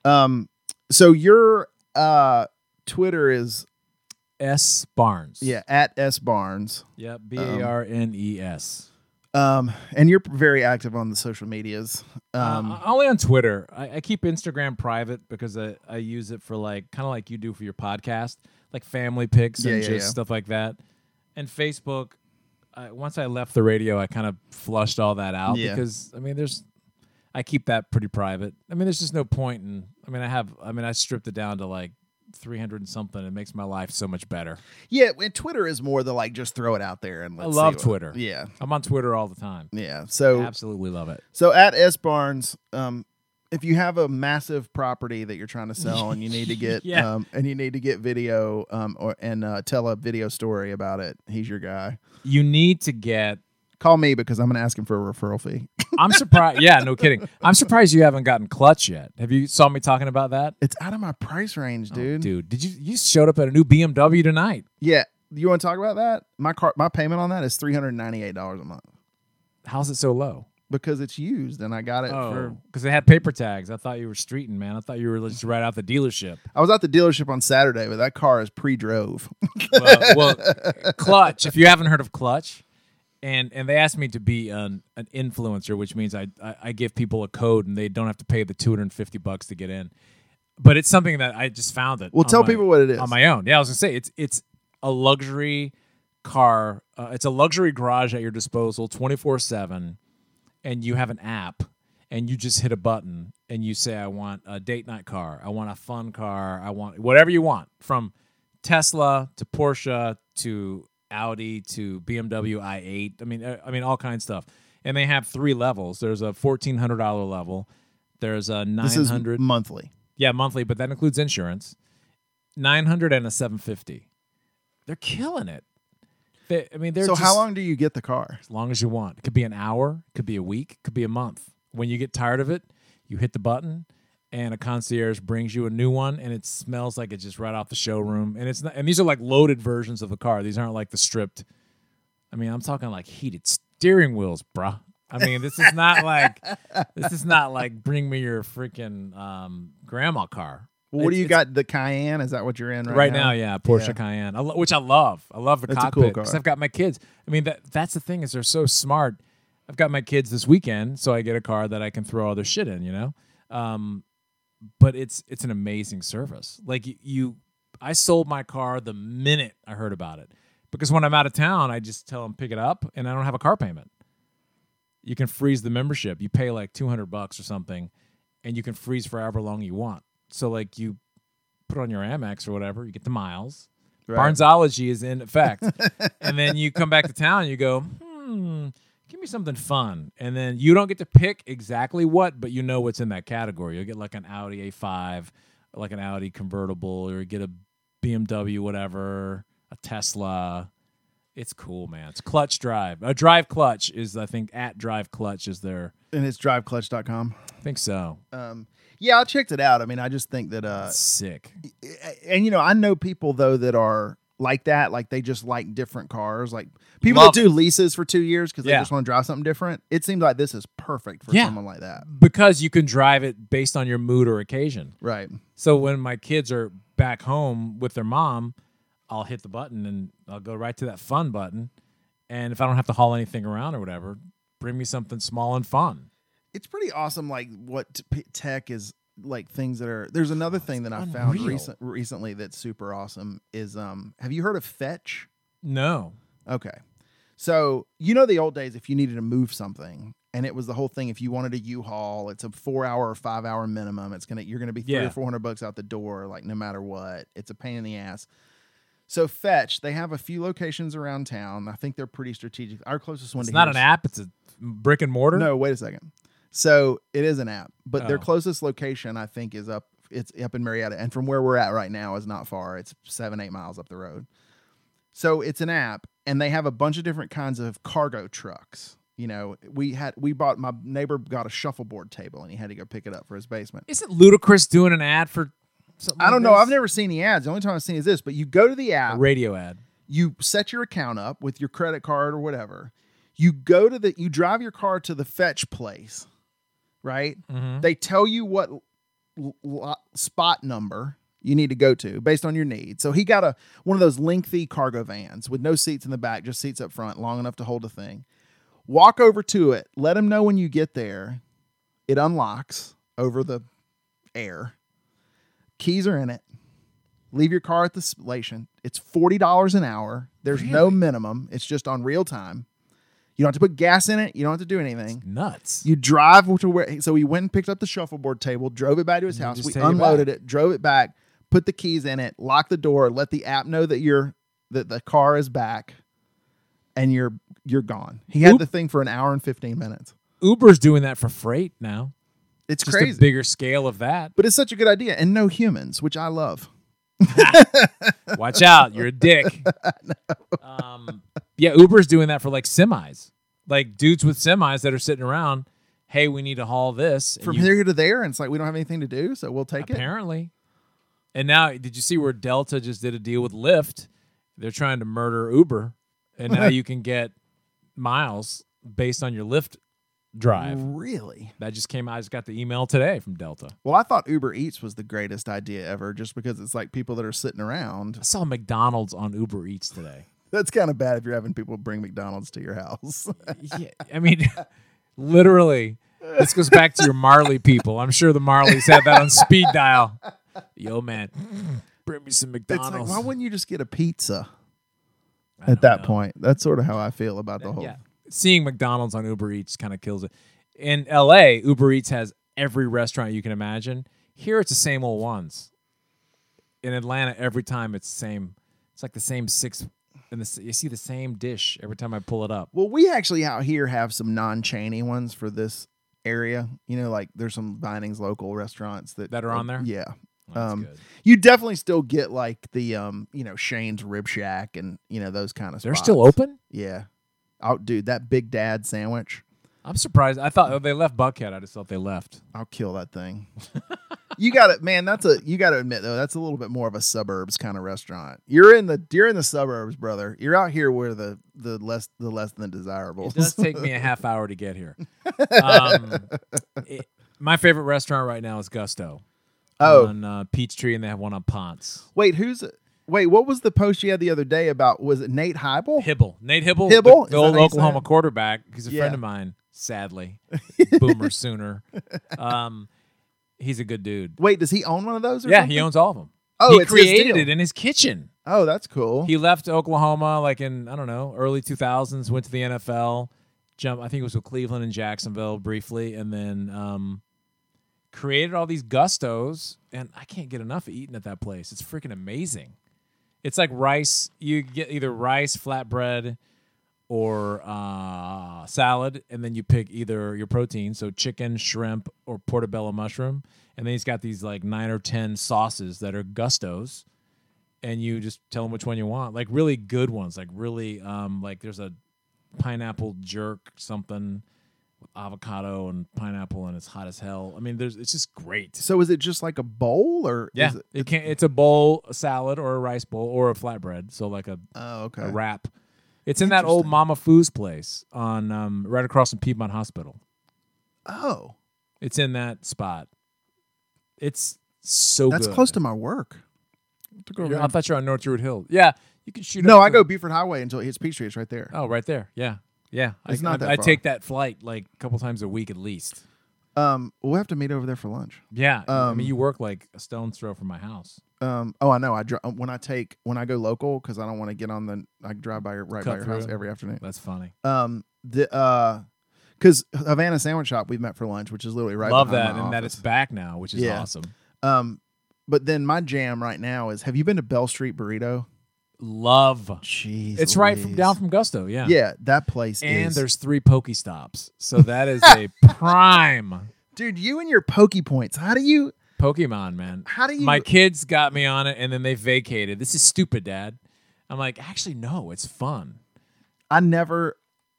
Speaker 2: Um, so your uh Twitter is
Speaker 3: S Barnes.
Speaker 2: yeah at s barnes.
Speaker 3: Yep. B A R N E S.
Speaker 2: Um, and you're very active on the social medias. Um,
Speaker 3: uh, only on Twitter. I, I keep Instagram private because I, I use it for like kind of like you do for your podcast, like family pics and
Speaker 2: Yeah,
Speaker 3: just
Speaker 2: yeah,
Speaker 3: stuff like that. And Facebook, I, once I left the radio, I kind of flushed all that out because I mean, there's, I keep that pretty private. I mean, there's just no point in. I mean, I have. I mean, I stripped it down to like 300 and something. It makes my life so much better.
Speaker 2: yeah, and Twitter is more the like just throw it out there and
Speaker 3: I love
Speaker 2: what-
Speaker 3: Twitter.
Speaker 2: Yeah,
Speaker 3: I'm on Twitter all the time.
Speaker 2: yeah. So
Speaker 3: Absolutely love it.
Speaker 2: So at S Barnes, um, if you have a massive property that you're trying to sell and you need to get
Speaker 3: Yeah.
Speaker 2: um, and you need to get video um, or and uh, tell a video story about it, he's your guy.
Speaker 3: You need to get
Speaker 2: Call me because I'm going to ask him for a referral fee.
Speaker 3: I'm surprised. yeah, no kidding. I'm surprised you haven't gotten clutch yet. Have you saw me talking about that,
Speaker 2: It's out of my price range, oh, dude.
Speaker 3: Oh, dude? Did you you showed up at a new BMW tonight?
Speaker 2: Yeah, you want to talk about that? My car, my payment on that is three hundred ninety eight dollars a month
Speaker 3: How's it so low?
Speaker 2: because it's used and I got it
Speaker 3: Oh,
Speaker 2: for.
Speaker 3: because they had paper tags. I thought you were streeting, man. I thought you were just right out the dealership.
Speaker 2: I was at the dealership on Saturday, but that car is pre-drove.
Speaker 3: well, well, Clutch. If you haven't heard of Clutch, and and they asked me to be an an influencer, which means I I, I give people a code and they don't have to pay the two hundred and fifty bucks to get in. But it's something that I just found it.
Speaker 2: Well, tell
Speaker 3: my-
Speaker 2: people what it is.
Speaker 3: on my own. Yeah, I was gonna say it's it's a luxury car. Uh, it's a luxury garage at your disposal, twenty four seven, and you have an app, and you just hit a button, and you say, "I want a date night car. I want a fun car. I want whatever you want." From Tesla to Porsche to Audi to BMW i8. I mean, uh, I mean all kinds of stuff. And they have three levels. There's a fourteen hundred dollar level. There's a nine hundred.
Speaker 2: monthly.
Speaker 3: Yeah, monthly, but that includes insurance. Nine hundred and a seven fifty. They're killing it. They, I mean, they're
Speaker 2: So
Speaker 3: just,
Speaker 2: how long do you get the car?
Speaker 3: As long as you want. It could be an hour. Could be a week. Could be a month. When you get tired of it, you hit the button, and a concierge brings you a new one, and it smells like it's just right off the showroom. And it's not. And these are like loaded versions of the car. These aren't like the stripped. I mean, I'm talking like heated steering wheels, bruh. I mean, this is not like this is not like bring me your freaking um, grandma car.
Speaker 2: Well, what do you got? The Cayenne? Is that what you're in right, now?
Speaker 3: right, now? Yeah, Porsche
Speaker 2: Yeah.
Speaker 3: Cayenne, I lo- which I love. I love the
Speaker 2: It's a
Speaker 3: cockpit
Speaker 2: cool
Speaker 3: because
Speaker 2: car.
Speaker 3: I've got my kids. I mean, that that's the thing is they're so smart. I've got my kids this weekend, so I get a car that I can throw all their shit in. You know, um, but it's it's an amazing service. Like you, I sold my car the minute I heard about it because when I'm out of town, I just tell them pick it up, and I don't have a car payment. You can freeze the membership. You pay like two hundred bucks or something, and you can freeze for however long you want. So like you put on your Amex or whatever, you get the miles.
Speaker 2: Right.
Speaker 3: Barnesology is in effect, and then you come back to town. and You go, hmm, give me something fun, and then you don't get to pick exactly what, but you know what's in that category. You'll get like an Audi A5, like an Audi convertible, or you get a BMW, whatever, a Tesla. It's cool, man. It's Clutch Drive. A Drive Clutch is, I think, at Drive Clutch is their.
Speaker 2: And it's driveclutch.com.
Speaker 3: I think so.
Speaker 2: Um, yeah, I checked it out. I mean, I just think that, uh,
Speaker 3: Sick.
Speaker 2: and you know, I know people though that are like that. Like they just like different cars. Like people
Speaker 3: Love
Speaker 2: that do leases for two years because they
Speaker 3: Yeah.
Speaker 2: just want to drive something different. It seems like this is perfect for
Speaker 3: Yeah.
Speaker 2: someone like that.
Speaker 3: Because you can drive it based on your mood or occasion.
Speaker 2: Right.
Speaker 3: So when my kids are back home with their mom, I'll hit the button and I'll go right to that fun button. And if I don't have to haul anything around or whatever, bring me something small and fun.
Speaker 2: It's pretty awesome. Like what t- p- tech is like things that are. There's another thing that I found recent recently that's super awesome. Is um, have you heard of Fetch?
Speaker 3: No.
Speaker 2: Okay. So, you know, the old days, if you needed to move something, and it was the whole thing, if you wanted a U-Haul, it's a four hour or five hour minimum. It's going to, you're going to be three
Speaker 3: Yeah.
Speaker 2: or 400 bucks out the door, like no matter what. It's a pain in the ass. So, Fetch, they have a few locations around town. I think they're pretty strategic. Our closest one
Speaker 3: It's
Speaker 2: to
Speaker 3: not an app, it's a brick and mortar.
Speaker 2: No, wait a second. So, it is an app, but their
Speaker 3: Oh.
Speaker 2: closest location, I think, is up. It's up in Marietta, and from where we're at right now is not far. It's seven, eight miles up the road. So it's an app, and they have a bunch of different kinds of cargo trucks. You know, we had we bought my neighbor got a shuffleboard table and he had to go pick it up for his basement.
Speaker 3: Isn't ludicrous doing an ad for something?
Speaker 2: I don't
Speaker 3: like
Speaker 2: know.
Speaker 3: this?
Speaker 2: I've never seen the ads. The only time I've seen is this. But you go to the
Speaker 3: a
Speaker 2: app,
Speaker 3: radio ad.
Speaker 2: you set your account up with your credit card or whatever. You go to the you drive your car to the fetch place, right?
Speaker 3: Mm-hmm.
Speaker 2: They tell you what l- l- spot number you need to go to based on your needs. So he got a one of those lengthy cargo vans with no seats in the back, just seats up front, long enough to hold a thing. Walk over to it. Let him know when you get there. It unlocks over the air. Keys are in it. Leave your car at the station. It's forty dollars an hour. There's no minimum. It's just on real time. You don't have to put gas in it. You don't have to do anything.
Speaker 3: Nuts.
Speaker 2: You drive to where. So we went and picked up the shuffleboard table, drove it back to his
Speaker 3: you
Speaker 2: house.
Speaker 3: just
Speaker 2: We
Speaker 3: take it
Speaker 2: unloaded it, drove it back, put the keys in it, locked the door, let the app know that you're that the car is back, and you're you're gone. He had
Speaker 3: Oop.
Speaker 2: the thing for an hour and fifteen minutes.
Speaker 3: Uber's doing that for freight now.
Speaker 2: It's
Speaker 3: Just
Speaker 2: crazy,
Speaker 3: a bigger scale of that.
Speaker 2: but it's such a good idea, and no humans, which I love.
Speaker 3: Watch out, you're a dick. Um, yeah, Uber's doing that for like semis, like dudes with semis that are sitting around. Hey, we need to haul this. and
Speaker 2: From
Speaker 3: you-
Speaker 2: here to there, and it's like we don't have anything to do, so we'll take it.
Speaker 3: apparently. And now, did you see where Delta just did a deal with Lyft? They're trying to murder Uber, and now you can get miles based on your Lyft drive.
Speaker 2: Really?
Speaker 3: That just came. out. I just got the email today from Delta.
Speaker 2: Well, I thought Uber Eats was the greatest idea ever, just because it's like people that are sitting around.
Speaker 3: I saw McDonald's on Uber Eats today.
Speaker 2: That's kind of bad if you're having people bring McDonald's to your house.
Speaker 3: yeah, I mean, literally, this goes back to your Marley people. I'm sure the Marleys had that on speed dial. Yo, man, bring me some
Speaker 2: It's like,
Speaker 3: McDonald's.
Speaker 2: why wouldn't you just get a pizza at that
Speaker 3: know.
Speaker 2: point? That's sort of how I feel about the whole.
Speaker 3: Yeah, seeing McDonald's on Uber Eats kind of kills it. In LA, Uber Eats has every restaurant you can imagine. Here, it's the same old ones. In Atlanta, every time it's the same. It's like the same six, and the, you see the same dish every time I pull it up.
Speaker 2: Well, we actually out here have some non-chainy ones for this area. You know, like there's some Vinings local restaurants that
Speaker 3: That are on there?
Speaker 2: Yeah. Um,
Speaker 3: good.
Speaker 2: You definitely still get like the um, you know, Shane's Rib Shack and you know those kind of. Stuff.
Speaker 3: They're
Speaker 2: spots.
Speaker 3: still open.
Speaker 2: Yeah. Oh, dude, that Big Dad sandwich.
Speaker 3: I'm surprised. I thought oh, they left Buckhead. I just thought they left.
Speaker 2: I'll kill that thing. you got it, man. That's a you got to admit though. That's a little bit more of a suburbs kind of restaurant. You're in the you're in the suburbs, brother. You're out here where the the less the less than desirable.
Speaker 3: It does take me a half hour to get here. Um, it- my favorite restaurant right now is Gusto.
Speaker 2: Oh.
Speaker 3: on uh, Peachtree, and they have one on Ponce.
Speaker 2: Wait, who's wait? What was the post you had the other day about? Was it Nate Heibel?
Speaker 3: Hibble, Nate Hibble,
Speaker 2: Hibble?
Speaker 3: the, the old
Speaker 2: how you say
Speaker 3: Oklahoma quarterback. He's a
Speaker 2: Yeah.
Speaker 3: friend of mine. Sadly, Boomer Sooner. Um, he's a good dude.
Speaker 2: Wait, does he own one of those? Or
Speaker 3: Yeah,
Speaker 2: something?
Speaker 3: he owns all of them.
Speaker 2: Oh,
Speaker 3: he created it in his kitchen.
Speaker 2: Oh, that's cool.
Speaker 3: He left Oklahoma like in I don't know early 2000s. Went to the NFL. Jump. I think it was with Cleveland and Jacksonville briefly, and then um, created all these gustos. And I can't get enough of eating at that place. It's freaking amazing. It's like rice. You get either rice, flatbread, or uh, salad, and then you pick either your protein, so chicken, shrimp, or portobello mushroom. And then he's got these like nine or ten sauces that are gustos and you just tell him which one you want. Like really good ones, like really um like there's a pineapple jerk something with avocado and pineapple and it's hot as hell. I mean, there's it's just great.
Speaker 2: so is it just like a bowl or
Speaker 3: Yeah,
Speaker 2: Is it,
Speaker 3: it can it's a bowl, a salad, or a rice bowl, or a flatbread. So like a,
Speaker 2: oh, okay.
Speaker 3: a wrap. It's in that old Mama Foo's place on um, right across from Piedmont Hospital.
Speaker 2: Oh,
Speaker 3: It's in that spot. It's so
Speaker 2: that's
Speaker 3: good.
Speaker 2: close to my work. To go over
Speaker 3: You're-
Speaker 2: there.
Speaker 3: I thought you're on North Druid Hill. Yeah, you can shoot.
Speaker 2: no, I go Buford Highway until it hits Peachtree. It's right there.
Speaker 3: Oh, right there. Yeah, yeah.
Speaker 2: It's
Speaker 3: I,
Speaker 2: not
Speaker 3: I,
Speaker 2: that
Speaker 3: I
Speaker 2: far.
Speaker 3: take that flight like a couple times a week at least.
Speaker 2: Um, we'll have to meet over there for lunch.
Speaker 3: Yeah, I
Speaker 2: Um,
Speaker 3: mean, you work like a stone's throw from my house.
Speaker 2: Um, oh, I know. I dri- when I take when I go local because I don't want to get on the. I drive by your right by
Speaker 3: Cut
Speaker 2: your house every afternoon.
Speaker 3: That's funny.
Speaker 2: Um, the uh, because Havana Sandwich Shop we've met for lunch, which is literally right.
Speaker 3: Love
Speaker 2: behind
Speaker 3: that,
Speaker 2: my
Speaker 3: and that
Speaker 2: office.
Speaker 3: it's back now, which is
Speaker 2: Yeah.
Speaker 3: awesome.
Speaker 2: Um, but then my jam right now is: Have you been to Bell Street Burrito?
Speaker 3: Love.
Speaker 2: Jeez,
Speaker 3: It's right from
Speaker 2: Louise.
Speaker 3: down from Gusto. Yeah.
Speaker 2: Yeah, that place
Speaker 3: And
Speaker 2: is.
Speaker 3: there's three Pokey stops, so that is a prime
Speaker 2: dude, you and your pokey points. How do you?
Speaker 3: Pokemon man.
Speaker 2: How do you?
Speaker 3: My kids got me on it, and then they vacated. This is stupid, Dad. I'm like, actually, no, it's fun.
Speaker 2: I never.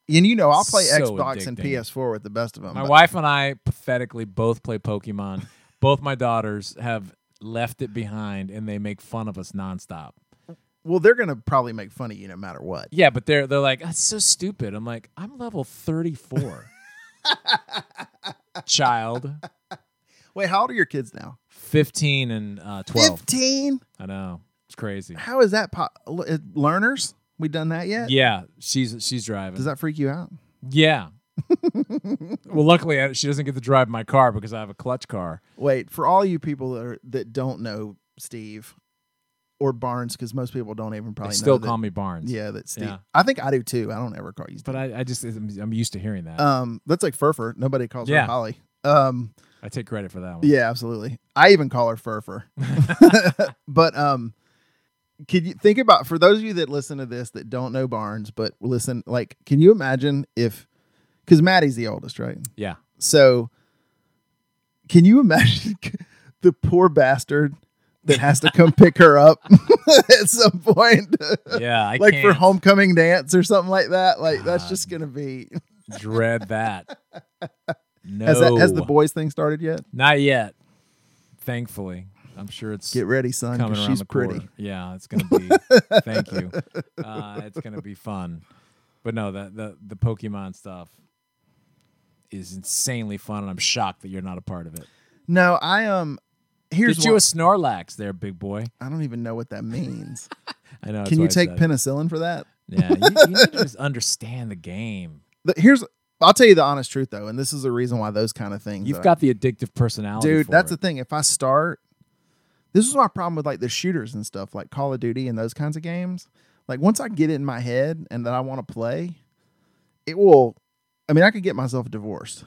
Speaker 2: And you know, I'll play
Speaker 3: So
Speaker 2: Xbox and
Speaker 3: addicting.
Speaker 2: PS4 with the best of them.
Speaker 3: My
Speaker 2: but-
Speaker 3: wife and I pathetically both play Pokemon. both my daughters have left it behind and they make fun of us nonstop.
Speaker 2: Well, they're gonna probably make fun of you no matter what.
Speaker 3: Yeah, but they're they're like, that's so stupid. I'm like, I'm level 34. Child.
Speaker 2: Wait, how old are your kids now?
Speaker 3: 15 and uh, 12.
Speaker 2: Fifteen.
Speaker 3: I know. It's crazy.
Speaker 2: How is that? Po- uh, learners? We done that yet?
Speaker 3: Yeah, she's she's driving.
Speaker 2: Does that freak you out?
Speaker 3: yeah. well, luckily she doesn't get to drive my car because I have a clutch car.
Speaker 2: Wait, for all you people that are, that don't know Steve or Barnes, because most people don't even probably
Speaker 3: They
Speaker 2: still
Speaker 3: call
Speaker 2: that,
Speaker 3: me Barnes.
Speaker 2: Yeah, that's Steve.
Speaker 3: Yeah.
Speaker 2: I think I do too. I don't ever call you. Steve.
Speaker 3: But I, I just I'm, used to hearing that.
Speaker 2: um, that's like Firfer. Nobody calls
Speaker 3: Yeah.
Speaker 2: her Holly. Um,
Speaker 3: I take credit for that one.
Speaker 2: yeah, absolutely. I even call her Firfer. but um, can you think about for those of you that listen to this that don't know Barnes, but listen, like, can you imagine if because Maddie's the oldest, right?
Speaker 3: Yeah.
Speaker 2: So, can you imagine the poor bastard that has to come pick her up at some point?
Speaker 3: Yeah. I
Speaker 2: like for
Speaker 3: can't
Speaker 2: homecoming dance or something like that. Like that's just gonna be.
Speaker 3: dread that. No.
Speaker 2: Has that has the boys thing started yet?
Speaker 3: Not yet. Thankfully. I'm sure it's
Speaker 2: Get ready, son,
Speaker 3: coming around
Speaker 2: she's
Speaker 3: the
Speaker 2: pretty.
Speaker 3: corner. Yeah, it's gonna be. thank you. Uh, it's gonna be fun. But no, the the the Pokemon stuff is insanely fun, and I'm shocked that you're not a part of it.
Speaker 2: No, I um. Here's
Speaker 3: Get you
Speaker 2: what,
Speaker 3: a Snorlax, there, big boy.
Speaker 2: I don't even know what that means.
Speaker 3: I know. that's
Speaker 2: Can
Speaker 3: why
Speaker 2: you
Speaker 3: I
Speaker 2: take
Speaker 3: said it.
Speaker 2: penicillin for that?
Speaker 3: Yeah, you, you need to just understand the game.
Speaker 2: The- here's. I'll tell you the honest truth though, and this is the reason why those kind of things.
Speaker 3: You've
Speaker 2: that I-
Speaker 3: got the addictive personality,
Speaker 2: dude
Speaker 3: for
Speaker 2: that's
Speaker 3: it.
Speaker 2: the thing if i start this is my problem with like the shooters and stuff like call of duty and those kinds of games like once i get it in my head and that i want to play it will i mean i could get myself divorced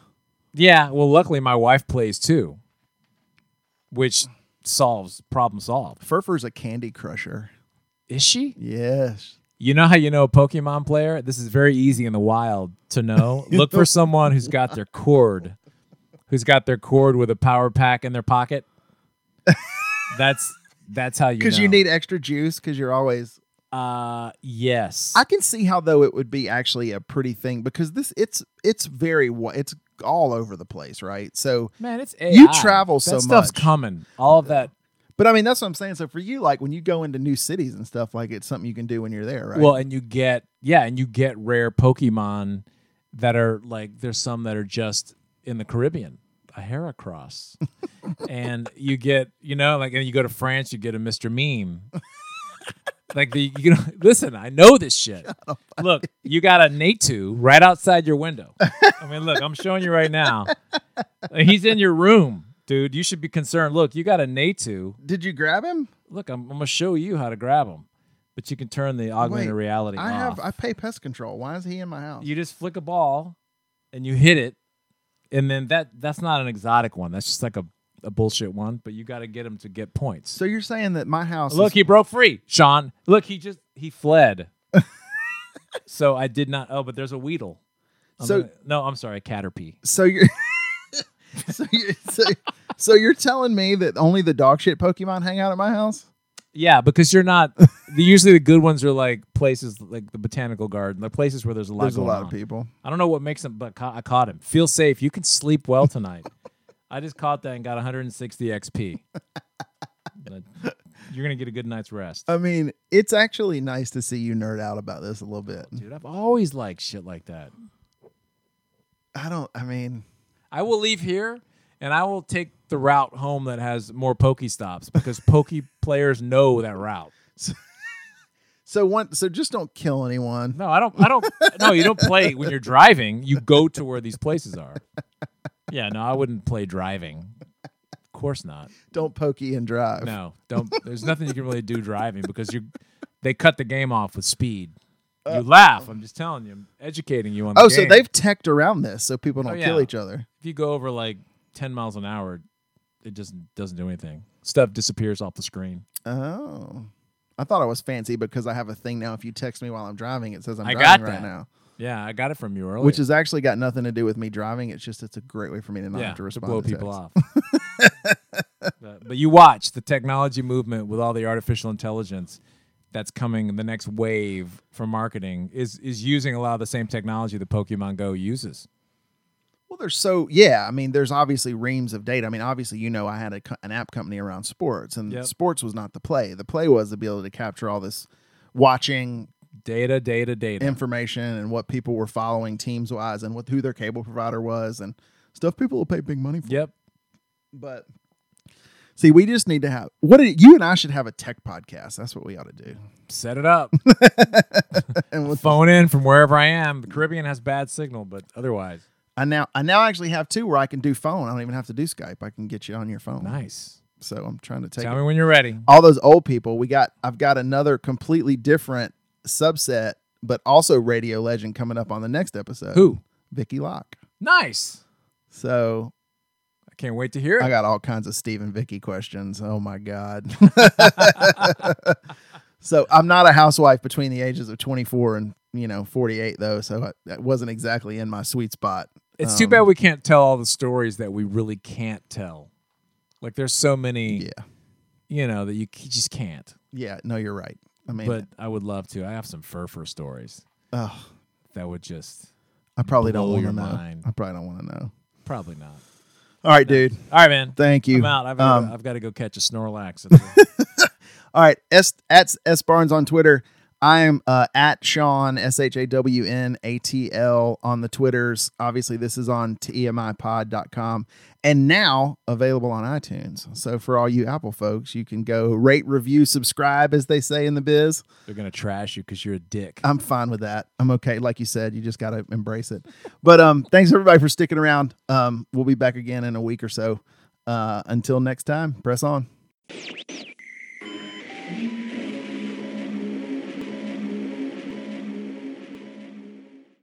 Speaker 3: Yeah, well, luckily my wife plays too, which solves problem solved.
Speaker 2: Firfer's a candy crusher
Speaker 3: Is she?
Speaker 2: yes
Speaker 3: You know how you know a Pokemon player? This is very easy in the wild to know. Look for someone who's got their cord, who's got their cord with a power pack in their pocket. That's that's how you
Speaker 2: because you need extra juice because you're always
Speaker 3: Uh, yes.
Speaker 2: i can see how though it would be actually a pretty thing because this it's it's very it's all over the place right so
Speaker 3: Man, it's AI.
Speaker 2: You travel
Speaker 3: that
Speaker 2: so
Speaker 3: stuff's
Speaker 2: much.
Speaker 3: coming. All of that.
Speaker 2: but i mean that's what i'm saying so for you like when you go into new cities and stuff like it's something you can do when you're there right
Speaker 3: Well, and you get yeah, and you get rare Pokemon that are like there's some that are just in the Caribbean, a Heracross, and you get you know like and you go to France, you get a Mister Mime. like the you know listen, I know this shit. Look, you got a Natu right outside your window. I mean, look, I'm showing you right now. He's in your room, dude. You should be concerned. Look, you got a Natu.
Speaker 2: did you grab him
Speaker 3: Look, I'm, I'm gonna show you how to grab him, but you can turn the augmented
Speaker 2: Wait,
Speaker 3: reality
Speaker 2: I
Speaker 3: off.
Speaker 2: have I pay pest control. Why is he in my house?
Speaker 3: you just flick a ball and you hit it and then that that's not an exotic one that's just like a, a bullshit one but you got to get him to get points
Speaker 2: so you're saying that my house
Speaker 3: look
Speaker 2: is,
Speaker 3: he broke free sean look he just he fled so i did not oh but there's a weedle I'm
Speaker 2: So-
Speaker 3: gonna- no i'm sorry a caterpie
Speaker 2: so you're so you so, so you're telling me that only the dog shit Pokemon hang out at my house?
Speaker 3: yeah because you're not the, usually the good ones are like places like the botanical garden the places where there's a lot
Speaker 2: There's a lot
Speaker 3: on.
Speaker 2: of people.
Speaker 3: I don't know what makes him, but ca- I caught him. Feel safe. You can sleep well tonight. I just caught that and got 160 XP. You're gonna get a good night's rest,
Speaker 2: I mean, it's actually nice to see you nerd out about this a little bit.
Speaker 3: dude. I've always liked shit like that.
Speaker 2: I don't. I mean,
Speaker 3: I will leave here and I will take the route home that has more pokey stops because pokey players know that route.
Speaker 2: so one. So just don't kill anyone.
Speaker 3: No, I don't. I don't. No, you don't play when you're driving. You go to where these places are. Yeah, no, I wouldn't play driving. Of course not.
Speaker 2: Don't pokey and drive.
Speaker 3: No, don't. There's nothing you can really do driving because you they cut the game off with speed. You laugh. I'm just telling you. I'm educating you on. The
Speaker 2: Uh, Oh, so
Speaker 3: game.
Speaker 2: they've teched around this so people don't
Speaker 3: Oh,
Speaker 2: kill each other.
Speaker 3: If you go over like 10 miles an hour, it just doesn't do anything. Stuff disappears off the screen.
Speaker 2: Oh. I thought I was fancy because I have a thing now. If you text me while I'm driving, it says I'm
Speaker 3: I
Speaker 2: driving
Speaker 3: got
Speaker 2: right
Speaker 3: that.
Speaker 2: now.
Speaker 3: Yeah, I got it from you earlier.
Speaker 2: Which has actually got nothing to do with me driving. It's just it's a great way for me to not
Speaker 3: yeah,
Speaker 2: have to
Speaker 3: to
Speaker 2: respond
Speaker 3: blow
Speaker 2: to
Speaker 3: people off. but, but you watch the technology movement with all the artificial intelligence. that's coming, the next wave for marketing is is using a lot of the same technology that Pokemon Go uses.
Speaker 2: Well, there's so yeah. I mean, there's obviously reams of data. I mean, obviously, you know, I had a, an app company around sports, and
Speaker 3: Yep.
Speaker 2: sports was not the play. The play was to be able to capture all this watching
Speaker 3: Data, data, data.
Speaker 2: information and what people were following teams wise, and what who their cable provider was, and stuff people will pay big money for.
Speaker 3: yep.
Speaker 2: But see, we just need to have what did, you and I should have a tech podcast. That's what we ought to do.
Speaker 3: Set it up.
Speaker 2: And with
Speaker 3: Phone in from wherever I am. The Caribbean has bad signal, but otherwise,
Speaker 2: I now I now actually have two where I can do phone. I don't even have to do Skype. I can get you on your phone.
Speaker 3: nice.
Speaker 2: So I'm trying to take
Speaker 3: Tell
Speaker 2: it.
Speaker 3: me when you're ready.
Speaker 2: all those old people. We got I've got another completely different subset, but also radio legend coming up on the next episode.
Speaker 3: Who?
Speaker 2: Vicki Locke.
Speaker 3: Nice.
Speaker 2: So
Speaker 3: I can't wait to hear it.
Speaker 2: I got all kinds of Steve and Vicki questions. Oh my God. so I'm not a housewife between the ages of 24 and you know 48 though, so I, that wasn't exactly in my sweet spot.
Speaker 3: It's too
Speaker 2: Um,
Speaker 3: bad we can't tell all the stories that we really can't tell. Like there's so many,
Speaker 2: Yeah,
Speaker 3: you know, that you just can't.
Speaker 2: yeah. No, you're right. I mean,
Speaker 3: But I would love to. I have some Firfer stories
Speaker 2: oh,
Speaker 3: that would just
Speaker 2: I probably
Speaker 3: blow
Speaker 2: don't want to
Speaker 3: your
Speaker 2: know.
Speaker 3: mind.
Speaker 2: I probably don't want to know.
Speaker 3: probably not.
Speaker 2: All right, dude.
Speaker 3: All right, man.
Speaker 2: Thank you.
Speaker 3: I'm out. I've got,
Speaker 2: Um,
Speaker 3: to, I've got to go catch a Snorlax.
Speaker 2: All right, S at S Barnes on Twitter. I'm uh, at Sean S H A W N A T L on the Twitters. Obviously, this is on TMIPod.com and now available on iTunes. So for all you Apple folks, you can go rate, review, subscribe, as they say in the biz.
Speaker 3: They're gonna trash you because you're a dick.
Speaker 2: I'm fine with that. I'm okay. Like you said, you just got to embrace it. But um, thanks everybody for sticking around. Um, we'll be back again in a week or so. Uh, until next time, press on.